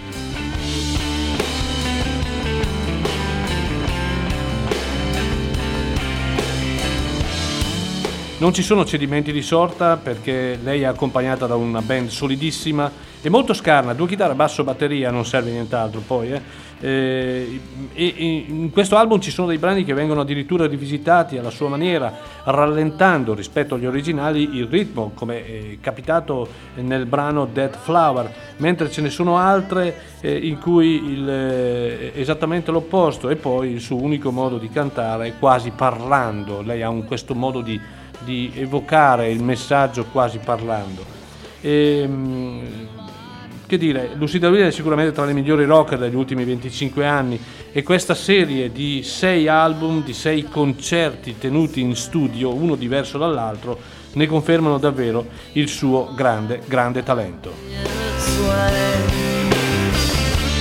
Non ci sono cedimenti di sorta perché lei è accompagnata da una band solidissima e molto scarna, due chitarre, basso, batteria, non serve nient'altro poi. eh. Eh, e, in questo album ci sono dei brani che vengono addirittura rivisitati alla sua maniera, rallentando rispetto agli originali il ritmo, come è capitato nel brano Dead Flower, mentre ce ne sono altre eh, in cui il, eh, esattamente l'opposto e poi il suo unico modo di cantare è quasi parlando, lei ha un, questo modo di, di evocare il messaggio quasi parlando. Ehm, che dire, Lucinda Williams è sicuramente tra le migliori rocker degli ultimi 25 anni e questa serie di sei album, di sei concerti tenuti in studio, uno diverso dall'altro, ne confermano davvero il suo grande, grande talento.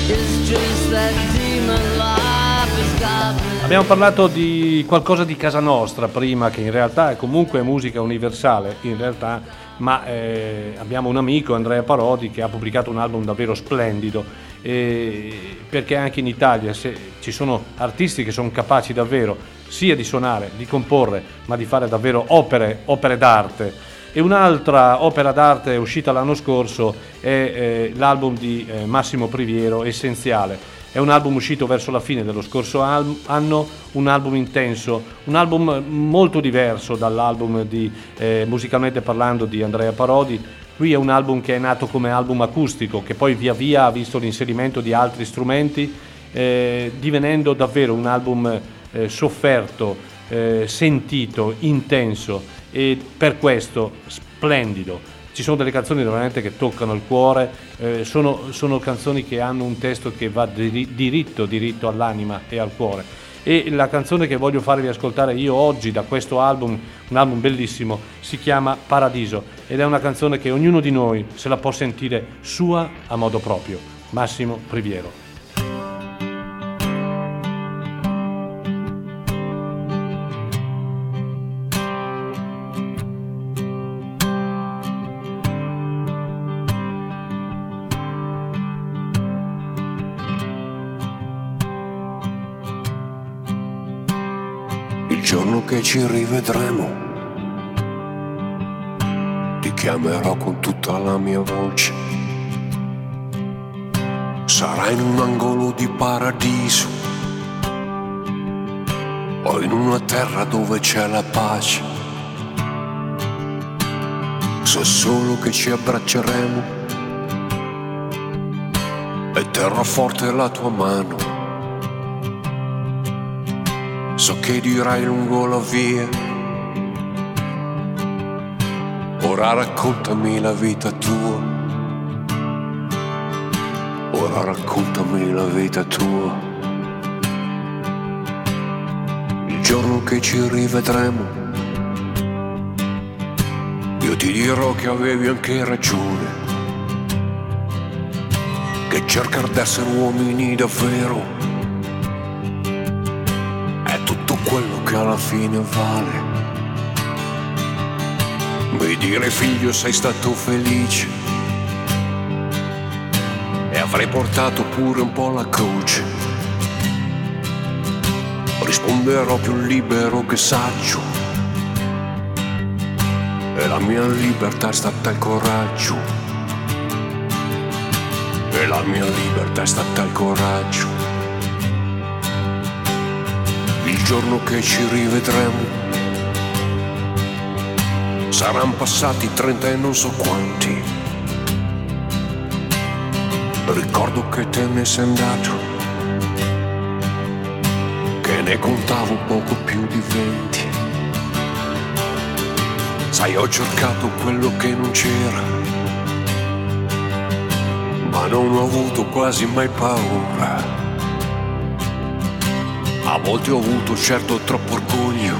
It's just that demon Abbiamo parlato di qualcosa di casa nostra prima, che in realtà è comunque musica universale, in realtà, ma eh, abbiamo un amico, Andrea Parodi, che ha pubblicato un album davvero splendido, eh, perché anche in Italia ci sono artisti che sono capaci davvero sia di suonare, di comporre, ma di fare davvero opere, opere d'arte. E un'altra opera d'arte uscita l'anno scorso è eh, l'album di eh, Massimo Priviero, Essenziale. È un album uscito verso la fine dello scorso anno, un album intenso, un album molto diverso dall'album di, eh, musicalmente parlando di Andrea Parodi. Qui è un album che è nato come album acustico, che poi via via ha visto l'inserimento di altri strumenti, eh, divenendo davvero un album eh, sofferto, eh, sentito, intenso e per questo splendido. Ci sono delle canzoni veramente che toccano il cuore, eh, sono, sono canzoni che hanno un testo che va diri- diritto, diritto all'anima e al cuore. E la canzone che voglio farvi ascoltare io oggi da questo album, un album bellissimo, si chiama Paradiso ed è una canzone che ognuno di noi se la può sentire sua a modo proprio. Massimo Priviero. Ci rivedremo, ti chiamerò con tutta la mia voce. Sarà in un angolo di paradiso, o in una terra dove c'è la pace. So solo che ci abbracceremo e terrò forte la tua mano. So che dirai lungo la via. Ora raccontami la vita tua. Ora raccontami la vita tua. Il giorno che ci rivedremo, io ti dirò che avevi anche ragione. Che cercare d'essere uomini davvero che alla fine vale. Mi dire figlio sei stato felice e avrei portato pure un po' la croce. Risponderò più libero che saggio. E la mia libertà è stata il coraggio. E la mia libertà è stata il coraggio. Giorno che ci rivedremo saranno passati 30 e non so quanti. Ricordo che te ne sei andato, che ne contavo poco più di venti. Sai, ho cercato quello che non c'era, ma non ho avuto quasi mai paura. A volte ho avuto certo troppo orgoglio.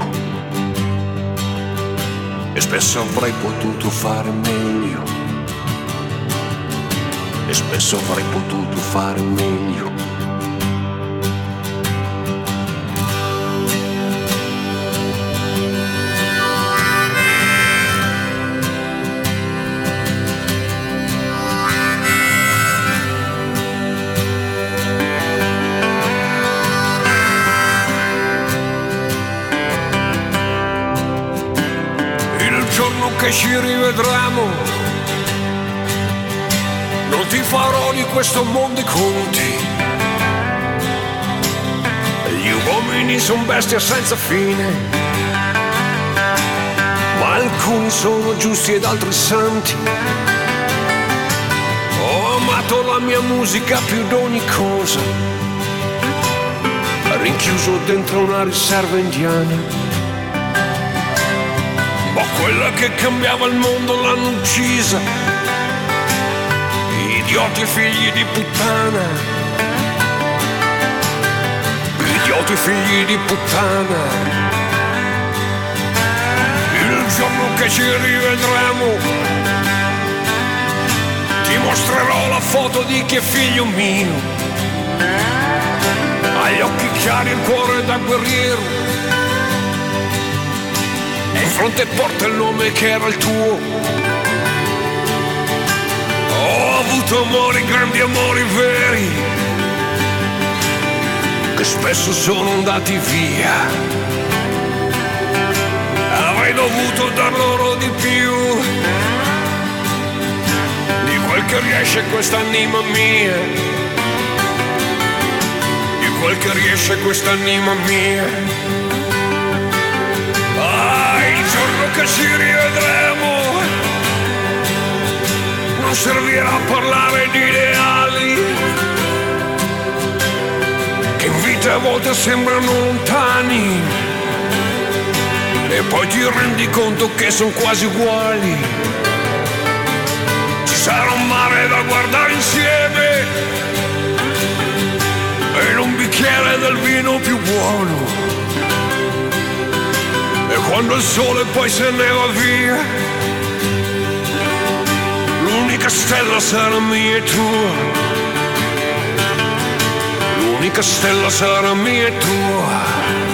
E spesso avrei potuto fare meglio. E spesso avrei potuto fare meglio che ci rivedremo non ti farò di questo mondo i conti. Gli uomini sono bestie senza fine, ma alcuni sono giusti ed altri santi. Ho amato la mia musica più di ogni cosa, rinchiuso dentro una riserva indiana. Quella che cambiava il mondo l'hanno uccisa idioti figli di puttana, idioti figli di puttana. Il giorno che ci rivedremo, ti mostrerò la foto di chi è figlio mio. Ha gli occhi chiari il cuore da guerriero. In fronte porta il nome che era il tuo. Ho avuto amori, grandi amori veri, che spesso sono andati via. Avrei dovuto dar loro di più, di quel che riesce quest'anima mia, di quel che riesce quest'anima mia. Che ci rivedremo non servirà a parlare di ideali che in vita a volte sembrano lontani e poi ti rendi conto che sono quasi uguali. Ci sarà un mare da guardare insieme e un bicchiere del vino più buono. Quando il sole poi se ne va via, l'unica stella sarà mia e tua. L'unica stella sarà mia e tua.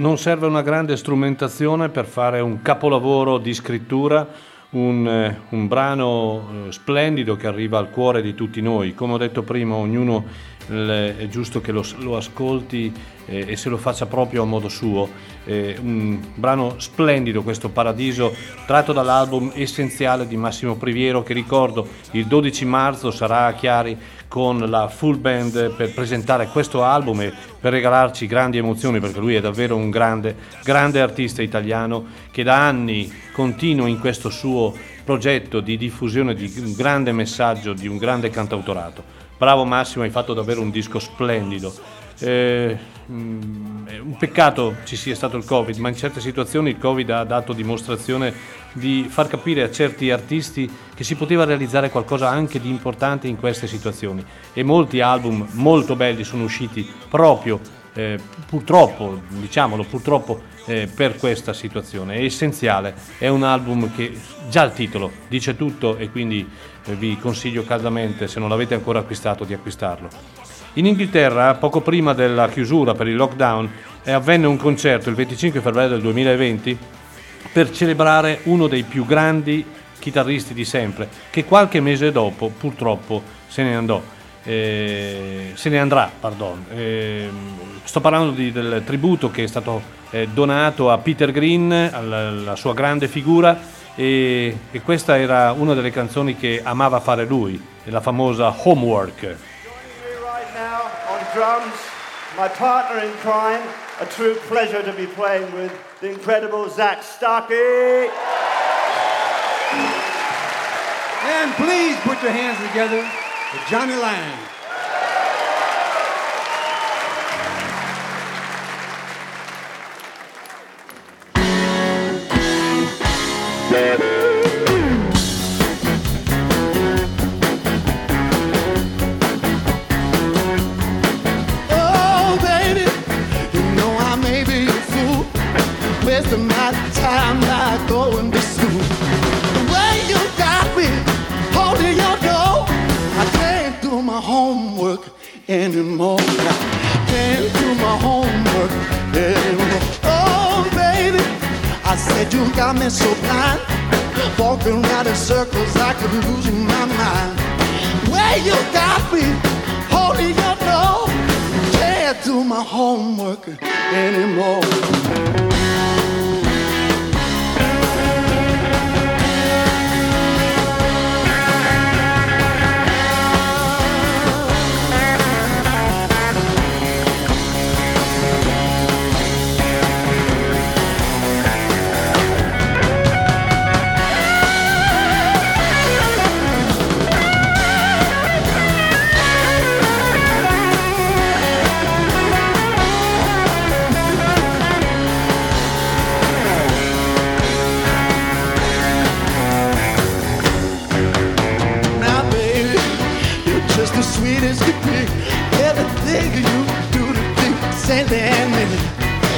Non serve una grande strumentazione per fare un capolavoro di scrittura, un, eh, un brano eh, splendido che arriva al cuore di tutti noi. Come ho detto prima, ognuno è giusto che lo, lo ascolti eh, e se lo faccia proprio a modo suo. Eh, un brano splendido questo Paradiso, tratto dall'album Essenziale di Massimo Priviero, che ricordo il 12 marzo sarà a Chiari con la full band per presentare questo album e per regalarci grandi emozioni perché lui è davvero un grande, grande artista italiano che da anni continua in questo suo progetto di diffusione di un grande messaggio, di un grande cantautorato. Bravo Massimo, hai fatto davvero un disco splendido. Eh, mm, un peccato ci sia stato il Covid, ma in certe situazioni il Covid ha dato dimostrazione di far capire a certi artisti che si poteva realizzare qualcosa anche di importante in queste situazioni. E molti album molto belli sono usciti proprio, eh, purtroppo, diciamolo, purtroppo eh, per questa situazione. È essenziale, è un album che già il titolo dice tutto e quindi eh, vi consiglio caldamente, se non l'avete ancora acquistato, di acquistarlo. In Inghilterra, poco prima della chiusura per il lockdown, eh, avvenne un concerto il 25 febbraio del 2020 per celebrare uno dei più grandi chitarristi di sempre, che qualche mese dopo purtroppo se ne andò. Eh, se ne andrà, pardon. Eh, sto parlando di- del tributo che è stato eh, donato a Peter Green, alla, alla sua grande figura, e, e questa era una delle canzoni che amava fare lui, la famosa Homework. my partner in crime, a true pleasure to be playing with the incredible Zach Stocky. And please put your hands together for Johnny Lang. Oh, baby, you know I may be a fool, wasting my time not going homework anymore. I can't do my homework anymore. Oh, baby, I said you got me so blind, walking around in circles, I could lose my mind. Where you got me holding your door, can't do my homework anymore. Everything you do to me, sending me.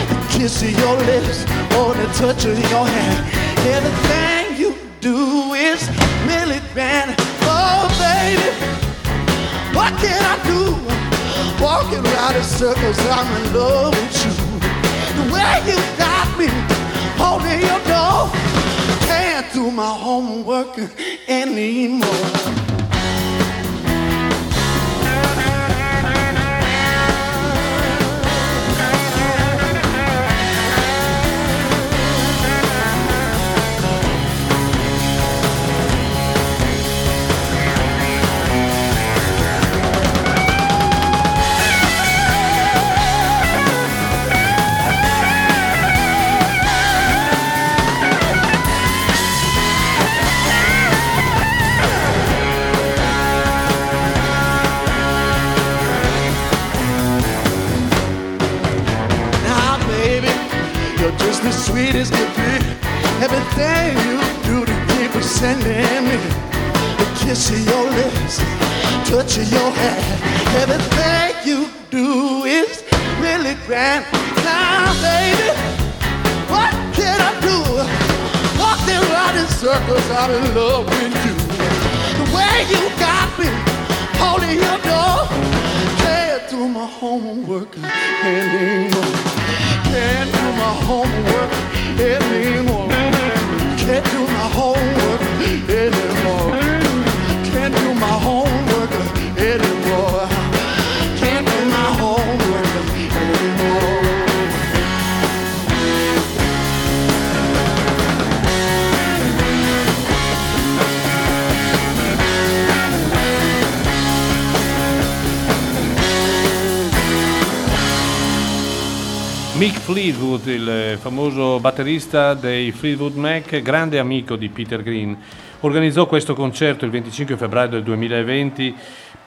The kiss of your lips, or the touch of your hand. Everything you do is really grand. Oh, baby, what can I do? Walking around in circles, I'm in love with you. The way you got me, holding your door, can't do my homework anymore. Just the sweetest could be. Everything you do to keep me sending me. The kiss of your lips, touch of your hand. Everything you do is really grand. Now, baby, what can I do? Walking around in circles, I'm in love with you. The way you got me, holding your door can't do my homework anymore. Can't do my homework anymore. Can't do my homework anymore. Fleetwood, il eh, famoso batterista dei Fleetwood Mac, grande amico di Peter Green, organizzò questo concerto il 25 febbraio del 2020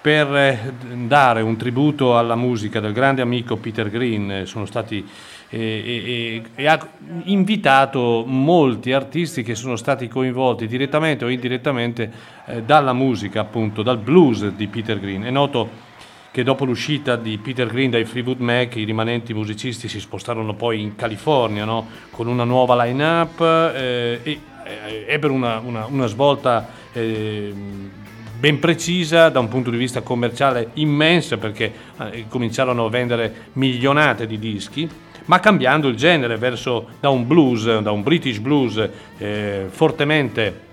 per eh, dare un tributo alla musica del grande amico Peter Green. Eh, Sono stati e, e- e ha invitato molti artisti che sono stati coinvolti direttamente o indirettamente eh, dalla musica, appunto, dal blues di Peter Green. È noto che dopo l'uscita di Peter Green dai Fleetwood Mac i rimanenti musicisti si spostarono poi in California no? con una nuova line-up eh, e eh, ebbero una, una- una svolta eh, ben precisa da un punto di vista commerciale immensa perché eh, cominciarono a vendere milionate di dischi ma cambiando il genere verso da un blues, da un British blues eh, fortemente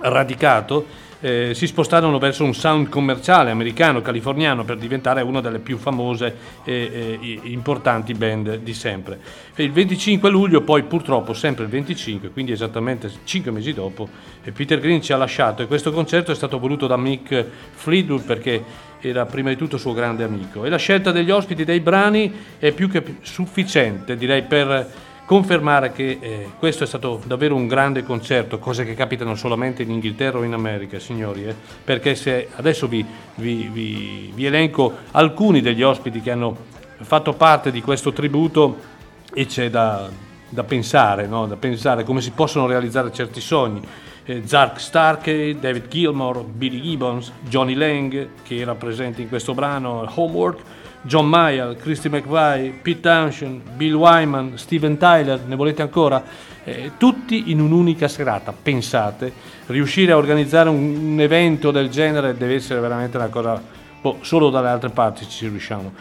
radicato, eh, si spostarono verso un sound commerciale americano, californiano, per diventare una delle più famose e e importanti band di sempre. Il 25 luglio, poi purtroppo sempre il 25, quindi esattamente 5 mesi dopo, eh, Peter Green ci ha lasciato e questo concerto è stato voluto da Mick Fleetwood perché era prima di tutto suo grande amico e la scelta degli ospiti dei brani è più che sufficiente, direi, per confermare che eh, questo è stato davvero un grande concerto, cose che capitano solamente in Inghilterra o in America, signori, eh, perché se adesso vi, vi- vi- vi elenco alcuni degli ospiti che hanno fatto parte di questo tributo e c'è da, da pensare, no? da pensare come si possono realizzare certi sogni. Eh, Zark Starkey, David Gilmour, Billy Gibbons, Johnny Lang, che era presente in questo brano, Homework, John Mayall, Christy McVie, Pete Townshend, Bill Wyman, Steven Tyler, ne volete ancora? Eh, tutti in un'unica serata, pensate, riuscire a organizzare un, un evento del genere deve essere veramente una cosa, boh, solo dalle altre parti ci riusciamo,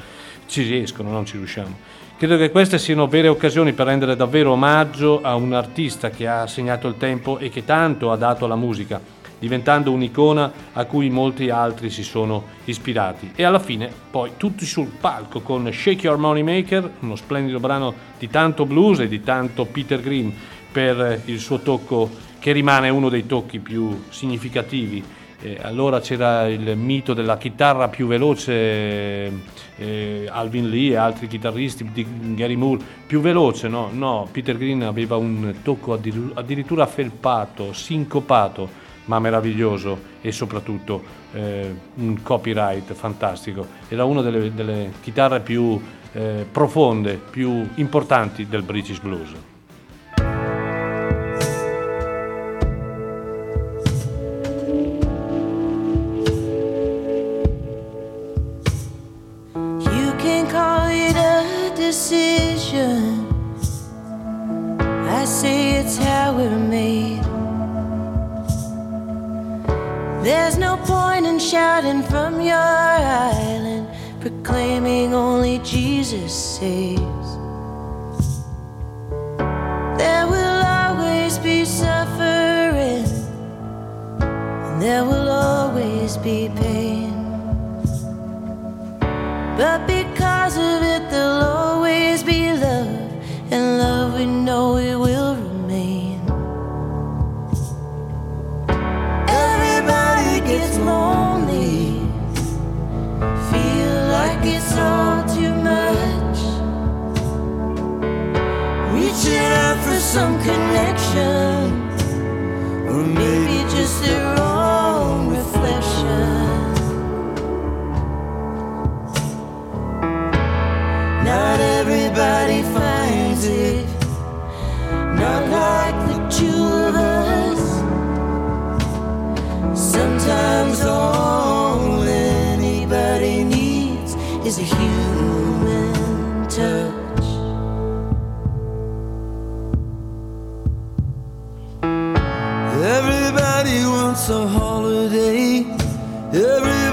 ci riescono, non ci riusciamo. Credo che queste siano vere occasioni per rendere davvero omaggio a un artista che ha segnato il tempo e che tanto ha dato alla musica, diventando un'icona a cui molti altri si sono ispirati. E alla fine, poi, tutti sul palco con Shake Your Money Maker, uno splendido brano di tanto blues e di tanto Peter Green per il suo tocco che rimane uno dei tocchi più significativi. Eh, allora c'era il mito della chitarra più veloce, eh, Alvin Lee e altri chitarristi, di Gary Moore, più veloce, no? No, Peter Green aveva un tocco addir- addirittura felpato, sincopato, ma meraviglioso e soprattutto eh, un copyright fantastico. Era una delle, delle chitarre più eh, profonde, più importanti del British Blues. Decision. I say it's how we're made. There's no point in shouting from your island, proclaiming only Jesus saves. There will always be suffering, and there will always be pain. But because of it, there'll always be love, and love we know it will some connection, or maybe just their own reflection. Not everybody finds it, not like the two of us. Sometimes all touch. Everybody wants a holiday. Everybody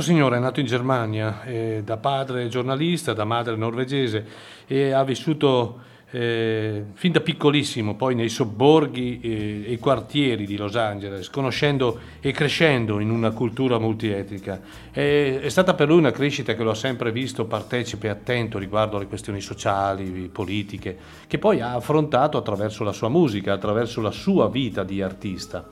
Questo signore è nato in Germania, eh, da padre giornalista, da madre norvegese e ha vissuto eh, fin da piccolissimo poi nei sobborghi eh, e quartieri di Los Angeles, conoscendo e crescendo in una cultura multietnica. È, è stata per lui una crescita che lo ha sempre visto partecipe e attento riguardo alle questioni sociali, politiche, che poi ha affrontato attraverso la sua musica, attraverso la sua vita di artista.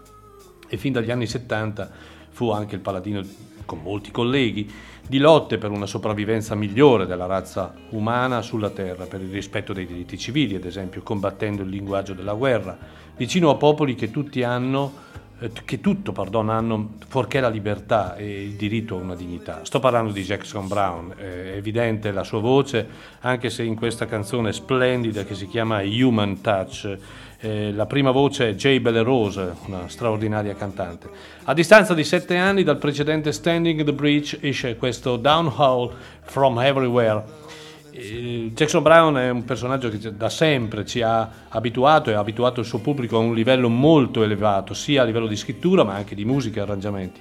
E fin dagli anni 70 fu anche il paladino con molti colleghi, di lotte per una sopravvivenza migliore della razza umana sulla Terra, per il rispetto dei diritti civili, ad esempio, combattendo il linguaggio della guerra, vicino a popoli che tutti hanno eh, che tutto pardon, hanno fuorché la libertà e il diritto a una dignità. Sto parlando di Jackson Brown, è evidente la sua voce, anche se in questa canzone splendida che si chiama Human Touch, eh, la prima voce è Jay Bellerose, una straordinaria cantante. A distanza di sette anni dal precedente Standing the Bridge esce questo Downhole from Everywhere. Eh, Jackson Brown è un personaggio che da sempre ci ha abituato e ha abituato il suo pubblico a un livello molto elevato, sia a livello di scrittura ma anche di musica e arrangiamenti.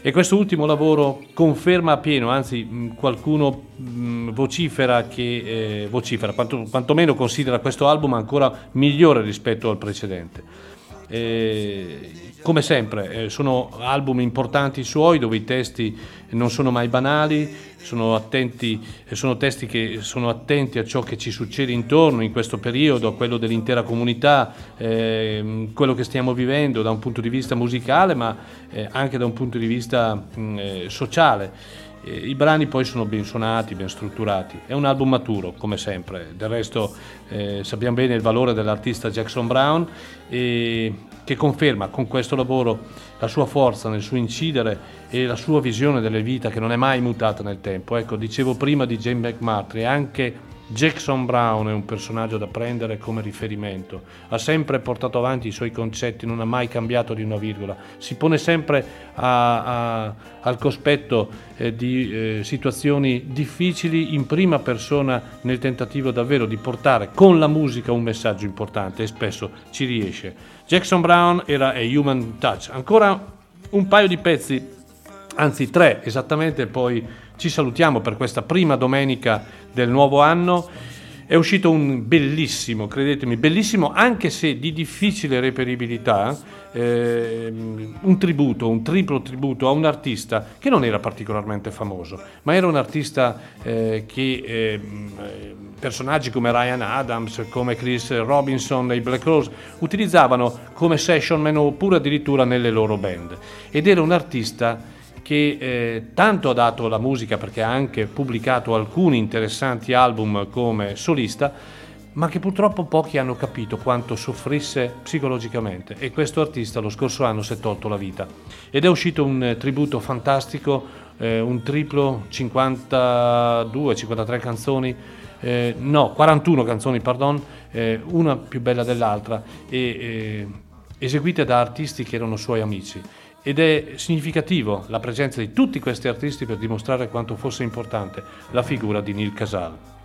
E questo ultimo lavoro conferma appieno, anzi qualcuno vocifera che, eh, vocifera, quanto, quantomeno considera questo album ancora migliore rispetto al precedente. Eh, come sempre, eh, sono album importanti suoi dove i testi non sono mai banali, sono, attenti, eh, sono testi che sono attenti a ciò che ci succede intorno in questo periodo, a quello dell'intera comunità, ehm, quello che stiamo vivendo da un punto di vista musicale ma eh, anche da un punto di vista mh, eh, sociale. Eh, I brani poi sono ben suonati, ben strutturati. È un album maturo, come sempre. Del resto eh, sappiamo bene il valore dell'artista Jackson Brown, e che conferma con questo lavoro la sua forza nel suo incidere e la sua visione delle vita che non è mai mutata nel tempo. Ecco, dicevo prima di Jane McMurtry, anche Jackson Brown è un personaggio da prendere come riferimento, ha sempre portato avanti i suoi concetti, non ha mai cambiato di una virgola, si pone sempre a- a- al cospetto eh, di eh, situazioni difficili in prima persona nel tentativo davvero di portare con la musica un messaggio importante e spesso ci riesce. Jackson Brown era a Human Touch, ancora un paio di pezzi, anzi tre esattamente, poi ci salutiamo per questa prima domenica del nuovo anno. È uscito un bellissimo, credetemi, bellissimo anche se di difficile reperibilità, ehm, un tributo, un triplo tributo a un artista che non era particolarmente famoso, ma era un artista eh, che eh, personaggi come Ryan Adams, come Chris Robinson e i Black Rose utilizzavano come session man oppure addirittura nelle loro band. Ed era un artista che eh, tanto ha dato alla musica perché ha anche pubblicato alcuni interessanti album come solista, ma che purtroppo pochi hanno capito quanto soffrisse psicologicamente e questo artista lo scorso anno si è tolto la vita. Ed è uscito un eh, tributo fantastico, eh, un triplo 52-53 canzoni, eh, no 41 canzoni, pardon, eh, una più bella dell'altra e eh, eseguite da artisti che erano suoi amici ed è significativo la presenza di tutti questi artisti per dimostrare quanto fosse importante la figura di Neil Casal.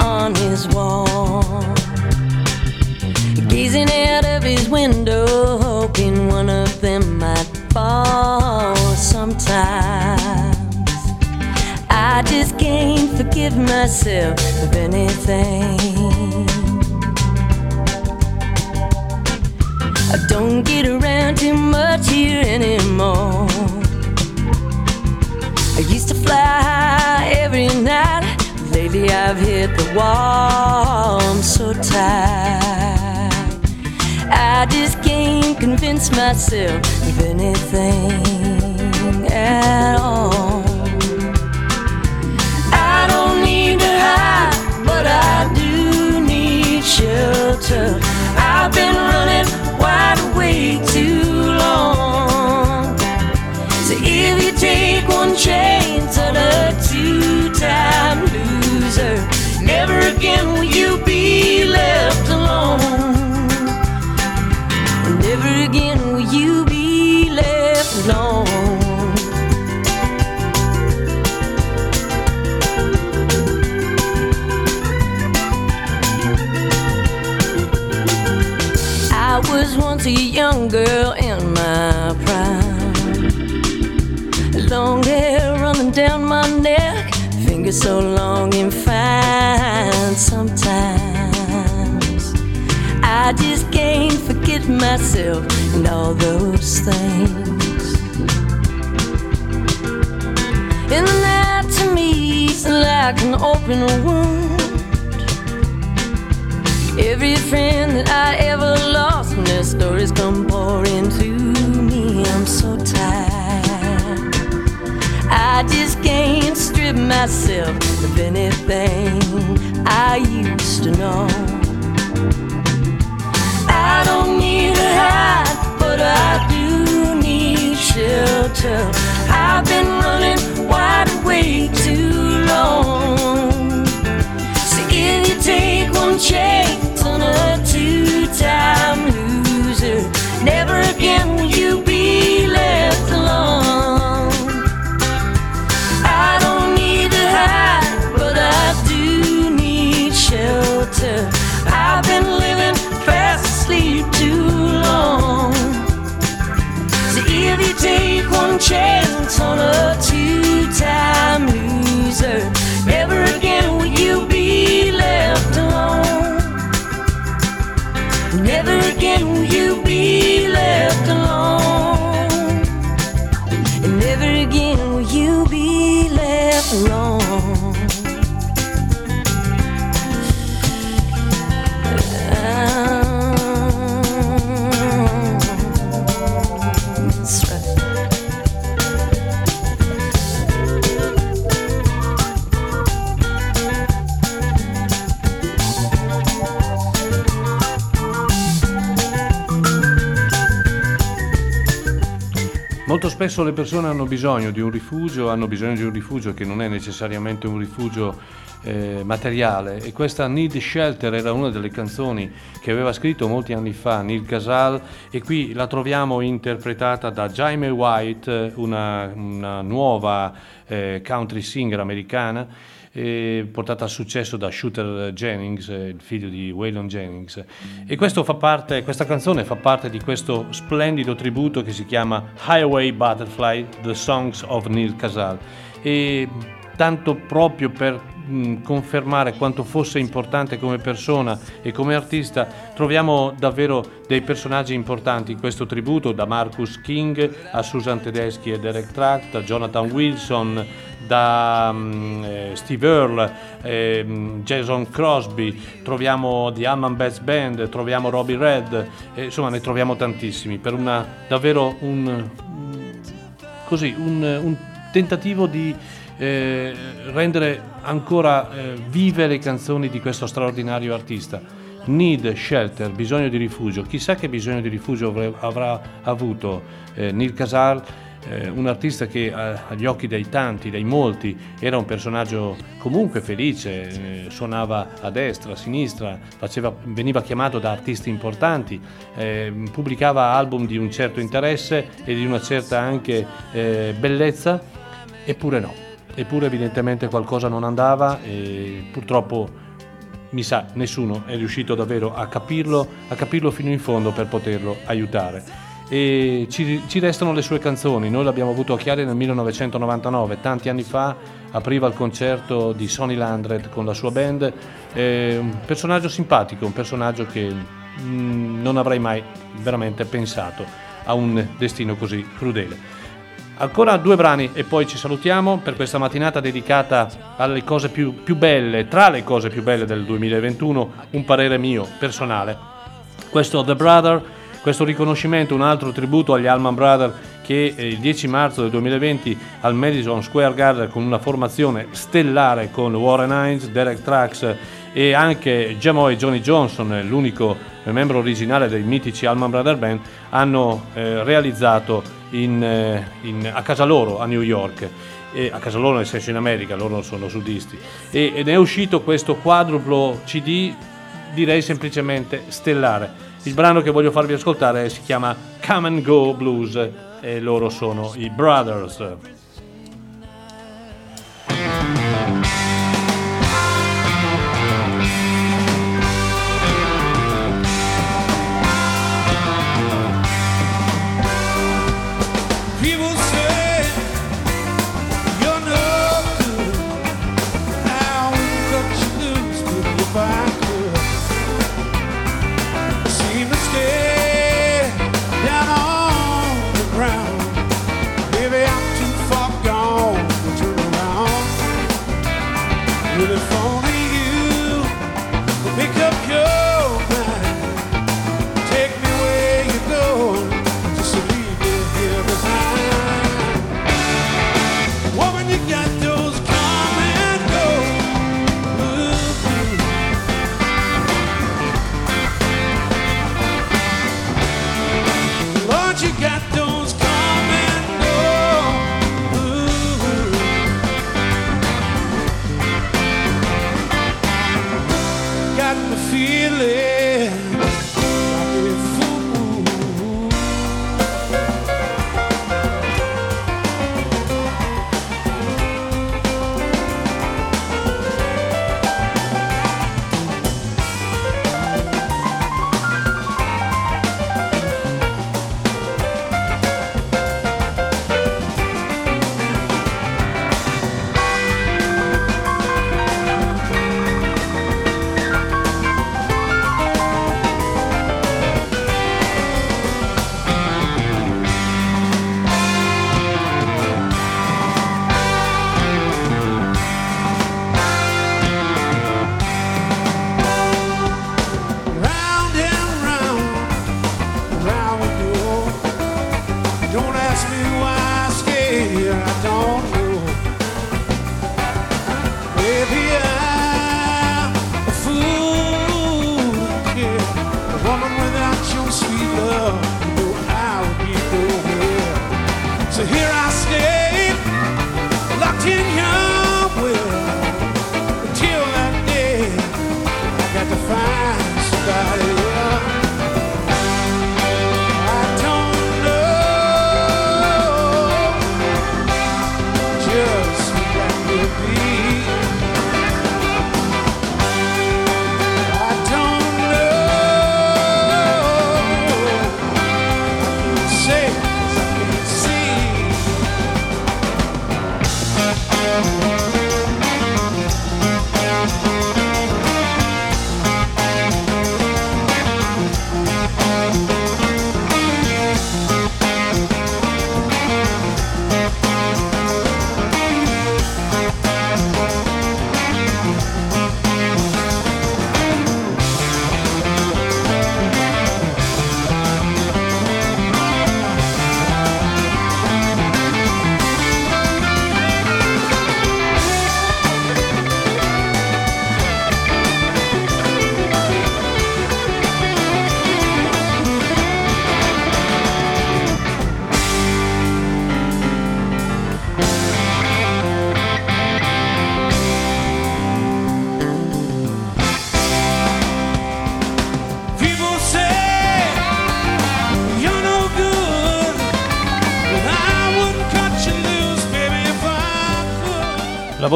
On his wall. Myself of anything. I don't get around too much here anymore. I used to fly high every night. Lately I've hit the wall. I'm so tired. I just can't convince myself of anything at all. But I do need shelter. I've been running wide awake too long. So long and fine. Sometimes I just can't forget myself and all those things. And that to me is like an open wound. Every friend that I ever lost, and their stories come pouring to me. I'm so tired. I just can't strip myself of anything I used to know. I don't need a hide, but I do need shelter. I've been running wide awake too long. So if you take one chance on a two-time loser, never again will you spesso le persone hanno bisogno di un rifugio, hanno bisogno di un rifugio che non è necessariamente un rifugio eh, materiale. E questa Need Shelter era una delle canzoni che aveva scritto molti anni fa Neil Casal e qui la troviamo interpretata da Jaime White, una, una nuova eh, country singer americana portata a successo da Shooter Jennings, il figlio di Waylon Jennings. E parte, questa canzone fa parte di questo splendido tributo che si chiama Highway Butterfly, The Songs of Neil Casal. E tanto proprio per mh, confermare quanto fosse importante come persona e come artista, troviamo davvero dei personaggi importanti in questo tributo, da Marcus King a Susan Tedeschi e Derek Track, da Jonathan Wilson, da eh, Steve Earle, ehm, Jason Crosby, troviamo The Amman Bass Band, troviamo Robbie Red, eh, insomma ne troviamo tantissimi per una davvero un, così, un, un tentativo di eh, rendere ancora eh, vive le canzoni di questo straordinario artista. Need shelter, bisogno di rifugio. Chissà che bisogno di rifugio avrà avuto eh, Neil Casal, eh, un artista che eh, agli occhi dei tanti, dei molti, era un personaggio comunque felice, eh, suonava a destra, a sinistra, faceva- veniva chiamato da artisti importanti, eh, pubblicava album di un certo interesse e di una certa anche eh, bellezza, eppure no. Eppure evidentemente qualcosa non andava e purtroppo mi sa nessuno è riuscito davvero a capirlo, a capirlo fino in fondo per poterlo aiutare. E ci, ci restano le sue canzoni. Noi l'abbiamo avuto a Chiari nel 1999, tanti anni fa apriva il concerto di Sonny Landred con la sua band. È un personaggio simpatico, un personaggio che mm, non avrei mai veramente pensato a un destino così crudele. Ancora due brani e poi ci salutiamo per questa mattinata dedicata alle cose più, più belle, tra le cose più belle del 2021, un parere mio personale. Questo The Brother, questo riconoscimento, un altro tributo agli Allman Brothers che eh, il 10 marzo del 2020 al Madison Square Garden con una formazione stellare con Warren Hines, Derek Trax e anche Jamoy Johnny Johnson, l'unico membro originale dei mitici Allman Brothers Band, hanno eh, realizzato in, eh, in- a casa loro a New York. E a casa loro nel senso in America, loro sono sudisti. E, ed è uscito questo quadruplo CD, direi semplicemente stellare. Il brano che voglio farvi ascoltare si chiama Come and Go Blues e loro sono i Brothers.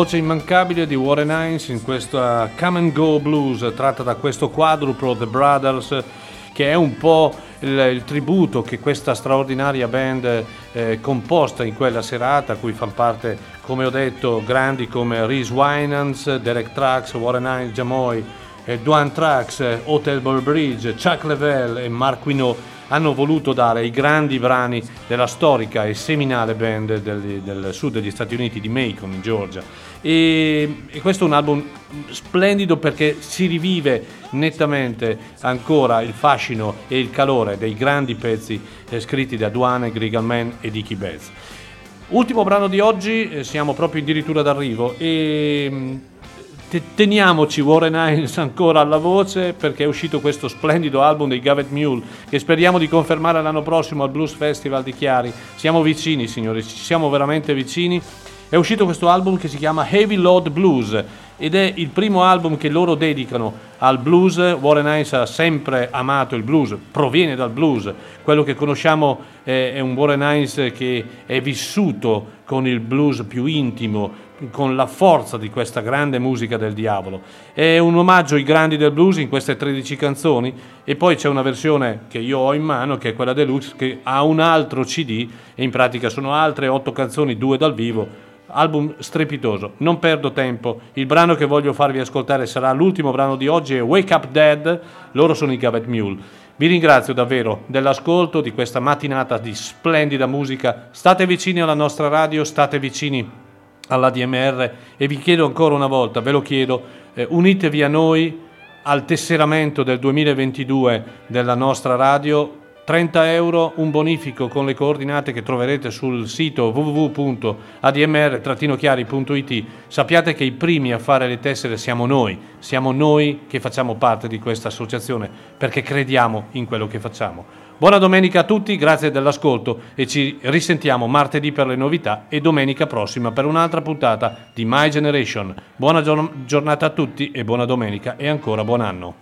Voce immancabile di Warren Hines in questa Come and Go Blues tratta da questo quadruplo The Brothers che è un po' il, il tributo che questa straordinaria band eh, composta in quella serata, a cui fanno parte, come ho detto, grandi come Reese Winans, Derek Trax, Warren Hines, Jamoy, eh, Duane Trax, eh, Hotel Bridge, Chuck Level e Mark Winot hanno voluto dare i grandi brani della storica e seminale band del, del sud degli Stati Uniti di Macon in Georgia. E, e questo è un album splendido perché si rivive nettamente ancora il fascino e il calore dei grandi pezzi eh, scritti da Duane, Grigal Man e Dickie Betts. Ultimo brano di oggi, eh, siamo proprio addirittura d'arrivo e mh, te- teniamoci Warren Hines ancora alla voce perché è uscito questo splendido album dei Gavet Mule che speriamo di confermare l'anno prossimo al Blues Festival di Chiari. Siamo vicini signori, ci siamo veramente vicini. È uscito questo album che si chiama Heavy Load Blues ed è il primo album che loro dedicano al blues. Warren Hines ha sempre amato il blues, proviene dal blues. Quello che conosciamo eh, è un Warren Hines che è vissuto con il blues più intimo, con la forza di questa grande musica del diavolo. È un omaggio ai grandi del blues in queste 13 canzoni e poi c'è una versione che io ho in mano che è quella deluxe che ha un altro CD e in pratica sono altre 8 canzoni, due dal vivo album strepitoso, non perdo tempo. Il brano che voglio farvi ascoltare sarà l'ultimo brano di oggi, è Wake Up Dead, loro sono i Gavet Mule. Vi ringrazio davvero dell'ascolto di questa mattinata di splendida musica. State vicini alla nostra radio, state vicini alla DMR e vi chiedo ancora una volta, ve lo chiedo, eh, unitevi a noi al tesseramento del 2022 della nostra radio 30 euro, un bonifico con le coordinate che troverete sul sito www.admr-chiari.it. Sappiate che i primi a fare le tessere siamo noi, siamo noi che facciamo parte di questa associazione perché crediamo in quello che facciamo. Buona domenica a tutti, grazie dell'ascolto e ci risentiamo martedì per le novità e domenica prossima per un'altra puntata di My Generation. Buona gior- giornata a tutti e buona domenica e ancora buon anno.